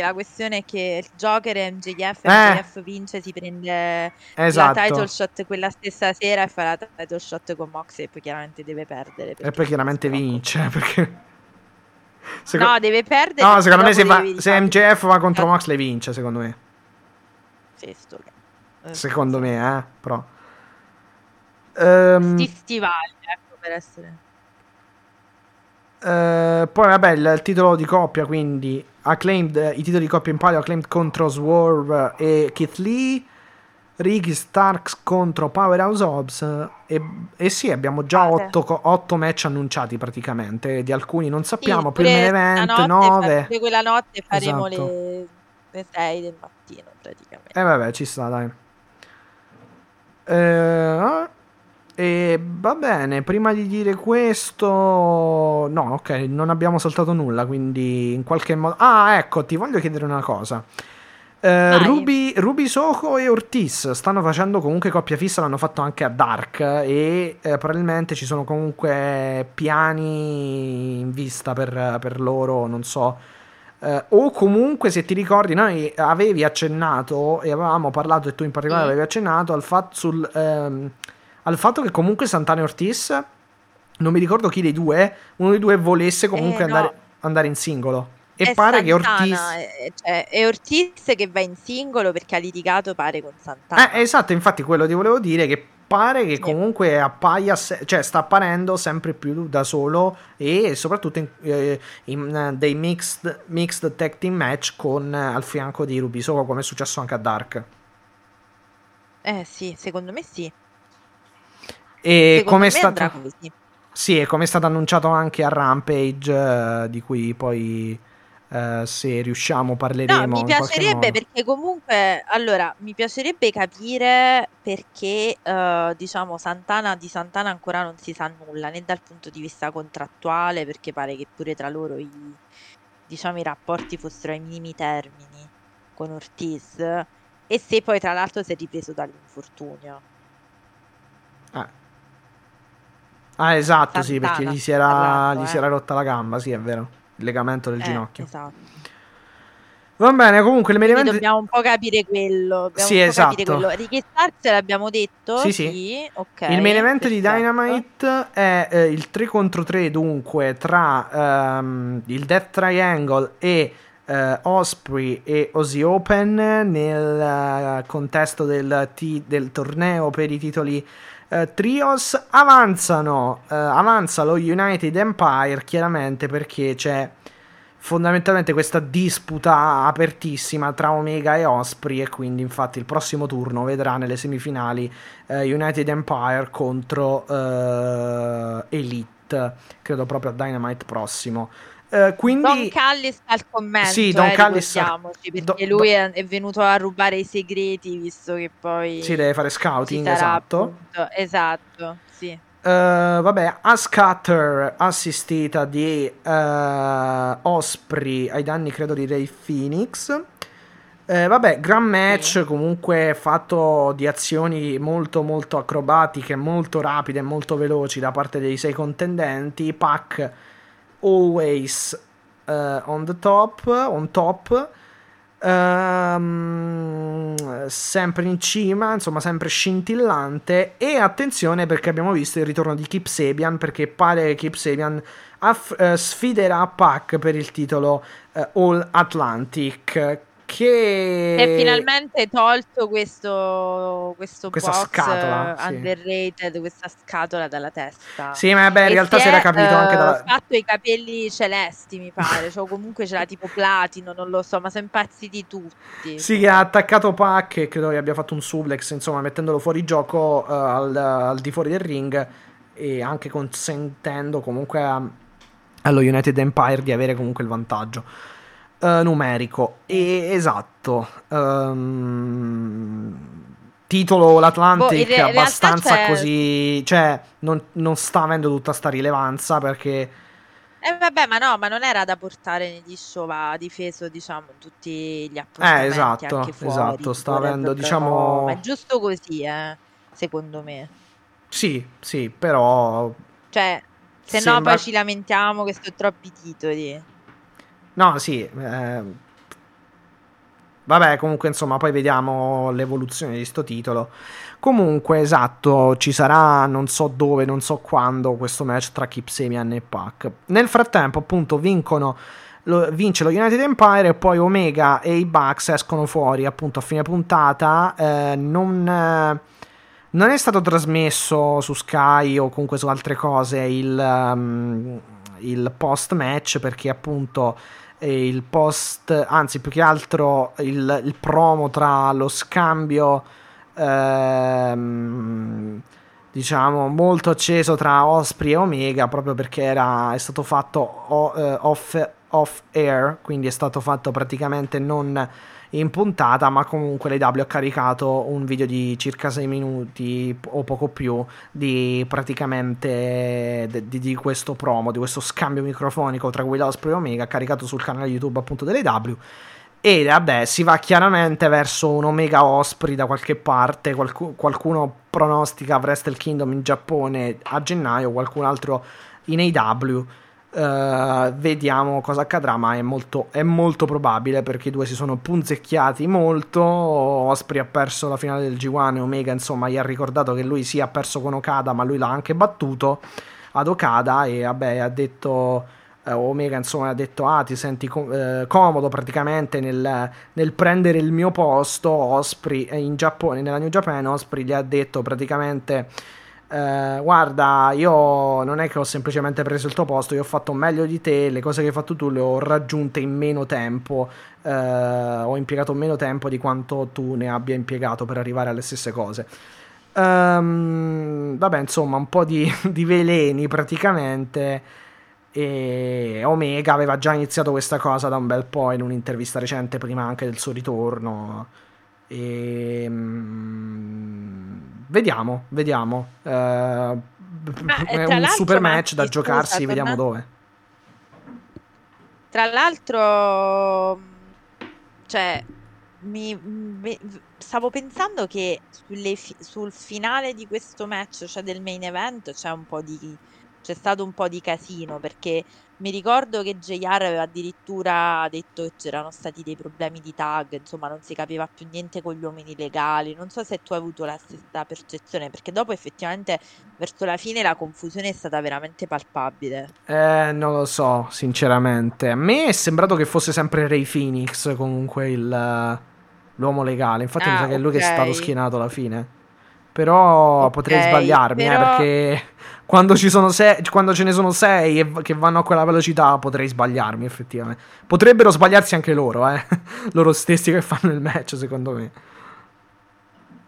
la questione è che il Joker è MJF e eh. MJF vince, si prende esatto. la title shot quella stessa sera e fa la title shot con Mox e poi chiaramente deve perdere. E poi chiaramente vince *laughs* perché... Seco... No, deve perdere. No, secondo me se, va, se MJF va contro eh. Mox le vince, secondo me. Eh, sì, sto... Secondo me, eh, però. Um... Stivali, ecco, per essere... Eh, poi vabbè il, il titolo di coppia quindi acclaimed eh, i titoli di coppia in palio acclaimed contro Swerve e Keith Lee Ricky Starks contro Powerhouse Hobbs e, e sì abbiamo già Fate. 8, 8 match annunciati praticamente di alcuni non sappiamo Sì, pure event stanotte, 9 pure quella notte faremo Esatto. le, le 6 del mattino praticamente. e vabbè ci sta dai Eh, e va bene prima di dire questo no ok non abbiamo saltato nulla quindi in qualche modo ah ecco ti voglio chiedere una cosa Vai. Ruby, Ruby Soho e Ortiz stanno facendo comunque coppia fissa, l'hanno fatto anche a Dark e eh, probabilmente ci sono comunque piani in vista per, per loro, non so. Eh, o comunque se ti ricordi noi avevi accennato e avevamo parlato e tu in particolare Sì. avevi accennato al, fatto sul, ehm, al fatto che comunque Santana e Ortiz, non mi ricordo chi dei due, uno dei due volesse comunque Eh, no. andare, andare in singolo. E È pare che Santana, Ortiz... eh, cioè, è Ortiz che va in singolo perché ha litigato pare con Santana. Eh, esatto, infatti quello ti volevo dire che pare che comunque appaia, cioè sta apparendo sempre più da solo e soprattutto in, eh, in, eh, dei mixed, mixed tag team match con eh, al fianco di Ruby Soho come è successo anche a Dark. Eh sì, secondo me sì. E come è stato, così. sì, e come è stato annunciato anche a Rampage, eh, di cui poi eh, se riusciamo parleremo. No, mi piacerebbe perché comunque, allora, mi piacerebbe capire perché, eh, diciamo, Santana di Santana ancora non si sa nulla, né dal punto di vista contrattuale, perché pare che pure tra loro i, diciamo, i rapporti fossero ai minimi termini con Ortiz, e se poi tra l'altro si è ripreso dall'infortunio. Ah, esatto, sì, Santana, perché gli si era, parlando, gli eh. si era rotta la gamba, sì, è vero. Il legamento del Eh, ginocchio. esatto. Va bene, comunque Quindi event- dobbiamo un po' capire quello. Dobbiamo Sì, po' capire esatto. quello. Ricky Starks l'abbiamo detto? Sì, sì. ok. Il main event di. Dynamite è eh, il 3 contro 3 dunque tra ehm, il Death Triangle e eh, Osprey e Ozzy Open nel eh, contesto del, ti- del torneo per i titoli eh, trios avanzano eh, avanza lo United Empire chiaramente perché c'è fondamentalmente questa disputa apertissima tra Omega e Osprey e quindi infatti il prossimo turno vedrà nelle semifinali eh, United Empire contro Elite. Credo proprio a Dynamite prossimo Eh, quindi Don Callis al commento, Sì, Don eh, Callis- ricordiamoci, perché Do- lui è, venuto a rubare i segreti, visto che poi si deve fare scouting sarà esatto appunto- Esatto, sì. Eh, vabbè, a scatter assistita di eh, Osprey ai danni credo di Ray Phoenix. Eh, vabbè, gran match Sì. comunque fatto di azioni molto molto acrobatiche, molto rapide, molto veloci da parte dei sei contendenti. Pac always eh, on the top, on top. Ehm, sempre in cima, insomma, sempre scintillante. E attenzione perché abbiamo visto il ritorno di Kip Sabian. Perché pare che Kip Sabian aff- eh, sfiderà Pac per il titolo eh, All Atlantic. Che E finalmente tolto questo, questo Questa scatola, eh, sì. underrated, questa scatola dalla testa. Sì, ma beh, in E realtà si è, era capito anche eh, dalla. fatto i capelli celesti, mi pare. Cioè, comunque c'era tipo platino, non lo so, ma sono impazziti tutti. Sì, che ha attaccato Pac e credo che abbia fatto un suplex, insomma, mettendolo fuori gioco eh, al, al di fuori del ring e anche consentendo comunque a- allo United Empire di avere comunque il vantaggio eh, numerico. E esatto. ehm, titolo l'Atlantic Boh, re- abbastanza così, cioè non, non sta avendo tutta sta rilevanza perché Eh vabbè, ma no, ma non era da portare negli show, va difeso, diciamo, tutti gli appuntamenti esatto, anche fuori. esatto, sta avendo, diciamo- Ma è giusto così, eh, secondo me. sì, sì, però Cioè, se no Sembra- poi ci lamentiamo che sono troppi titoli. No, sì. eh, Vabbè, comunque, insomma, poi vediamo l'evoluzione di sto titolo. Comunque, esatto, ci sarà non so dove, non so quando questo match tra Kip Samian e Pac. Nel frattempo, appunto, vincono vince lo United Empire e poi Omega e i Bucks escono fuori, appunto, a fine puntata. eh, non, eh, non è stato trasmesso su Sky o comunque su altre cose il, um, il post match perché appunto il post, anzi più che altro il, il promo tra lo scambio ehm, diciamo molto acceso tra Osprey e Omega proprio perché era, è stato fatto off, off air, quindi è stato fatto praticamente non in puntata, ma comunque l'AW ha caricato un video di circa 6 minuti o poco più di praticamente di, di questo promo, di questo scambio microfonico tra Will Osprey e Omega caricato sul canale YouTube appunto dell'AW. E vabbè, si va chiaramente verso un Omega Osprey da qualche parte. Qualc- qualcuno pronostica Wrestle Kingdom in Giappone a gennaio, qualcun altro in AW. Uh, vediamo cosa accadrà, ma è molto, è molto, probabile perché i due si sono punzecchiati molto. Osprey ha perso la finale del G1 e Omega, insomma, gli ha ricordato che lui sì ha perso con Okada, ma lui l'ha anche battuto ad Okada e vabbè, ha detto eh, Omega, insomma, ha detto ah, ti senti com- eh, comodo praticamente nel, nel, prendere il mio posto. Osprey in Giappone, nella New Japan, Osprey gli ha detto praticamente eh, guarda, io non è che ho semplicemente preso il tuo posto, io ho fatto meglio di te, le cose che hai fatto tu le ho raggiunte in meno tempo, eh, ho impiegato meno tempo di quanto tu ne abbia impiegato per arrivare alle stesse cose. Um, vabbè, insomma, un po' di, *laughs* di veleni praticamente. E Omega aveva già iniziato questa cosa da un bel po' in un'intervista recente, prima anche del suo ritorno. E, um, vediamo, vediamo. Uh, è un super match da giocarsi, scusa, vediamo dove. Tra l'altro, cioè, mi, mi, stavo pensando che sulle, sul finale di questo match, cioè del main event, c'è un po' di c'è stato un po' di casino perché mi ricordo che JR aveva addirittura detto che c'erano stati dei problemi di tag, insomma non si capiva più niente con gli uomini legali. Non so se tu hai avuto la stessa percezione, perché dopo effettivamente verso la fine la confusione è stata veramente palpabile. Eh, non lo so, sinceramente. A me è sembrato che fosse sempre Ray Phoenix comunque il, l'uomo legale. Infatti ah, mi sa che è lui che è stato schienato alla fine. Però okay, potrei sbagliarmi, eh, però... eh, perché quando, sei, quando, ce ne sono sei e che vanno a quella velocità potrei sbagliarmi effettivamente. Potrebbero sbagliarsi anche loro, eh. *laughs* loro stessi che fanno il match, secondo me.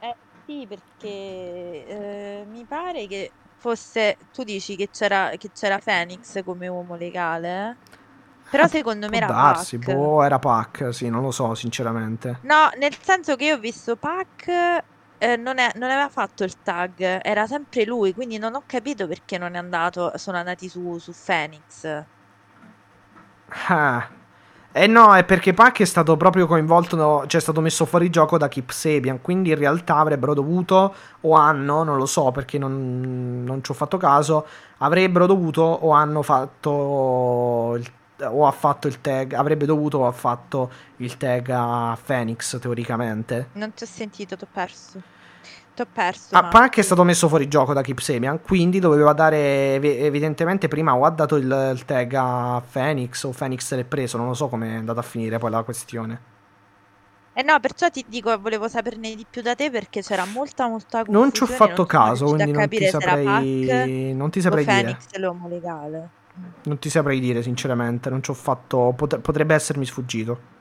Eh sì, perché eh, mi pare che fosse... Tu dici che c'era, che c'era Phoenix come uomo legale? Però secondo me era darsi, Pac. Boh, era Pac, sì, non lo so, sinceramente. No, nel senso che io ho visto Pac eh, non, è, non aveva fatto il tag, era sempre lui, quindi non ho capito perché non è andato, sono andati su, su Phoenix. Ah. Eh no, è perché Pac è stato proprio coinvolto, no, cioè è stato messo fuori gioco da Kip Sabian, quindi in realtà avrebbero dovuto, o hanno, non lo so perché non, non ci ho fatto caso, avrebbero dovuto o hanno fatto il, o ha fatto il tag, avrebbe dovuto o ha fatto il tag a Phoenix teoricamente. Non ti ho sentito, ti ho perso. Ti ho perso. Ah, Pac è stato messo fuori gioco da Kip Semian, quindi doveva dare evidentemente prima o ha dato il, il tag a Phoenix o Phoenix l'è preso, non lo so come è andata a finire poi la questione. Eh no, perciò ti dico, volevo saperne di più da te perché c'era molta, molta confusione. Non ci ho fatto caso, quindi non ti saprei, non ti saprei dire. Phoenix è l'uomo legale. Non ti saprei dire, sinceramente, non ci ho fatto... Pot- potrebbe essermi sfuggito.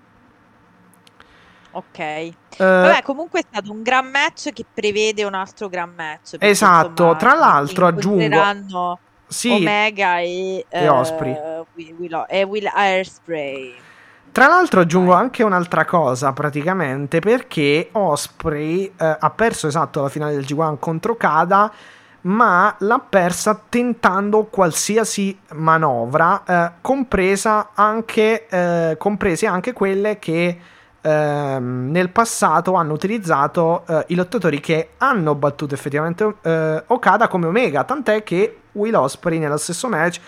Ok. Uh, Vabbè, comunque è stato un gran match che prevede un altro gran match. Esatto, insomma, tra l'altro aggiungo... Sì, Omega e, e uh, Osprey. Will, e Will Airspray. Tra l'altro aggiungo anche un'altra cosa praticamente perché Osprey eh, ha perso esatto la finale del G1 contro Kada ma l'ha persa tentando qualsiasi manovra, eh, compresa anche, eh, comprese anche quelle che eh, nel passato hanno utilizzato eh, i lottatori che hanno battuto effettivamente eh, Okada come Omega, tant'è che Will Osprey nello stesso match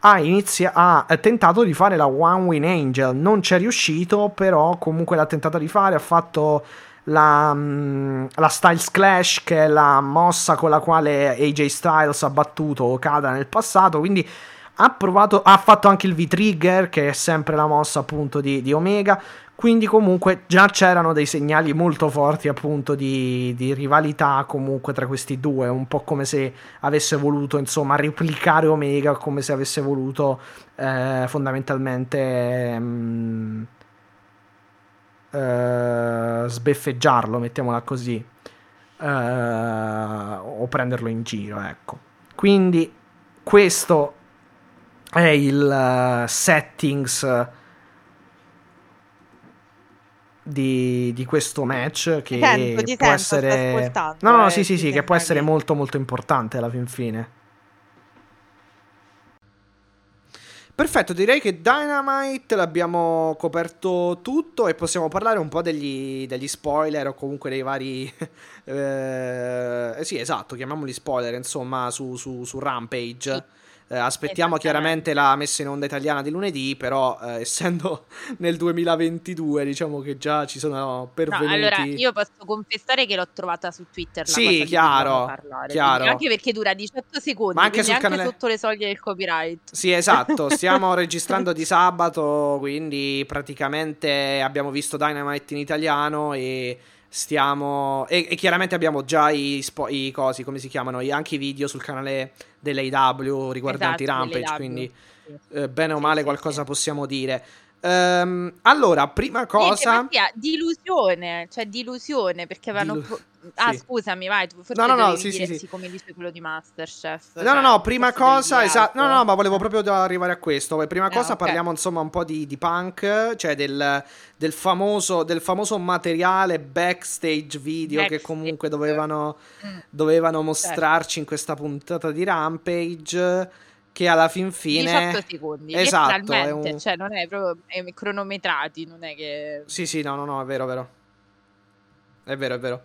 ha, inizia- ha tentato di fare la One Win Angel, non ci è riuscito, però comunque l'ha tentato di fare, ha fatto la, mm, la, Styles Clash, che è la mossa con la quale AJ Styles ha battuto Okada nel passato. Quindi ha provato, ha fatto anche il V-Trigger, che è sempre la mossa appunto di, di Omega. Quindi comunque già c'erano dei segnali molto forti appunto di, di, rivalità comunque tra questi due, un po' come se avesse voluto insomma replicare Omega, come se avesse voluto eh, fondamentalmente... Mh, eh, sbeffeggiarlo, mettiamola così. eh, o prenderlo in giro, ecco. Quindi questo è il uh, settings di, di, questo match che sento, può essere no, no sì sì sì che può essere molto molto importante alla fin fine Perfetto, direi che Dynamite l'abbiamo coperto tutto e possiamo parlare un po' degli, degli spoiler o comunque dei vari... *laughs* eh, sì, esatto, chiamiamoli spoiler, insomma, su, su, su Rampage. Sì. Eh, aspettiamo chiaramente la messa in onda italiana di lunedì, però eh, essendo *laughs* nel 2022 diciamo che già ci sono pervenuti... No, allora io posso confessare che l'ho trovata su Twitter. Sì, chiaro, parlare, chiaro. Anche perché dura 18 secondi, Ma anche, sul anche canale... sotto le soglie del copyright. Sì, esatto, *laughs* stiamo registrando di sabato, quindi praticamente abbiamo visto Dynamite in italiano e stiamo e, e, chiaramente abbiamo già i, spo, i cosi come si chiamano anche i video sul canale dell'AW riguardanti esatto, Rampage quindi sì. eh, bene o male sì, qualcosa sì. possiamo dire Um, allora, prima cosa. Niente, dilusione, cioè dilusione perché avevano. Dilu- ah, sì. scusami, vai. Tu forse no, no, no, sì, sì, sì. come dice quello di Masterchef. No, cioè, no, no, prima cosa. Esatto. No, no, ma volevo proprio arrivare a questo. Prima cosa eh, okay. parliamo insomma un po' di, di punk, cioè del, del, famoso, del, famoso, materiale backstage video backstage. che comunque dovevano, mm. dovevano certo. mostrarci certo. in questa puntata di Rampage che alla fin fine 18 secondi esatto è un... cioè non è proprio è cronometrati non è che sì sì no no no è vero è vero è vero è vero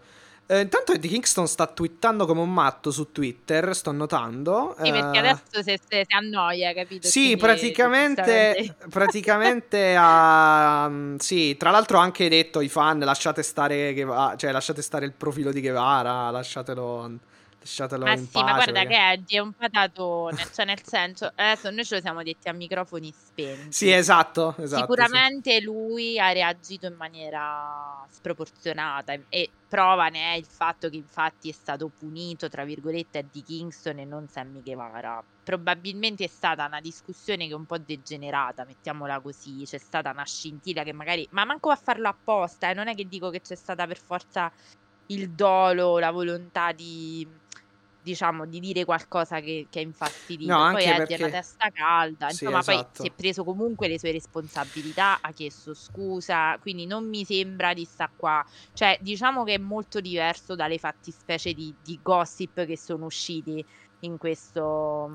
eh, intanto Eddie Kingston sta twittando come un matto su Twitter, sto notando. Sì, perché uh, adesso si, si, annoia, capito? Sì, Quindi, praticamente, *laughs* praticamente. Um, sì, tra l'altro ha anche detto ai fan lasciate stare, Guevara, cioè lasciate stare il profilo di Guevara, lasciatelo lasciatelo ma in sì, pace. Ma guarda perché... che Eddie è un patatone, cioè nel senso, adesso noi ce lo siamo detti a microfoni spenti. Sì, esatto, esatto Sicuramente sì. lui ha reagito in maniera sproporzionata e prova ne è il fatto che infatti è stato punito, tra virgolette, Eddie Kingston e non Sammy Guevara. Probabilmente è stata una discussione che è un po' degenerata, mettiamola così, c'è stata una scintilla che magari, ma manco a farlo apposta, eh, non è che dico che c'è stata per forza il dolo, la volontà di diciamo, di dire qualcosa che, che è infastidito. No, poi Eddie perché... ha una testa calda, sì, insomma, esatto. poi si è preso comunque le sue responsabilità, ha chiesto scusa, quindi non mi sembra di sta qua. Cioè, diciamo che è molto diverso dalle fattispecie di, di gossip che sono usciti in questo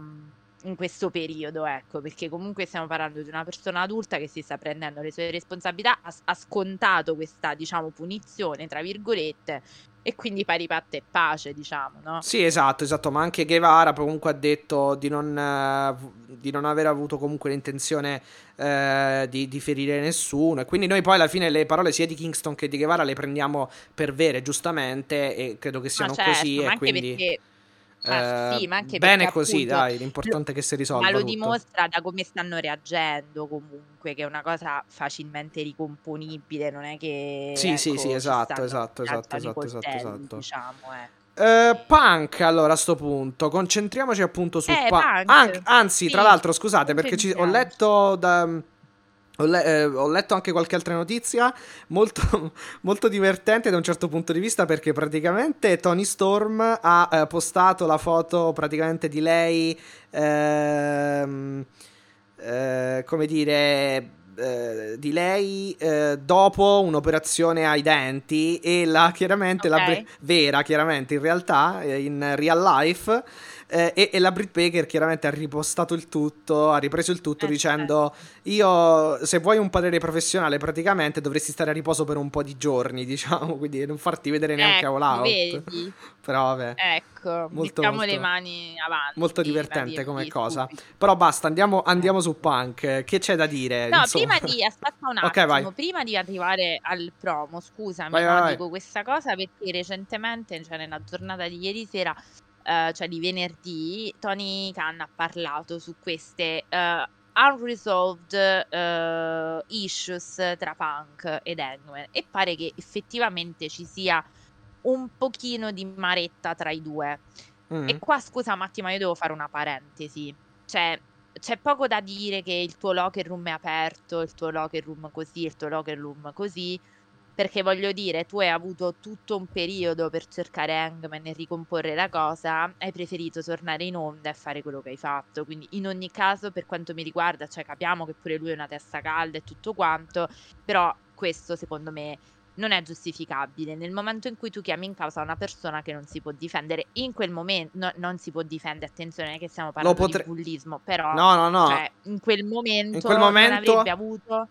in questo periodo, ecco, perché comunque stiamo parlando di una persona adulta che si sta prendendo le sue responsabilità, ha, ha scontato questa, diciamo, punizione, tra virgolette, e quindi pari patta e pace, diciamo, no? Sì, esatto, esatto, ma anche Guevara comunque ha detto di non, uh, di non aver avuto comunque l'intenzione uh, di, di, ferire nessuno e quindi noi poi alla fine le parole sia di Kingston che di Guevara le prendiamo per vere, giustamente, e credo che siano certo, così e quindi... Perché Ah, sì, ma anche bene così, appunto, dai, l'importante è che si risolva. Ma lo tutto. dimostra da come stanno reagendo comunque, che è una cosa facilmente ricomponibile, non è che... Sì, ecco, sì, sì, esatto, esatto, esatto, esatto, esatto, esatto. Diciamo, eh. Uh, punk allora a sto punto concentriamoci appunto su eh, punk. punk. anzi sì. tra l'altro scusate perché ci, ho letto da, ho, le- eh, ho, letto anche qualche altra notizia molto, *laughs* molto, divertente da un certo punto di vista perché praticamente Tony Storm ha eh, postato la foto praticamente di lei, ehm, eh, come dire, eh, di lei eh, dopo un'operazione ai denti e la chiaramente, okay. la ve- vera chiaramente in realtà, eh, in real life eh, e, e, la Brit Baker chiaramente ha ripostato il tutto, ha ripreso il tutto eh, dicendo certo. io se vuoi un parere professionale praticamente dovresti stare a riposo per un po' di giorni, *laughs* diciamo, quindi non farti vedere neanche ecco, all out. Vedi. *laughs* Però vabbè. Ecco, molto, mettiamo molto, le mani avanti. Molto divertente come cosa. Però basta, andiamo, andiamo, su Punk. Che c'è da dire? No, insomma? prima di aspetta un *laughs* attimo, okay, prima di arrivare al promo, scusami, vai, no, vai, dico questa cosa perché recentemente, cioè nella giornata di ieri sera uh, cioè di venerdì, Tony Khan ha parlato su queste uh, unresolved uh, issues tra Punk ed Hangman e pare che effettivamente ci sia un pochino di maretta tra i due. Mm. E qua scusa Matti, ma io devo fare una parentesi. Cioè, c'è poco da dire che il tuo locker room è aperto, il tuo locker room così, il tuo locker room così perché voglio dire, tu hai avuto tutto un periodo per cercare Hangman e ricomporre la cosa, hai preferito tornare in onda e fare quello che hai fatto. Quindi in ogni caso, per quanto mi riguarda, cioè capiamo che pure lui è una testa calda e tutto quanto, però questo secondo me non è giustificabile. Nel momento in cui tu chiami in causa una persona che non si può difendere, in quel momento no, non si può difendere, attenzione che stiamo parlando potre... di bullismo, però no, no, no. Cioè, in quel momento, in quel momento... non avrebbe avuto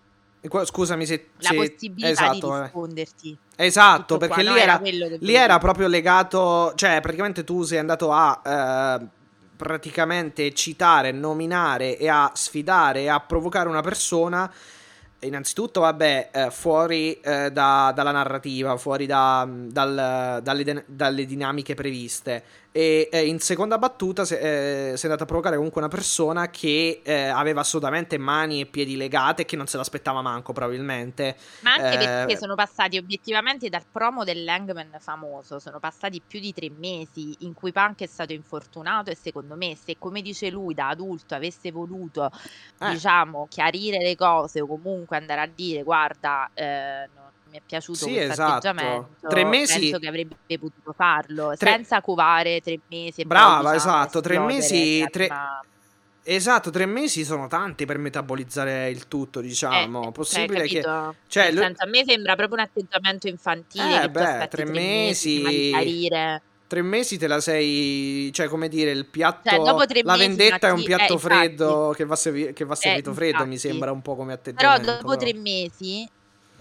Scusami se... La se... possibilità esatto, di eh. risponderti. Esatto, perché lì, era, lì era, proprio legato... Cioè, praticamente tu sei andato a... Eh, praticamente citare, nominare e a sfidare e a provocare una persona innanzitutto, vabbè, eh, fuori eh, da, dalla narrativa, fuori da, dal, dalle, dalle, dinamiche previste e eh, in seconda battuta si, eh, si è andata a provocare comunque una persona che eh, aveva assolutamente mani e piedi legate e che non se l'aspettava manco probabilmente. Ma anche perché eh, sono passati obiettivamente dal promo dell'Hangman famoso, sono passati più di tre mesi in cui Punk è stato infortunato e secondo me se come dice lui da adulto avesse voluto eh. diciamo chiarire le cose o comunque andare a dire guarda eh, non mi è piaciuto sì, questo esatto. atteggiamento. Tre mesi... Penso che avrebbe potuto farlo tre... senza covare tre mesi. Brava, poi, diciamo, esatto. Tre mesi. Tre... Esatto, tre mesi sono tanti per metabolizzare il tutto, diciamo. Eh, cioè, Possibile cioè, che. Cioè, lui... senso, a me sembra proprio un atteggiamento infantile. Eh, beh, tre mesi. mesi tre mesi te la sei, cioè come dire, il piatto, cioè, la vendetta è un piatto eh, freddo che va, servi- che va servito eh, freddo, mi sembra un po' come atteggiamento. Però dopo però. tre mesi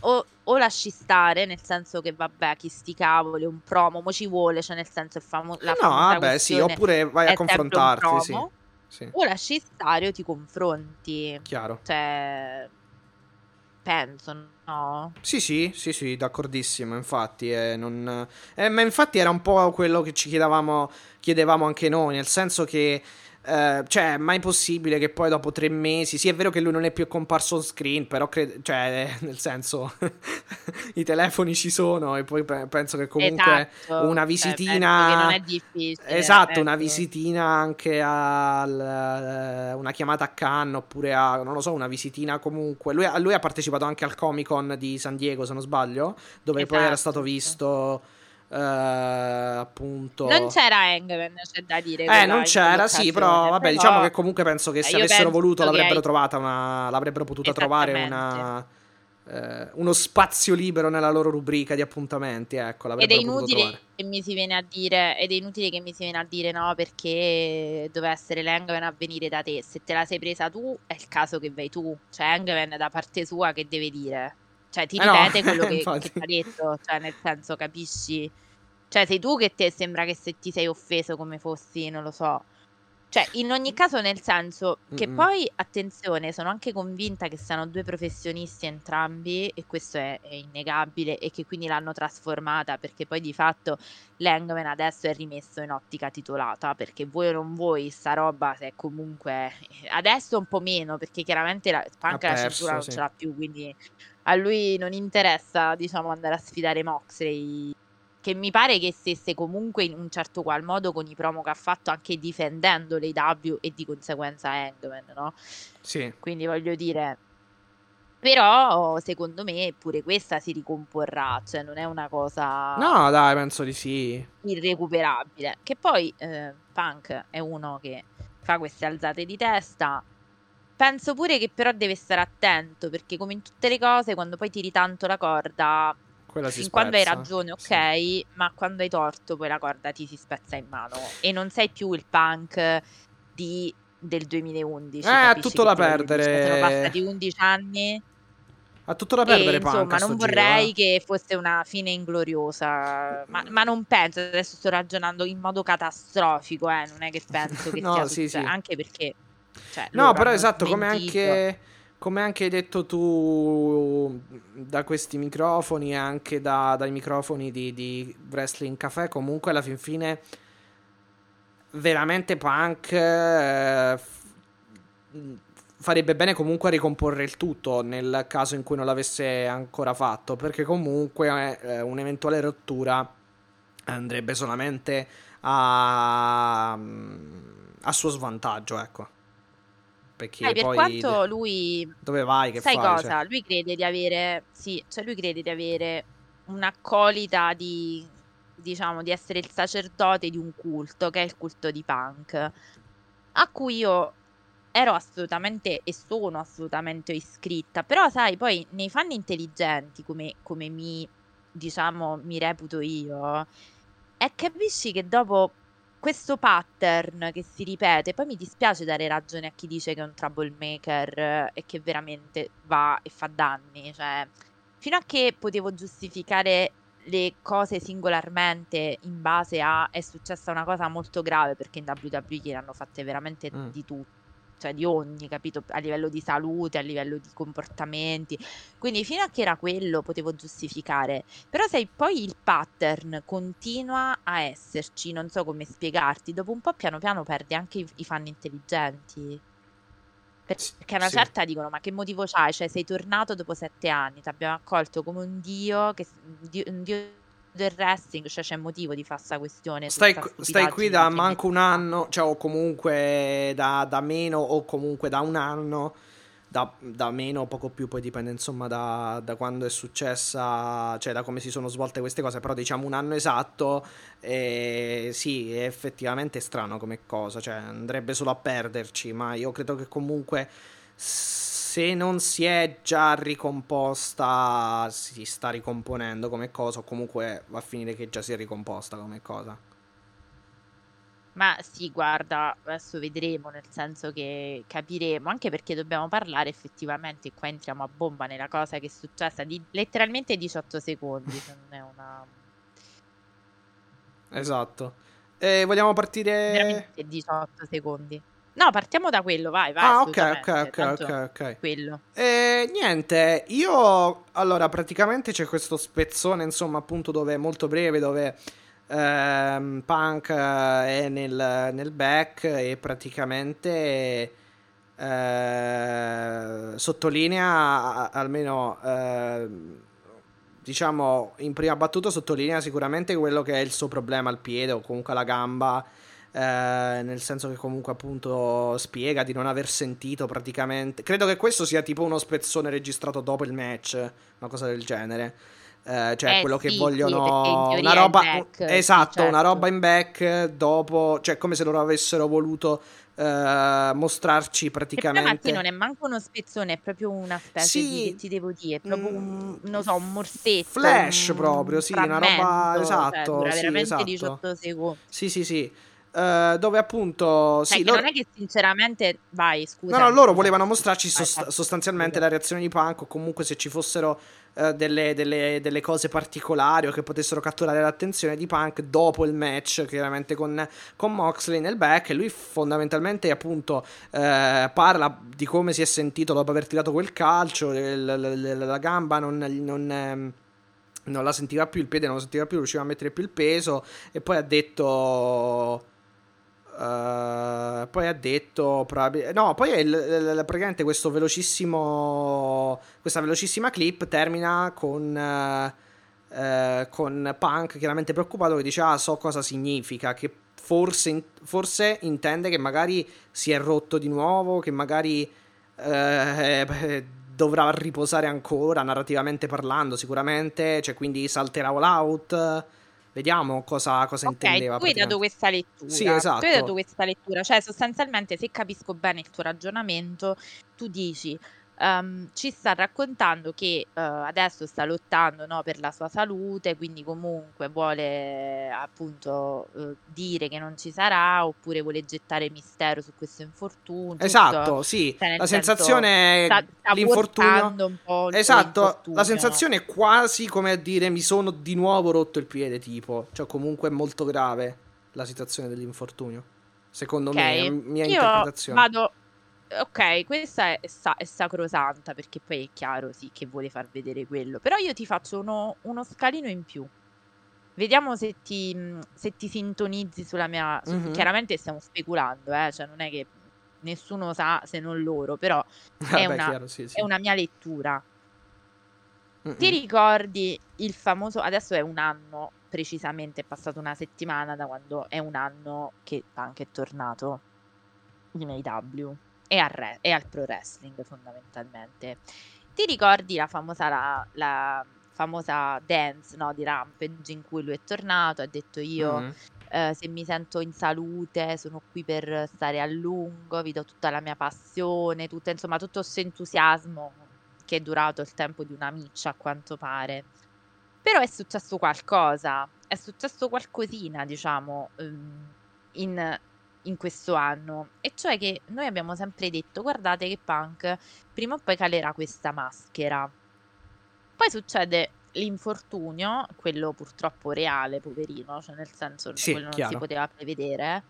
o, o, lasci stare, nel senso che vabbè, chi sti cavoli, un promo, mo ci vuole, cioè nel senso il famo- la No, vabbè, sì, oppure vai a confrontarti, sì, sì. O lasci stare o ti confronti. Chiaro. Cioè penso, no? Sì, sì, sì, sì, d'accordissimo, infatti, eh, non... eh, ma infatti era un po' quello che ci chiedevamo, chiedevamo anche noi, nel senso che Uh, cioè, è mai possibile che poi dopo tre mesi. Sì, è vero che lui non è più comparso on screen, però cre- cioè, *laughs* nel senso, *laughs* i telefoni ci sono. E poi pe- penso che comunque esatto. una cioè, visitina. Cioè, non è difficile. Esatto, ecco. una visitina anche al. Uh, una chiamata a Cannes oppure a. non lo so, una visitina comunque. Lui, lui ha partecipato anche al Comic Con di San Diego, se non sbaglio, dove esatto. poi era stato esatto. visto Uh, appunto. Non c'era Hangman c'è da dire eh non c'era sì però vabbè però... diciamo che comunque penso che se avessero voluto l'avrebbero hai... trovata una l'avrebbero potuta trovare una eh, uno spazio libero nella loro rubrica di appuntamenti ecco ed è inutile che mi si viene a dire ed è inutile che mi si viene a dire no perché doveva essere l'Hangman a venire da te. Se te la sei presa tu è il caso che vai tu. Cioè Hangman da parte sua che deve dire cioè ti ripete eh no, quello *laughs* che, che ti ha detto, cioè nel senso capisci? Cioè sei tu che te sembra che se ti sei offeso come fossi, non lo so. Cioè, in ogni caso, nel senso che Mm-mm. poi, attenzione, sono anche convinta che siano due professionisti entrambi, e questo è, è innegabile, e che quindi l'hanno trasformata, perché poi di fatto l'Hangman adesso è rimesso in ottica titolata, perché voi o non voi, sta roba, se è comunque... Adesso un po' meno, perché chiaramente la, anche la cintura non sì. ce l'ha più, quindi a lui non interessa, diciamo, andare a sfidare Moxley che mi pare che stesse comunque in un certo qual modo con i promo che ha fatto anche difendendo l'AW e di conseguenza Hangman, no? Sì. Quindi voglio dire però secondo me pure questa si ricomporrà, cioè non è una cosa No, dai, penso di sì. irrecuperabile. Che poi eh, Punk è uno che fa queste alzate di testa. Penso pure che però deve stare attento perché come in tutte le cose quando poi tiri tanto la corda quella si fin quando hai ragione, ok, sì. ma quando hai torto poi la corda ti si spezza in mano e non sei più il punk di, del 2011. Eh, ha tutto da perdere. Sono passati 11 anni. Ha tutto da perdere, e, Insomma, non vorrei giro, eh. che fosse una fine ingloriosa, ma, ma, non penso, adesso sto ragionando in modo catastrofico, eh, non è che penso *laughs* che no, sia sì, sì. anche perché... Cioè, no, però esatto, come anche come anche hai detto tu da questi microfoni e anche da, dai microfoni di, di, Wrestling Café, comunque alla fin fine veramente punk eh, farebbe bene comunque a ricomporre il tutto nel caso in cui non l'avesse ancora fatto, perché comunque eh, un'eventuale rottura andrebbe solamente a, a suo svantaggio, ecco. Perché eh, per poi quanto lui... Dove vai? Che sai fai? cosa? Cioè... Lui crede di avere... Sì, cioè lui crede di avere un'accolita di, diciamo, di essere il sacerdote di un culto, che è il culto di Punk, a cui io ero assolutamente e sono assolutamente iscritta, però sai, poi nei fan intelligenti, come, come mi, diciamo, mi reputo io, è capisci che dopo questo pattern che si ripete, poi mi dispiace dare ragione a chi dice che è un troublemaker eh, e che veramente va e fa danni, cioè fino a che potevo giustificare le cose singolarmente in base a è successa una cosa molto grave perché in WWE ne hanno fatte veramente Mm. di tutto cioè di ogni, capito? A livello di salute, a livello di comportamenti. Quindi fino a che era quello potevo giustificare. Però se poi il pattern continua a esserci, non so come spiegarti, dopo un po' piano piano perdi anche i, i fan intelligenti. Perché a una sì. certa dicono, ma che motivo c'hai? Cioè sei tornato dopo sette anni, ti abbiamo accolto come un dio, che, un dio del wrestling, cioè c'è motivo di fare sta questione. Stai, stai qui da manco un anno, cioè o comunque da, da meno o comunque da un anno, da, da meno o poco più, poi dipende insomma da, da quando è successa, cioè da come si sono svolte queste cose, però diciamo un anno esatto, e sì, è effettivamente strano come cosa, cioè andrebbe solo a perderci, ma io credo che comunque se non si è già ricomposta, si sta ricomponendo come cosa, o comunque va a finire che già si è ricomposta come cosa. Ma sì, guarda, adesso vedremo, nel senso che capiremo, anche perché dobbiamo parlare effettivamente, qua entriamo a bomba nella cosa che è successa di letteralmente 18 secondi, se non è una... Esatto. E vogliamo partire... veramente 18 secondi. No, partiamo da quello, vai, vai, Ah, ok, ok, ok, tanto ok, ok. quello. E niente, io allora praticamente c'è questo spezzone, insomma, appunto dove è molto breve, dove ehm, Punk eh, è nel, nel back e praticamente eh, sottolinea almeno ehm, diciamo in prima battuta sottolinea sicuramente quello che è il suo problema al piede o comunque alla gamba eh, nel senso che comunque appunto spiega di non aver sentito praticamente credo che questo sia tipo uno spezzone registrato dopo il match una cosa del genere Eh, cioè Eh, quello che sì, sì, in vogliono teoria una roba back, un- sì, esatto una certo. roba in back dopo cioè come se loro avessero voluto eh, mostrarci Che praticamente Martino non è manco uno spezzone, è proprio una specie Sì, di, che ti devo dire, è proprio un, mm, non so, un morsetto, flash un proprio, sì, una roba- cioè, esatto, dura sì, veramente esatto. 18 secondi. sì sì sì Eh, dove appunto sì, che loro- non è che sinceramente, vai, scusa. No, no, loro volevano mostrarci sost- sostanzialmente la reazione di Punk o comunque se ci fossero eh, delle, delle- delle cose particolari o che potessero catturare l'attenzione di Punk dopo il match, chiaramente con, con Moxley nel back e lui fondamentalmente appunto eh, parla di come si è sentito dopo aver tirato quel calcio, il- l- l- la gamba non... non ehm, non la sentiva più, il piede non lo sentiva più, riusciva a mettere più il peso e poi ha detto... eh, poi ha detto probabil- no poi il- il- praticamente questo velocissimo questa velocissima clip termina con eh, eh, con Punk chiaramente preoccupato che dice ah so cosa significa che forse, forse intende che magari si è rotto di nuovo che magari eh, *laughs* dovrà riposare ancora narrativamente parlando sicuramente cioè quindi salterà all out vediamo cosa, cosa Ok, intendeva tu hai dato questa lettura. Sì, Tu hai esatto. dato questa lettura, cioè sostanzialmente se capisco bene il tuo ragionamento, tu dici ehm, ci sta raccontando che eh, adesso sta lottando no, per la sua salute, quindi comunque vuole appunto eh, dire che non ci sarà, oppure vuole gettare mistero su questo infortunio. tutto. Esatto, sì, Cioè, la sensazione sta, sta l'infortunio un po' Esatto, la sensazione è quasi come a dire mi sono di nuovo rotto il piede, tipo, cioè comunque è molto grave la situazione dell'infortunio. Secondo Ok, me, è mia io interpretazione. vado. Ok, questa è, sa- è sacrosanta perché poi è chiaro, sì, che vuole far vedere quello. Però io ti faccio uno, uno scalino in più. Vediamo se ti, se ti sintonizzi sulla mia. su- Mhm. Chiaramente stiamo speculando, eh, cioè non è che nessuno sa se non loro, però *laughs* è, Vabbè, una, chiaro, sì, sì. è una mia lettura. Mm-mm. Ti ricordi il famoso, adesso è un anno precisamente, è passata una settimana da quando è un anno che Punk è tornato in AEW e al, e al pro wrestling fondamentalmente. Ti ricordi la famosa, la, la- famosa dance no, di Rampage in cui lui è tornato, ha detto io Mm. eh, se mi sento in salute sono qui per stare a lungo, vi do tutta la mia passione, tutta, insomma tutto questo entusiasmo che è durato il tempo di una miccia a quanto pare. Però è successo qualcosa, è successo qualcosina, diciamo, ehm, in, in questo anno. E cioè che noi abbiamo sempre detto, guardate che Punk prima o poi calerà questa maschera. Poi succede l'infortunio, quello purtroppo reale, poverino, cioè nel senso Sì, quello non si chiaro. poteva prevedere.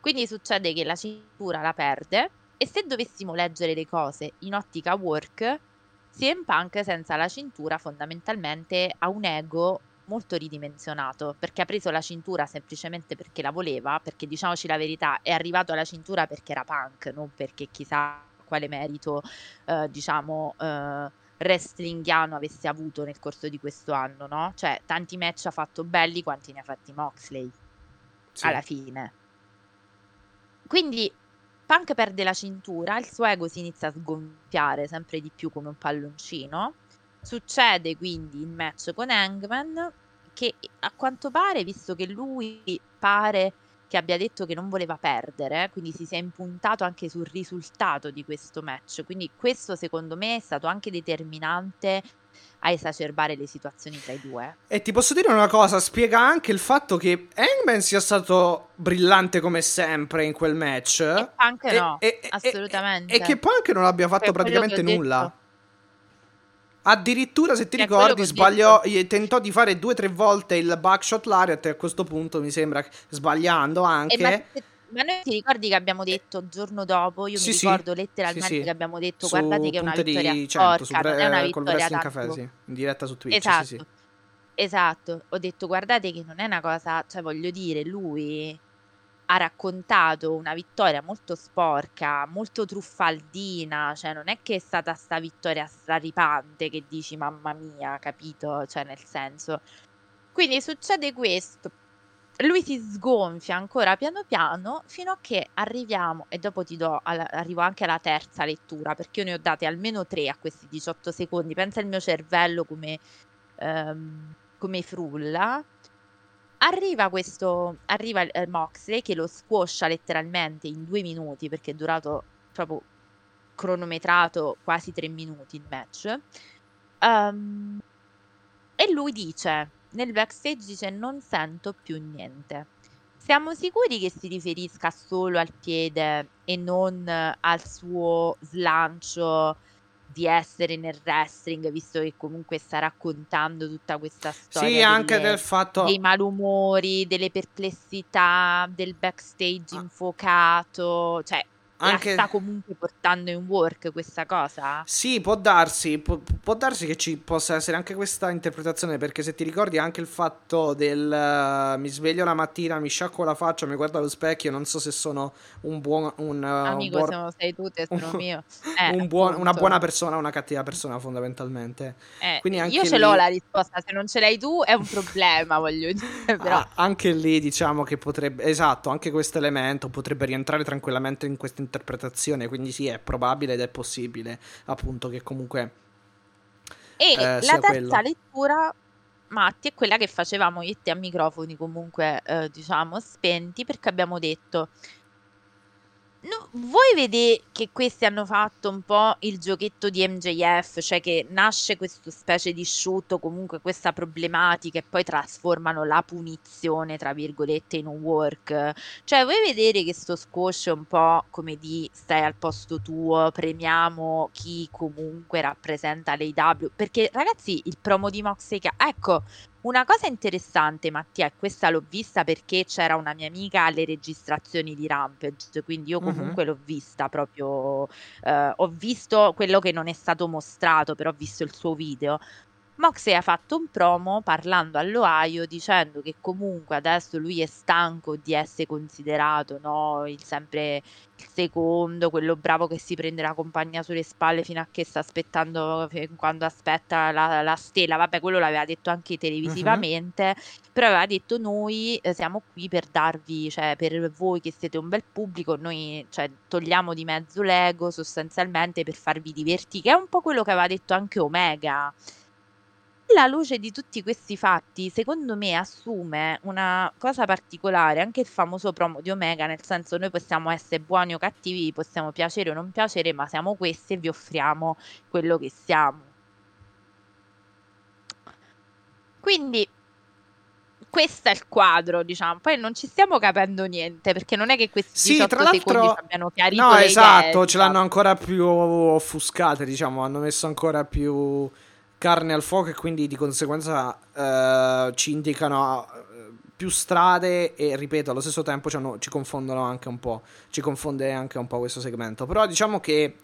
Quindi succede che la cintura la perde e se dovessimo leggere le cose in ottica work, CM Punk senza la cintura fondamentalmente ha un ego molto ridimensionato perché ha preso la cintura semplicemente perché la voleva, perché diciamoci la verità, è arrivato alla cintura perché era Punk, non perché chissà quale merito, eh, diciamo, eh, wrestlinghiano avesse avuto nel corso di questo anno, no? Cioè, tanti match ha fatto belli quanti ne ha fatti Moxley Sì. alla fine. Quindi Punk perde la cintura, il suo ego si inizia a sgonfiare sempre di più come un palloncino. Succede quindi il match con Hangman che a quanto pare, visto che lui pare che abbia detto che non voleva perdere, quindi si sia impuntato anche sul risultato di questo match. Quindi questo secondo me è stato anche determinante a esacerbare le situazioni tra i due. E ti posso dire una cosa, spiega anche il fatto che Hangman sia stato brillante come sempre in quel match. E Punk E- no, e- e- assolutamente. E, che Punk non abbia fatto Per praticamente nulla. detto. Addirittura, se ti che ricordi, sbagliò, tentò di fare due o tre volte il backshot lariat e a questo punto mi sembra sbagliando anche. Eh, ma, se- ma noi ti ricordi che abbiamo detto il giorno dopo? Io Sì, mi sì. ricordo letteralmente Sì, che abbiamo detto: Su guardate che è una vittoria 100, su porca, non Bre- è una col vittoria tanto. Café, sì, in diretta su Twitch, Esatto, esatto. Ho detto: guardate che non è una cosa, cioè voglio dire, lui ha raccontato una vittoria molto sporca, molto truffaldina, cioè non è che è stata sta vittoria straripante che dici mamma mia, capito? Cioè nel senso. Quindi succede questo. Lui si sgonfia ancora piano piano fino a che arriviamo, e dopo ti do, alla- arrivo anche alla terza lettura, perché io ne ho date almeno tre a questi 18 secondi. Pensa il mio cervello come, ehm, come frulla. Arriva questo, arriva eh, Moxley che lo squoscia letteralmente in due minuti, perché è durato proprio cronometrato quasi tre minuti il match. Ehm, e lui dice, nel backstage dice non sento più niente. Siamo sicuri che si riferisca solo al piede e non eh, al suo slancio di essere nel wrestling, visto che comunque sta raccontando tutta questa storia Sì, anche delle- del fatto... dei malumori, delle perplessità, del backstage Ah. infuocato, cioè Anche- sta comunque portando in work questa cosa? Sì, può darsi, può, può darsi che ci possa essere anche questa interpretazione, perché se ti ricordi anche il fatto del eh, mi sveglio la mattina, mi sciacquo la faccia, mi guardo allo specchio, non so se sono un buon... Un, eh, un Amico, buon- se non sei tu, tesoro un- *laughs* mio. Eh, un buon- una buona persona una cattiva persona, fondamentalmente. Eh, quindi anche io ce lì- l'ho la risposta, se non ce l'hai tu è un problema, voglio dire, *laughs* però Ah, anche lì diciamo che potrebbe, esatto, anche questo elemento potrebbe rientrare tranquillamente in questa interpretazione, quindi sì, è probabile ed è possibile, appunto, che comunque... E Eh, la terza quello. lettura, Matti, è quella che facevamo io e te a microfoni comunque, eh, diciamo, spenti, perché abbiamo detto, no, voi vedete che questi hanno fatto un po' il giochetto di MJF, cioè che nasce questo specie di shoot o comunque questa problematica e poi trasformano la punizione, tra virgolette, in un work. Cioè, vuoi vedere che sto squash è un po' come di stai al posto tuo, premiamo chi comunque rappresenta l'AW? Perché ragazzi, il promo di che- ecco, una cosa interessante, Mattia, e questa l'ho vista perché c'era una mia amica alle registrazioni di Rampage, quindi io comunque l'ho vista proprio, eh, ho visto quello che non è stato mostrato, però ho visto il suo video. Moxley ha fatto un promo parlando all'Ohio dicendo che comunque adesso lui è stanco di essere considerato no, il sempre il secondo, quello bravo che si prende la compagnia sulle spalle fino a che sta aspettando fin quando aspetta la, la stella. Vabbè, quello l'aveva detto anche televisivamente, però aveva detto noi eh, siamo qui per darvi, cioè per voi che siete un bel pubblico, noi cioè, togliamo di mezzo l'ego sostanzialmente per farvi divertire, che è un po' quello che aveva detto anche Omega. Alla luce di tutti questi fatti, secondo me assume una cosa particolare anche il famoso promo di Omega, nel senso noi possiamo essere buoni o cattivi, possiamo piacere o non piacere, ma siamo questi e vi offriamo quello che siamo. Quindi questo è il quadro, diciamo. Poi non ci stiamo capendo niente perché non è che questi Sì, 18 tra secondi abbiano chiarito no, esatto, idee, ce l'hanno diciamo. ancora più offuscate, diciamo, hanno messo ancora più carne al fuoco e quindi di conseguenza eh, ci indicano eh, più strade e ripeto, allo stesso tempo ci, hanno- ci confondono anche un po', ci confonde anche un po' questo segmento. Però diciamo che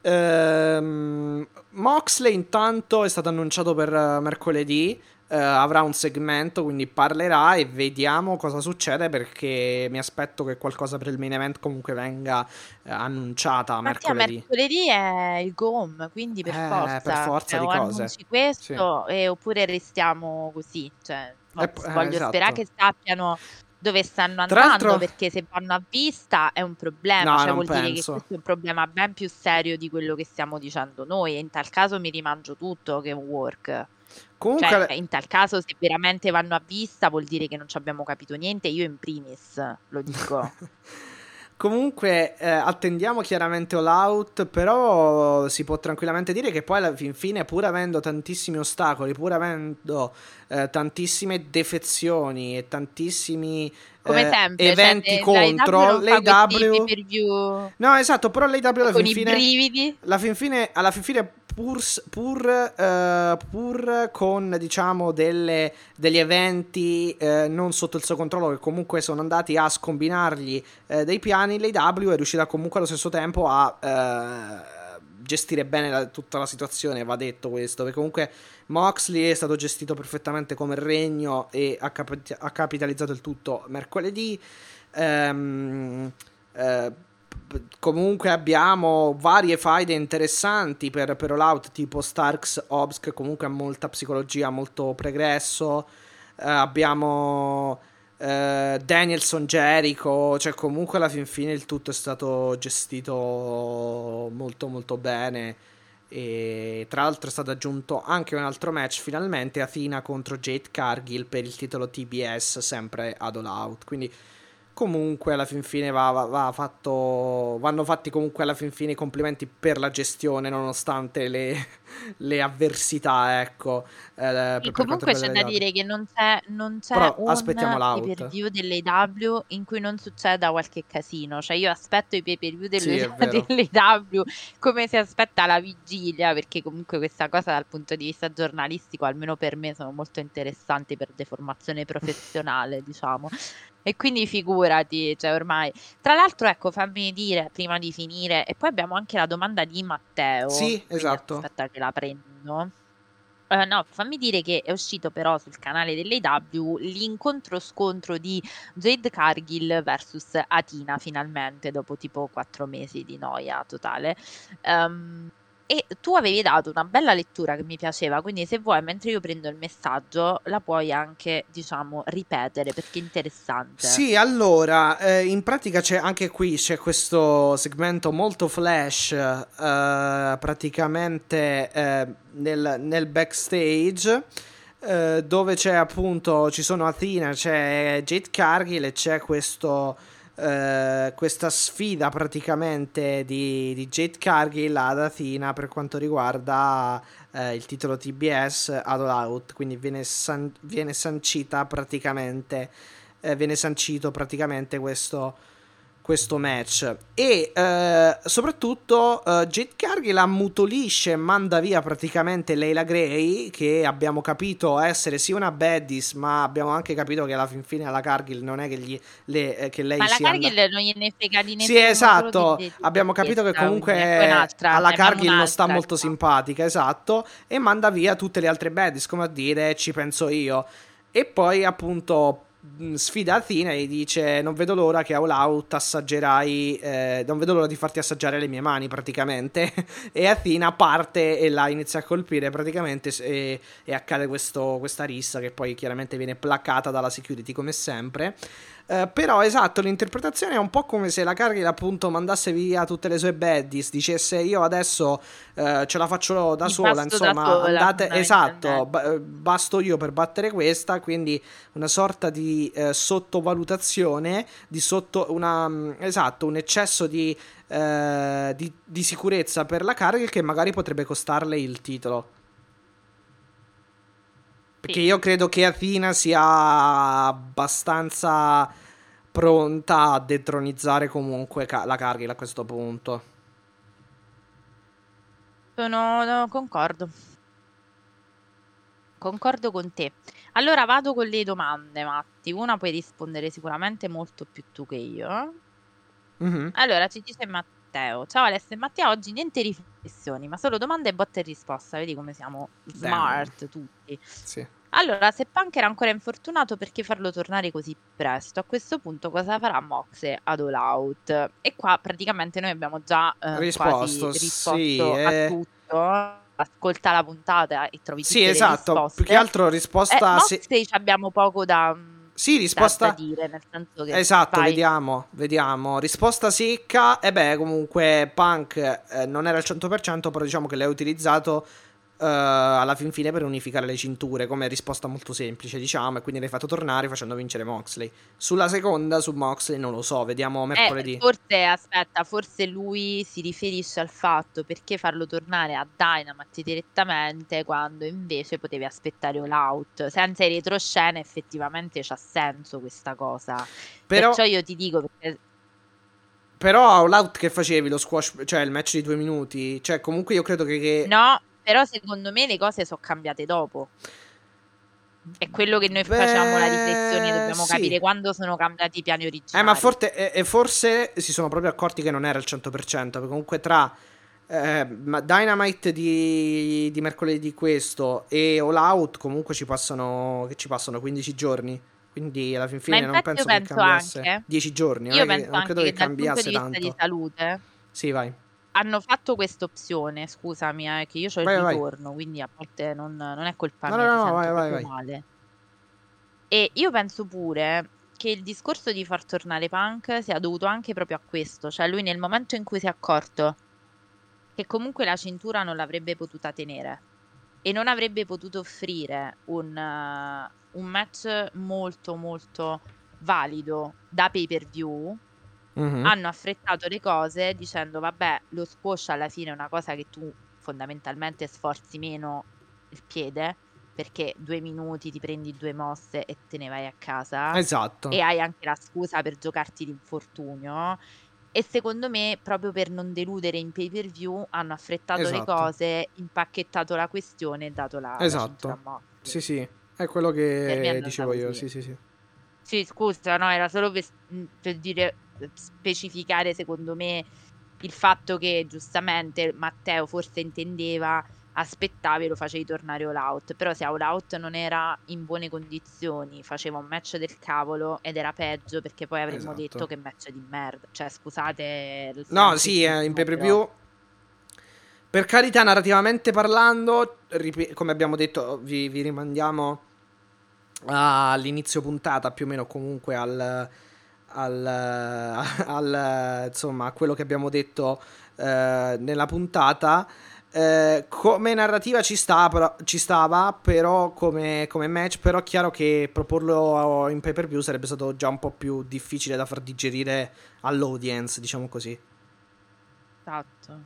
ehm, Moxley intanto è stato annunciato per eh, mercoledì. Eh, avrà un segmento, quindi parlerà e vediamo cosa succede perché mi aspetto che qualcosa per il main event comunque venga eh, annunciata Mattia, mercoledì. mercoledì è il GOM, quindi per Eh, forza, per forza cioè, di cose. annunci questo e- oppure restiamo così. Cioè, Eh, voglio esatto. sperare che sappiano dove stanno andando, perché se vanno a vista è un problema, No, cioè vuol dire che penso. questo è un problema ben più serio di quello che stiamo dicendo noi e in tal caso mi rimangio tutto che è un work. Comunque, Cioè, in tal caso se veramente vanno a vista vuol dire che non ci abbiamo capito niente, io in primis lo dico. *laughs* Comunque eh, attendiamo chiaramente All Out, però si può tranquillamente dire che poi alla fin fine, pur avendo tantissimi ostacoli, pur avendo eh, tantissime defezioni e tantissimi Come eh, sempre, eventi cioè, contro pay-per-view No, esatto, però l'AEW alla con fin i fine... brividi. alla fin fine, alla fin fine pur, pur, eh, pur con diciamo delle- degli eventi eh, non sotto il suo controllo che comunque sono andati a scombinargli eh, dei piani l'AW è riuscita comunque allo stesso tempo a gestire bene la- tutta la situazione va detto questo perché comunque Moxley è stato gestito perfettamente come regno e ha, capi- ha capitalizzato il tutto mercoledì. P- comunque abbiamo varie faide interessanti per, per All Out tipo Starks Hobbs che comunque ha molta psicologia molto pregresso. Eh, abbiamo eh, Danielson Jericho cioè comunque alla fin fine il tutto è stato gestito molto molto bene. E tra l'altro è stato aggiunto anche un altro match finalmente Athena contro Jade Cargill per il titolo TBS sempre ad All Out. Quindi comunque alla fin fine va, va- va fatto, vanno fatti comunque alla fin fine i complimenti per la gestione nonostante le, *laughs* le avversità ecco eh, per- Sì, per quanto comunque c'è da dire che non c'è, non c'è Però un aspettiamo l'out. pay-per-view dell'AW in cui non succeda qualche casino. Cioè io aspetto i Sì, è *laughs* delle, vero. dell'AW come si aspetta la vigilia, perché comunque questa cosa dal punto di vista giornalistico, almeno per me, sono molto interessanti per deformazione *laughs* professionale, diciamo. E quindi figurati, cioè ormai. Tra l'altro, ecco, fammi dire prima di finire, e poi abbiamo anche la domanda di Matteo. Sì, esatto. Aspetta che la prendo. Eh, no, fammi dire che è uscito però sul canale dell'AW l'incontro scontro di Jade Cargill versus Atina finalmente dopo tipo quattro mesi di noia totale. Ehm, e tu avevi dato una bella lettura che mi piaceva, quindi se vuoi, mentre io prendo il messaggio, la puoi anche, diciamo, ripetere perché è interessante. Sì, allora, eh, in pratica c'è anche qui c'è questo segmento molto flash, eh, praticamente eh, nel, nel backstage, eh, dove c'è appunto, ci sono Athena, c'è Jade Cargill e c'è questo, eh, questa sfida praticamente di, di Jade Cargill ad Athena per quanto riguarda eh, il titolo TBS ad All Out, quindi viene, san- viene sancita praticamente eh, viene sancito praticamente questo, questo match e eh, soprattutto eh, Jade Cargill ammutolisce e manda via praticamente Leila Gray che abbiamo capito essere sì una baddies ma abbiamo anche capito che alla fin fine alla Cargill non è che, gli, le, eh, che lei Ma la sia and- Cargill non gliene frega di sì, nessuno. esatto. solo di- di- Abbiamo di capito che comunque alla Cargill non sta molto ecco. simpatica, esatto. E manda via tutte le altre baddies, come a dire, ci penso io. E poi, appunto, sfida Athena e dice non vedo l'ora che All Out assaggerai, eh, non vedo l'ora di farti assaggiare le mie mani praticamente *laughs* e Athena parte e la inizia a colpire praticamente e, e accade questo, questa rissa che poi chiaramente viene placata dalla security come sempre. Uh, però esatto, l'interpretazione è un po' come se la Cargill appunto mandasse via tutte le sue baddies, dicesse io adesso uh, ce la faccio da Mi sola, insomma, da sola, andate, esatto, ba- basto io per battere questa, quindi una sorta di eh, sottovalutazione, di sotto, una, mm, esatto, un eccesso di, eh, di, di sicurezza per la Cargill che magari potrebbe costarle il titolo. Perché io credo che Athena sia abbastanza pronta a detronizzare comunque la Cargill a questo punto. Sono, no, concordo. Concordo con te. Allora vado con le domande, Matti. Una puoi rispondere sicuramente molto più tu che io. Mhm. Allora, ci dice Matteo. Ciao Alessio e Matteo, oggi niente riflessioni, ma solo domande e botte e risposta. Vedi come siamo smart tutti. Sì. Allora, se Punk era ancora infortunato, perché farlo tornare così presto? A questo punto cosa farà Moxe ad All Out? E qua praticamente noi abbiamo già eh, Risposto, risposto sì, a eh. tutto. Ascolta la puntata e trovi tutte Sì, le esatto. risposte. Più che altro Eh, risposta. se- Moxley ci abbiamo poco da, Sì, risposta. da dire, nel senso che Esatto, vai. vediamo, vediamo. Risposta secca. E beh, comunque Punk eh, non era al 100%, però diciamo che l'hai utilizzato eh, alla fin fine per unificare le cinture, come risposta molto semplice, diciamo, e quindi l'hai fatto tornare facendo vincere Moxley. Sulla seconda, su Moxley, non lo so, vediamo mercoledì. Eh, forse, aspetta, forse lui si riferisce al fatto perché farlo tornare a Dynamite direttamente quando invece potevi aspettare All Out. Senza i retroscena effettivamente c'ha senso questa cosa. Però, Perciò io ti dico perché però All Out che facevi, lo squash, cioè il match di due minuti, cioè comunque io credo che... che- no, però secondo me le cose sono cambiate dopo. È quello che noi Beh, facciamo la riflessione, dobbiamo sì. capire quando sono cambiati i piani originali. Eh, ma forte- e, e forse si sono proprio accorti che non era il 100%, perché comunque tra eh, Dynamite di, di mercoledì questo e All Out comunque ci passano, che ci passano 15 giorni. Quindi alla fin fine non penso io che penso cambiasse anche- 10 giorni. non Io che- penso non credo anche che che cambiasse tanto. di salute Sì, vai. Hanno fatto questa opzione, scusami, eh, che io ho il Vai, vai. ritorno, quindi a volte non, non è colpa No, mia, no, no, vai, vai, vai. male. E io penso pure che il discorso di far tornare Punk sia dovuto anche proprio a questo, cioè lui nel momento in cui si è accorto che comunque la cintura non l'avrebbe potuta tenere e non avrebbe potuto offrire un, eh, un match molto molto valido da pay per view, Mhm. hanno affrettato le cose dicendo vabbè lo squash alla fine è una cosa che tu fondamentalmente sforzi meno il piede perché due minuti ti prendi due mosse e te ne vai a casa Esatto. e hai anche la scusa per giocarti l'infortunio e secondo me proprio per non deludere in pay per view hanno affrettato le Esatto. cose impacchettato la questione e dato la, la Esatto. cintura a Moxley. Sì, sì, è quello che dicevo io. Sì, sì, sì. Sì, scusa, no, era solo per, per dire, specificare secondo me il fatto che giustamente Matteo forse intendeva aspettavi e lo facevi tornare all out, però se all out non era in buone condizioni, faceva un match del cavolo ed era peggio perché poi avremmo Esatto. detto che match di merda, cioè scusate No, sì, eh, in pay per view. Per carità, narrativamente parlando, ripe- come abbiamo detto, vi, vi rimandiamo all'inizio puntata, più o meno comunque al, al, *laughs* al, insomma, a quello che abbiamo detto eh, nella puntata. Eh, come narrativa ci, sta, però- ci stava, però come, come match, però è chiaro che proporlo in pay per view sarebbe stato già un po' più difficile da far digerire all'audience, diciamo così. Esatto.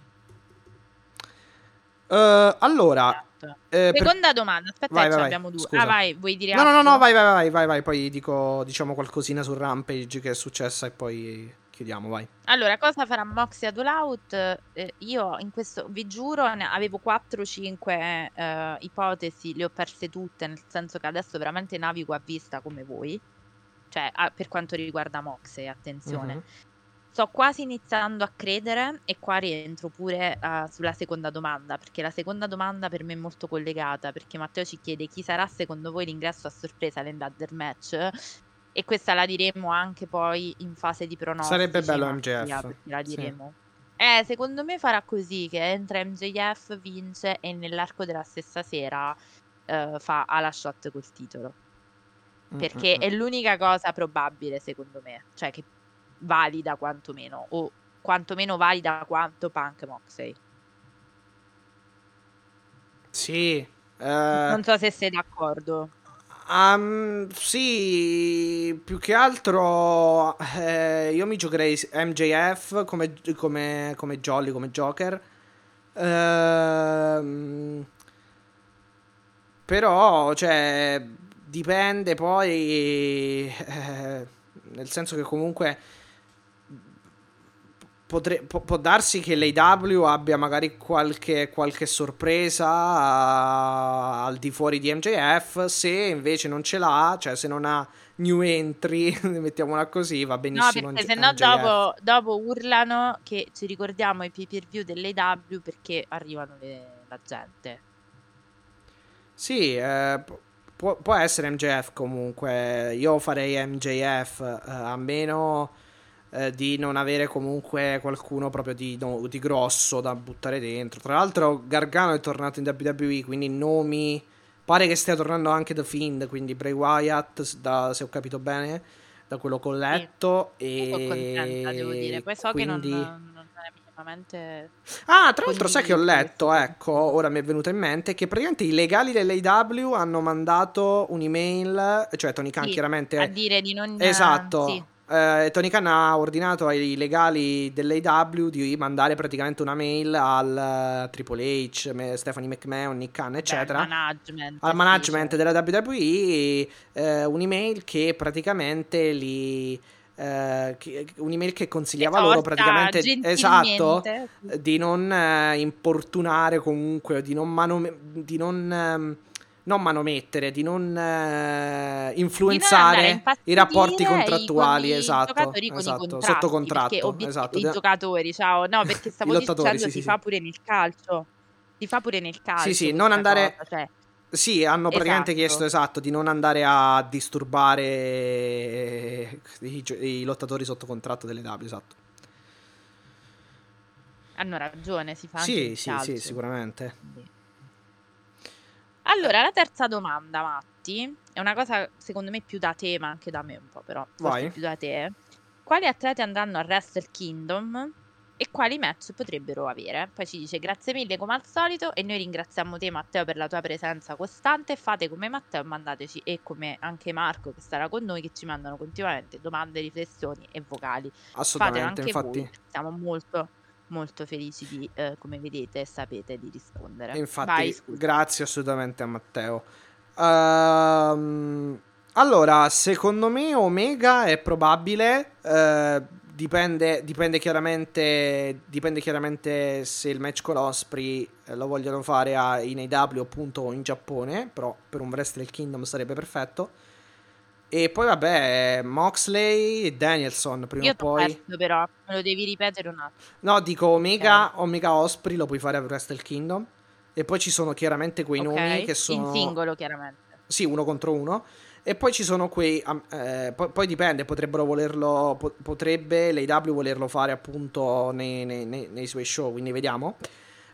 Eh, allora, esatto. eh, per- Seconda domanda, aspetta, Vai, ce vai, abbiamo due. scusa. Ah, vai, vuoi dire no, no, no, altro? no, vai, vai, vai, vai, vai, poi dico, diciamo qualcosina su Rampage che è successa e poi chiudiamo, vai. Allora, cosa farà Moxie ad All Out? Eh, io in questo, vi giuro, avevo 4-5 eh, ipotesi, le ho perse tutte, nel senso che adesso veramente navigo a vista come voi. Cioè, ah, per quanto riguarda Moxie, attenzione. Mhm. Sto quasi iniziando a credere e qua rientro pure eh, sulla seconda domanda, perché la seconda domanda per me è molto collegata, perché Matteo ci chiede chi sarà secondo voi l'ingresso a sorpresa all'Endadder Match E questa la diremo anche poi in fase di pronostici. Sarebbe bello MJF. perché La Sì. diremo. Eh, secondo me farà così, che entra MJF, vince e nell'arco della stessa sera eh, fa alla shot col titolo. Perché Mm, mm, è l'unica cosa probabile, secondo me. Cioè, che valida quantomeno. O quantomeno valida quanto Punk Moxley. Sì. eh, Non so se sei d'accordo. Um, sì, più che altro eh, io mi giocherei MJF come, come, come Jolly, come Joker. Ehm, però, cioè, dipende poi, eh, nel senso che comunque potre- può, può darsi che l'AW abbia magari qualche, qualche sorpresa ah, al di fuori di MJF. Se invece non ce l'ha, cioè se non ha new entry, *laughs* mettiamola così, va No, benissimo. perché MJ- se no dopo, dopo urlano che ci ricordiamo i pay per view dell'AW perché arrivano le- la gente. Sì, eh, pu- può, può essere MJF comunque. Io farei MJF eh, a meno eh, di non avere comunque qualcuno proprio di, no- di grosso da buttare dentro. Tra l'altro, Gargano è tornato in WWE, quindi nomi. Pare che stia tornando anche The Fiend, quindi Bray Wyatt, da- se ho capito bene, da quello che ho letto. E Sono contenta, devo dire. Poi so quindi... che non, non è minimamente... Ah, tra l'altro, sai che ho letto, ecco, ora mi è venuto in mente che praticamente i legali dell'AW hanno mandato un'email, cioè Tony Khan Sì, chiaramente... a dire di non... Esatto. Sì. Eh, Tony Khan ha ordinato ai legali dell'AW di mandare praticamente una mail al eh, Triple H, Stephanie McMahon, Nick Khan, Beh, eccetera. management, al management della WWE eh, un'email che praticamente li eh, che- un'email che consigliava loro Esorta praticamente esatto di non eh, importunare comunque di non, manome- di non, ehm, non manomettere di non eh, Di non influenzare i rapporti i- contrattuali con i esatto, giocatori con i esatto contratti, sotto contratto esatto. i giocatori, ciao, no, perché stavo *laughs* I dicendo sì, si sì, fa sì. pure nel calcio. Si fa pure nel calcio. Sì, sì, non andare- cosa, cioè, Sì, hanno praticamente Esatto. chiesto esatto di non andare a disturbare i, gio- i lottatori sotto contratto delle W, esatto. hanno ragione, si fa anche Sì, sì, sì, sicuramente. Quindi. Allora, la terza domanda, Matti, è una cosa secondo me più da te, ma anche da me un po', però Vai. più da te. Quali atleti andranno a Wrestle Kingdom e quali match potrebbero avere? Poi ci dice grazie mille come al solito e noi ringraziamo te Matteo per la tua presenza costante. Fate come Matteo mandateci e come anche Marco che starà con noi che ci mandano continuamente domande, riflessioni e vocali. Fatelo Assolutamente, anche infatti. voi. Siamo molto molto felici di, eh, come vedete, sapete di rispondere. Infatti, Vai, grazie assolutamente a Matteo. Ehm, allora, secondo me Omega è probabile. eh, dipende, dipende, chiaramente, dipende chiaramente se il match con Osprey eh, lo vogliono fare a, in AW appunto o in Giappone. Però per un Wrestle Kingdom sarebbe perfetto. E poi vabbè, Moxley e Danielson prima Io o poi. perso però, me lo devi ripetere un attimo. No, dico Omega, Omega Osprey lo puoi fare a Wrestle Kingdom. E poi ci sono chiaramente quei Ok? nomi che sono. In singolo, chiaramente. Sì, uno contro uno. E poi ci sono quei. eh, poi, poi dipende, potrebbero volerlo. po- potrebbe l'AW volerlo fare appunto nei, nei- nei- nei suoi show, quindi vediamo.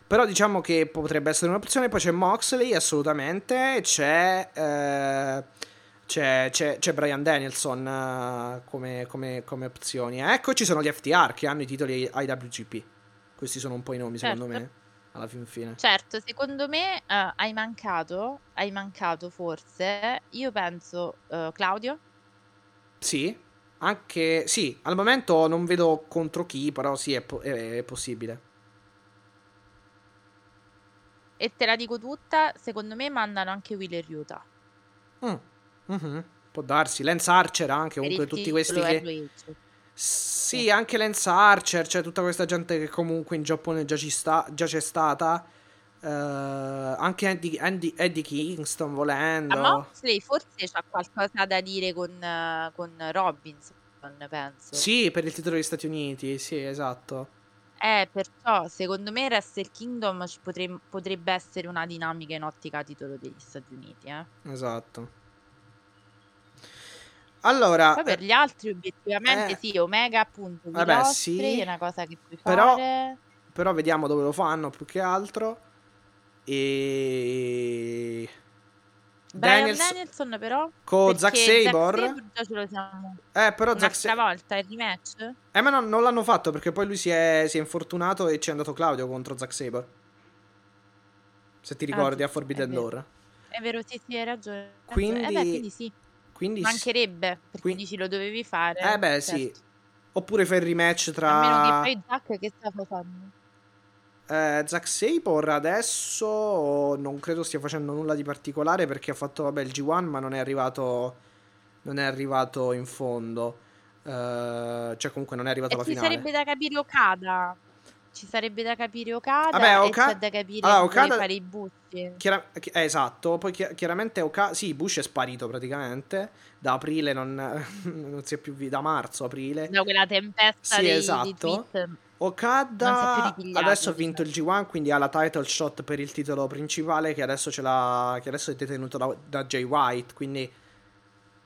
Però diciamo che potrebbe essere un'opzione. Poi c'è Moxley, assolutamente. C'è. eh, c'è, c'è- c'è Brian Danielson eh, come, come- come opzioni. Ecco, ci sono gli FTR che hanno i titoli IWGP. Questi sono un po' i nomi, secondo Certo. me. Alla fin fine. Certo, secondo me eh, hai mancato, hai mancato forse, io penso eh, Claudio, Sì, anche sì, al momento non vedo contro chi, però sì, è, po- è- è possibile. e te la dico tutta, secondo me mandano anche Wheeler Utah. Mm, mhm, Può darsi, Lance Archer anche, comunque tutti questi che... Sì, anche Lance Archer, c'è tutta questa gente che comunque in Giappone già, ci sta, già c'è stata. Eh, anche Andy, Andy- Eddie Kingston volendo. Ma Moxley forse c'ha qualcosa da dire con, eh, con Robinson, penso. Sì, per il titolo degli Stati Uniti, sì, esatto. Eh, perciò secondo me Wrestle Kingdom potre- potrebbe essere una dinamica in ottica titolo degli Stati Uniti, eh. Esatto. Allora, Poi per eh, gli altri obiettivamente eh, sì, Omega appunto vabbè, sì, è una cosa che puoi però, fare. però vediamo dove lo fanno più che altro. E Brian Daniels Danielson però con Zack perché Zack Sabre. Sabre già ce lo siamo Eh, però Zack Sabre. volta il rematch? Eh, ma no, non l'hanno fatto perché poi lui si è, si è infortunato e ci è andato Claudio contro Zack Sabre. Se ti Ah, ricordi a giusto, è Forbidden. Door. È vero, sì, sì, hai ragione. hai ragione. Quindi, Eh beh, quindi sì, quindi sì. mancherebbe, perché Quindi- dici lo dovevi fare. Eh beh, sì. certo. Oppure fai il rematch A meno che tra poi Zack che sta facendo? eh, Zack Sabre adesso non credo stia facendo nulla di particolare perché ha fatto vabbè il G1 ma non è arrivato non è arrivato in fondo. Eh, cioè comunque non è arrivato E alla ci finale. sarebbe da capire Okada. Ci sarebbe da capire Okada Vabbè, Oka- c'è da capire allora, Okada- fare i busti. Chiara- chi- eh, esatto, poi chi- chiaramente Oka- sì, Bush è sparito praticamente da aprile, non, *laughs* non si è più visto, da marzo, aprile. Da quella tempesta Sì, dei, esatto. dei Okada adesso ha vinto il diciamo. G1, quindi ha la title shot per il titolo principale che adesso, ce l'ha, che adesso è detenuto da, da Jay White, quindi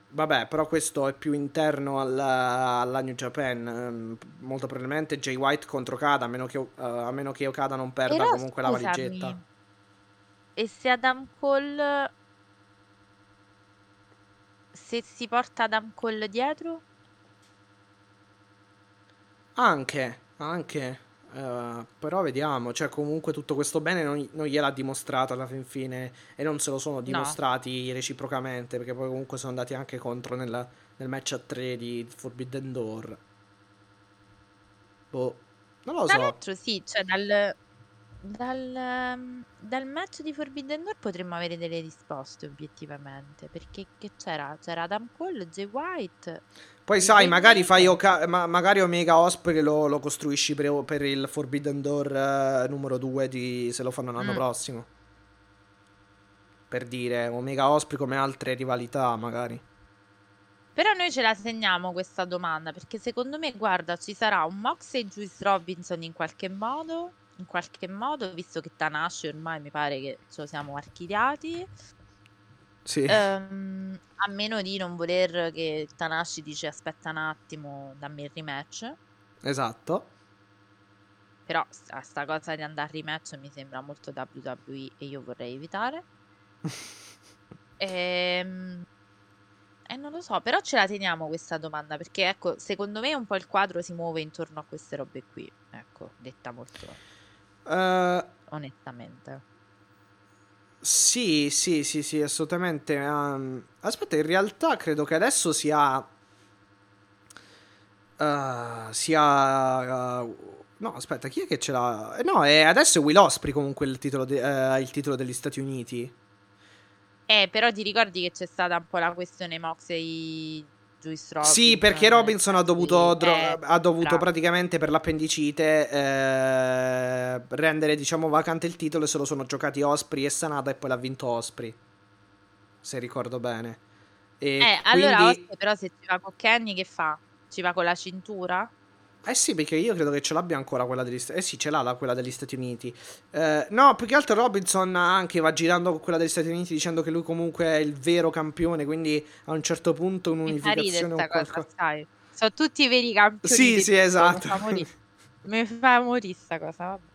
vabbè, però questo è più interno alla, alla New Japan. Ehm, molto probabilmente Jay White contro Okada, a meno che, eh, a meno che Okada non perda Però comunque la scusami, valigetta. E se Adam Cole... Se si porta Adam Cole dietro? Anche, anche. Eh, però vediamo, cioè comunque tutto questo bene non, non gliel'ha dimostrato alla fin fine e non se lo sono dimostrati reciprocamente perché poi comunque sono andati anche contro nella- nel match a 3 di Forbidden Door. Boh, non lo Tra so. l'altro sì, cioè dal, dal, ehm, dal match di Forbidden Door potremmo avere delle risposte obiettivamente, perché che c'era? C'era Adam Cole, Jay White, Poi sai, magari fai. Oka- ma- magari Omega Osprey lo, lo costruisci per, per il Forbidden Door eh, numero 2 di, se lo fanno l'anno Mm. prossimo. Per dire, Omega Osprey come altre rivalità magari. Però noi ce la segniamo questa domanda, perché secondo me, guarda, ci sarà un Mox e Juice Robinson in qualche modo, in qualche modo, visto che Tanashi ormai mi pare che ce lo siamo archiviati, Sì. ehm, a meno di non voler che Tanashi dice aspetta un attimo, dammi il rematch, Esatto. però sta, sta cosa di andare a rematch mi sembra molto WWE e io vorrei evitare. *laughs* Ehm, E non lo so, però ce la teniamo questa domanda perché ecco, secondo me un po' il quadro si muove intorno a queste robe qui, ecco, detta molto Eh, onestamente. Sì, sì, sì, sì, assolutamente. ehm, aspetta, in realtà credo che adesso sia... eh, sia... eh, no, aspetta, chi è che ce l'ha? Eh, no, è, adesso è Will Osprey comunque il titolo, de- eh, il titolo degli Stati Uniti. Eh, però ti ricordi che c'è stata un po' la questione Moxley Juice Robinson? Sì, perché Robinson ha dovuto, dro- eh, ha dovuto praticamente per l'appendicite eh, rendere, diciamo, vacante il titolo e se lo sono giocati Osprey e Sanada e poi l'ha vinto Osprey. Se ricordo bene. E Eh, allora quindi- Oscar, però se ci va con Kenny che fa? Ci va con la cintura? Eh sì, perché io credo che ce l'abbia ancora quella degli Stati Eh sì, ce l'ha la- quella degli Stati Uniti. Eh, no, più che altro Robinson anche va girando con quella degli Stati Uniti dicendo che lui comunque è il vero campione, quindi a un certo punto un'unificazione sta cosa, qualcosa... sai? Sono tutti i veri campioni Sì, sì, esatto. Mi fa morire, mi fa morire sta cosa, vabbè.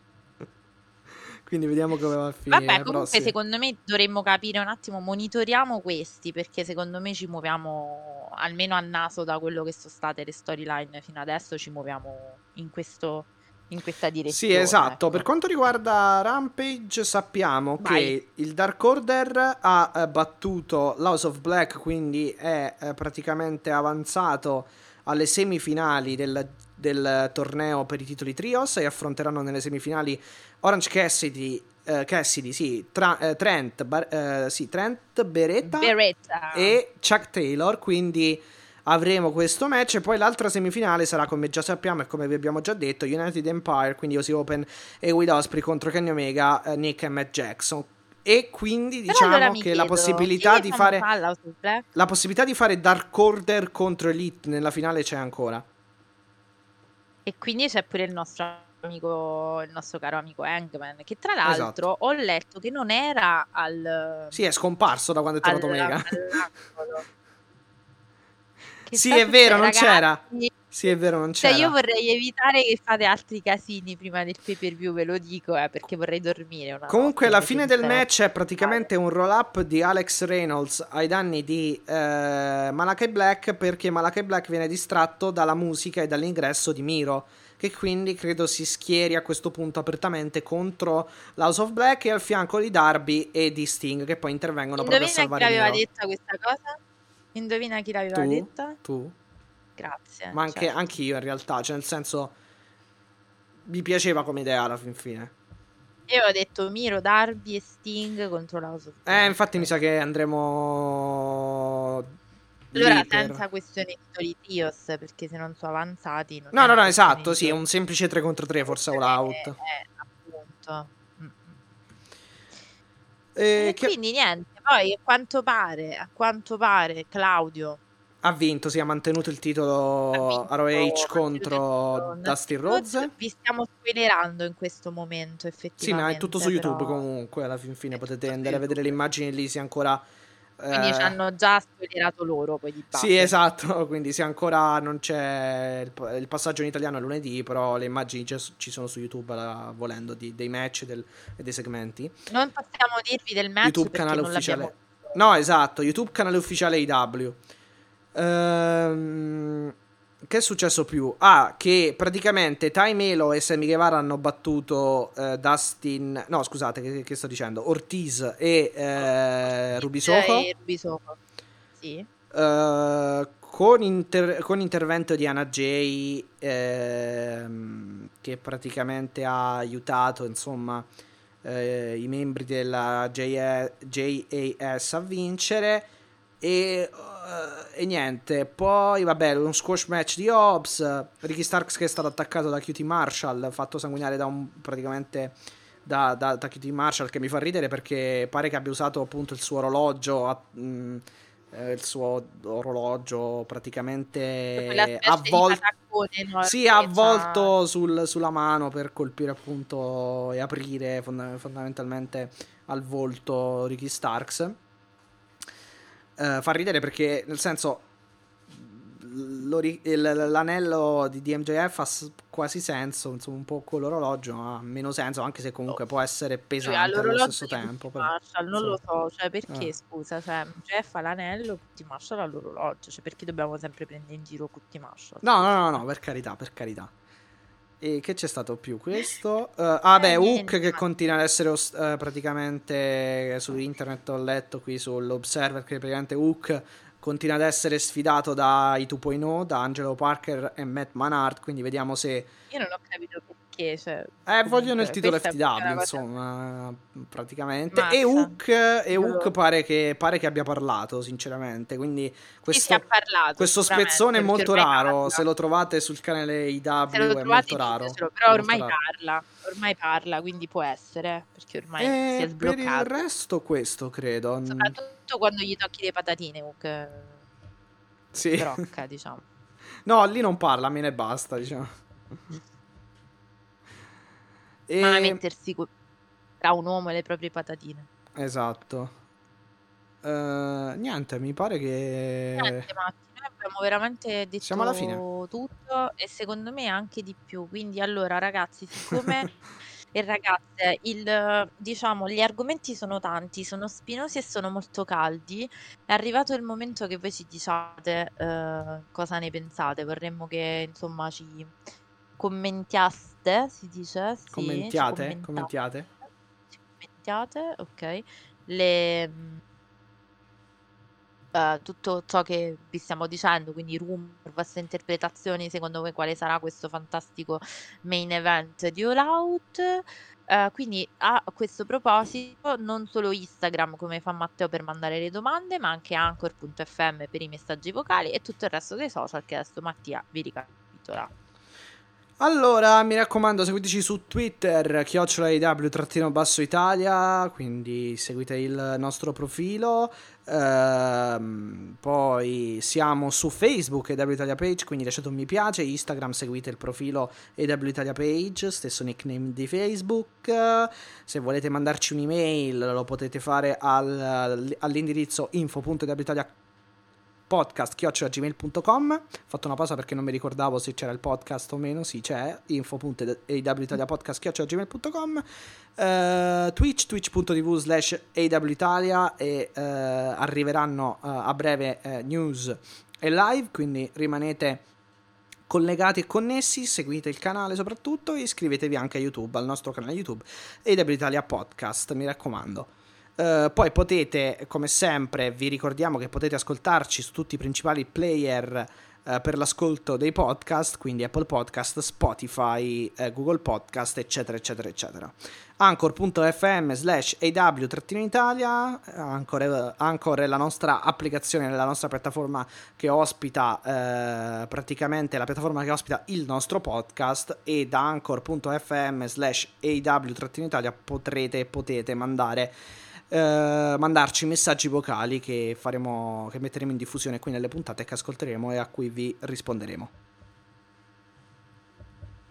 Quindi vediamo come va a finire. Vabbè, comunque sì. secondo me dovremmo capire un attimo, monitoriamo questi, perché secondo me ci muoviamo, almeno a naso da quello che sono state le storyline fino adesso, ci muoviamo in questo, in questa direzione. Sì, esatto. ecco. Per quanto riguarda Rampage, sappiamo Vai. che il Dark Order ha eh, battuto l'House of Black, quindi è eh, praticamente avanzato alle semifinali del, del torneo per i titoli Trios e affronteranno nelle semifinali Orange Cassidy, eh, Cassidy sì, Tra- eh, Trent, Bar- eh, sì, Trent Beretta Beretta. e Chuck Taylor, quindi avremo questo match e poi l'altra semifinale sarà come già sappiamo e come vi abbiamo già detto United Empire, quindi Ozzy Open e Will Osprey contro Kenny Omega, eh, Nick e Matt Jackson. E quindi Però diciamo allora che la chiedo, possibilità chi di fare Black? la possibilità di fare Dark Order contro Elite nella finale c'è ancora. E quindi c'è pure il nostro amico, il nostro caro amico Hangman, che tra Esatto. l'altro ho letto che non era al... Sì, è scomparso da quando è tornato al- *laughs* che Sì, è vero, non succedendo, c'era. Sì, è vero, non Cioè, c'era. io vorrei evitare che fate altri casini prima del pay per view, ve lo dico, eh, perché vorrei dormire Comunque, notte la fine del match è praticamente un roll up di Alex Reynolds ai danni di eh, Malakai Black perché Malakai Black viene distratto dalla musica e dall'ingresso di Miro. Che quindi credo si schieri a questo punto apertamente contro l'House of Black e al fianco di Darby e di Sting che poi intervengono proprio a Indovina chi salvare l'aveva detta questa cosa? Indovina chi l'aveva Tu? detta? Tu? Grazie. Ma anche, certo. anch'io in realtà, cioè nel senso mi piaceva come idea alla fin fine. Io ho detto Miro, Darby e Sting contro l'House of Eh, infatti mi sa che andremo Allora, lì per- senza questioni di Tios, perché se non sono avanzati... Non No, no, no, questione esatto, di sì, un semplice 3 contro 3, forse all out. eh, appunto. Mm, mm. Eh, E che quindi niente, poi a quanto pare, a quanto pare Claudio ha vinto, si è mantenuto il titolo il contro Dusty Rhodes. Vi stiamo spoilerando in questo momento, Sì, effettivamente. ma è tutto su però- YouTube comunque, alla fin fine È potete andare a vedere le immagini lì, se ancora... Quindi eh, ci hanno già spoilerato loro poi di base. Sì, esatto, *laughs* quindi se ancora non c'è il, il passaggio in italiano è lunedì, però le immagini ci sono su YouTube la- volendo di- dei match e dei segmenti. Non possiamo dirvi del match YouTube canale ufficiale. No, esatto, YouTube canale ufficiale IW. Ehm, che è successo più? Ah, che praticamente Ty Melo e Sammy Guevara hanno battuto eh, Dustin. No, scusate, che, che sto dicendo? Ortiz e eh, Ruby Soho. E Ruby Soho. Sì. Eh, con, inter- con intervento di Anna Jay ehm, che praticamente ha aiutato insomma eh, i membri della JAS a vincere e, eh, e niente poi vabbè un squash match di Hobbs Ricky Starks che è stato attaccato da QT Marshall fatto sanguinare da un praticamente da, da, da QT Marshall che mi fa ridere perché pare che abbia usato appunto il suo orologio a- mh, eh, il suo orologio praticamente avvolto pataccone, no? sì, avvolto sul- sulla mano per colpire appunto e aprire fonda- fondamentalmente al volto Ricky Starks. Eh, fa ridere perché nel senso l'anello di DMJF ha quasi senso, insomma un po' con l'orologio ha meno senso, anche se comunque può essere Cioè, pesante allo all'orologio stesso tempo. Però, Marshall, non lo so, cioè perché Ah. scusa, cioè Jeff ha l'anello, Tutti Marshall ha l'orologio, cioè perché dobbiamo sempre prendere in giro Tutti Marshall? No, no, no, no, per carità, per carità. E che c'è stato più? Questo? Eh, ah, beh, Eh, Hook niente, che continua ad essere ost- eh, praticamente su internet. Ho letto qui sull'Observer che praticamente Hook continua ad essere sfidato dai 2.0, da Angelo Parker e Matt Manhart. Quindi vediamo se. Io non ho capito perché, cioè, Eh, comunque, vogliono il titolo FTW, cosa- insomma, praticamente. Mazza. E Hook, e Hook pare, che, pare che abbia parlato, sinceramente. Quindi questo, parlato, questo spezzone è molto raro. parla. Se lo trovate sul canale IW Se lo è molto raro. ditecelo, però Molto ormai raro. parla, ormai parla, quindi può essere, perché ormai E si è per il sbloccato. resto questo credo. Soprattutto quando gli tocchi le patatine, Hook Sì. brocca, diciamo. *laughs* No, lì non parla, me ne basta, diciamo. *laughs* E... Ma mettersi tra un uomo e le proprie patatine. Esatto. Eh, niente, mi pare che... Niente, Matti, noi abbiamo veramente detto Siamo alla fine. tutto e secondo me anche di più. Quindi allora, ragazzi, siccome *laughs* e ragazze, il, diciamo, gli argomenti sono tanti, sono spinosi e sono molto caldi. È arrivato il momento che voi ci diciate eh, cosa ne pensate. Vorremmo che, insomma, ci commentiaste, si dice? Sì, Commentiate? Commentiate? Commentiate, ok. Le, eh, tutto ciò che vi stiamo dicendo, quindi rumor, vostre interpretazioni, secondo voi quale sarà questo fantastico main event di All Out? Eh, quindi a questo proposito non solo Instagram come fa Matteo per mandare le domande, ma anche anchor.fm per i messaggi vocali e tutto il resto dei social che adesso Mattia vi ricapitola. Allora, mi raccomando, seguiteci su Twitter, chiocciolaiw Italia, quindi seguite il nostro profilo. Ehm, poi siamo su Facebook, EW Italia Page, quindi lasciate un mi piace. Instagram, seguite il profilo EW Italia Page, stesso nickname di Facebook. Se volete mandarci un'email, lo potete fare al- all'indirizzo info.ewitalia podcast.gmail.com Ho fatto una pausa perché non mi ricordavo se c'era il podcast o meno, sì c'è, info.awitaliapodcast.gmail.com uh, Twitch, twitch.tv slash awitalia e uh, arriveranno uh, a breve news e live, quindi rimanete collegati e connessi, seguite il canale soprattutto e iscrivetevi anche a YouTube, al nostro canale YouTube AW Italia Podcast, mi raccomando. Uh, poi potete, come sempre, vi ricordiamo che potete ascoltarci su tutti i principali player uh, per l'ascolto dei podcast, quindi Apple Podcast, Spotify, uh, Google Podcast, eccetera, eccetera, eccetera. Anchor.fm slash AW-Italia, Anchor, Anchor è la nostra applicazione, la nostra piattaforma che ospita praticamente la piattaforma che ospita il nostro podcast e da Anchor.fm slash AW-Italia potrete, potete mandare eh, mandarci messaggi vocali che, faremo, che metteremo in diffusione qui nelle puntate che ascolteremo e a cui vi risponderemo.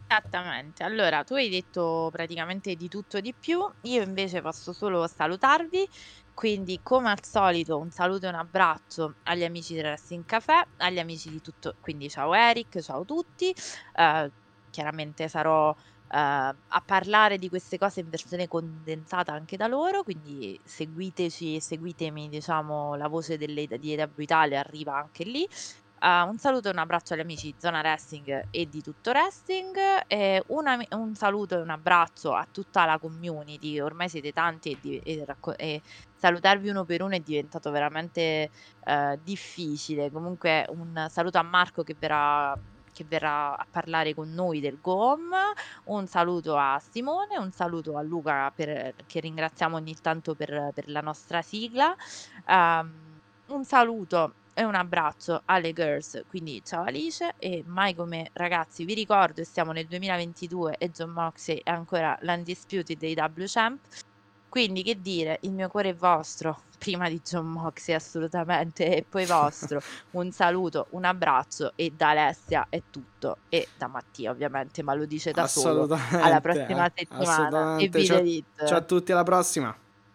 Esattamente, allora tu hai detto praticamente di tutto e di più, io invece posso solo salutarvi, quindi come al solito un saluto e un abbraccio agli amici del Wrestling Café, agli amici di tutto, quindi ciao Eric, ciao a tutti, uh, chiaramente sarò a parlare di queste cose in versione condensata anche da loro, quindi seguiteci, seguitemi, diciamo, la voce delle, di EW Italia arriva anche lì. Uh, un saluto e un abbraccio agli amici di Zona Wrestling e di Tutto Wrestling. E una, un saluto e un abbraccio a tutta la community. Ormai siete tanti e, di, e, e salutarvi uno per uno è diventato veramente uh, difficile. Comunque, un saluto a Marco che verrà che verrà a parlare con noi del GOM. Un saluto a Simone, un saluto a Luca per, che ringraziamo ogni tanto per, per la nostra sigla. Um, un saluto e un abbraccio alle girls, quindi ciao Alice e mai come ragazzi vi ricordo siamo nel 2022 e John Moxley è ancora l'undisputed dei W Champ quindi che dire, il mio cuore è vostro, *laughs* prima di John Moxley assolutamente, e poi vostro. *laughs* un saluto, un abbraccio e da Alessia è tutto. E da Mattia ovviamente, ma lo dice da solo. Alla prossima settimana. E vi ciao, ciao a tutti, alla prossima.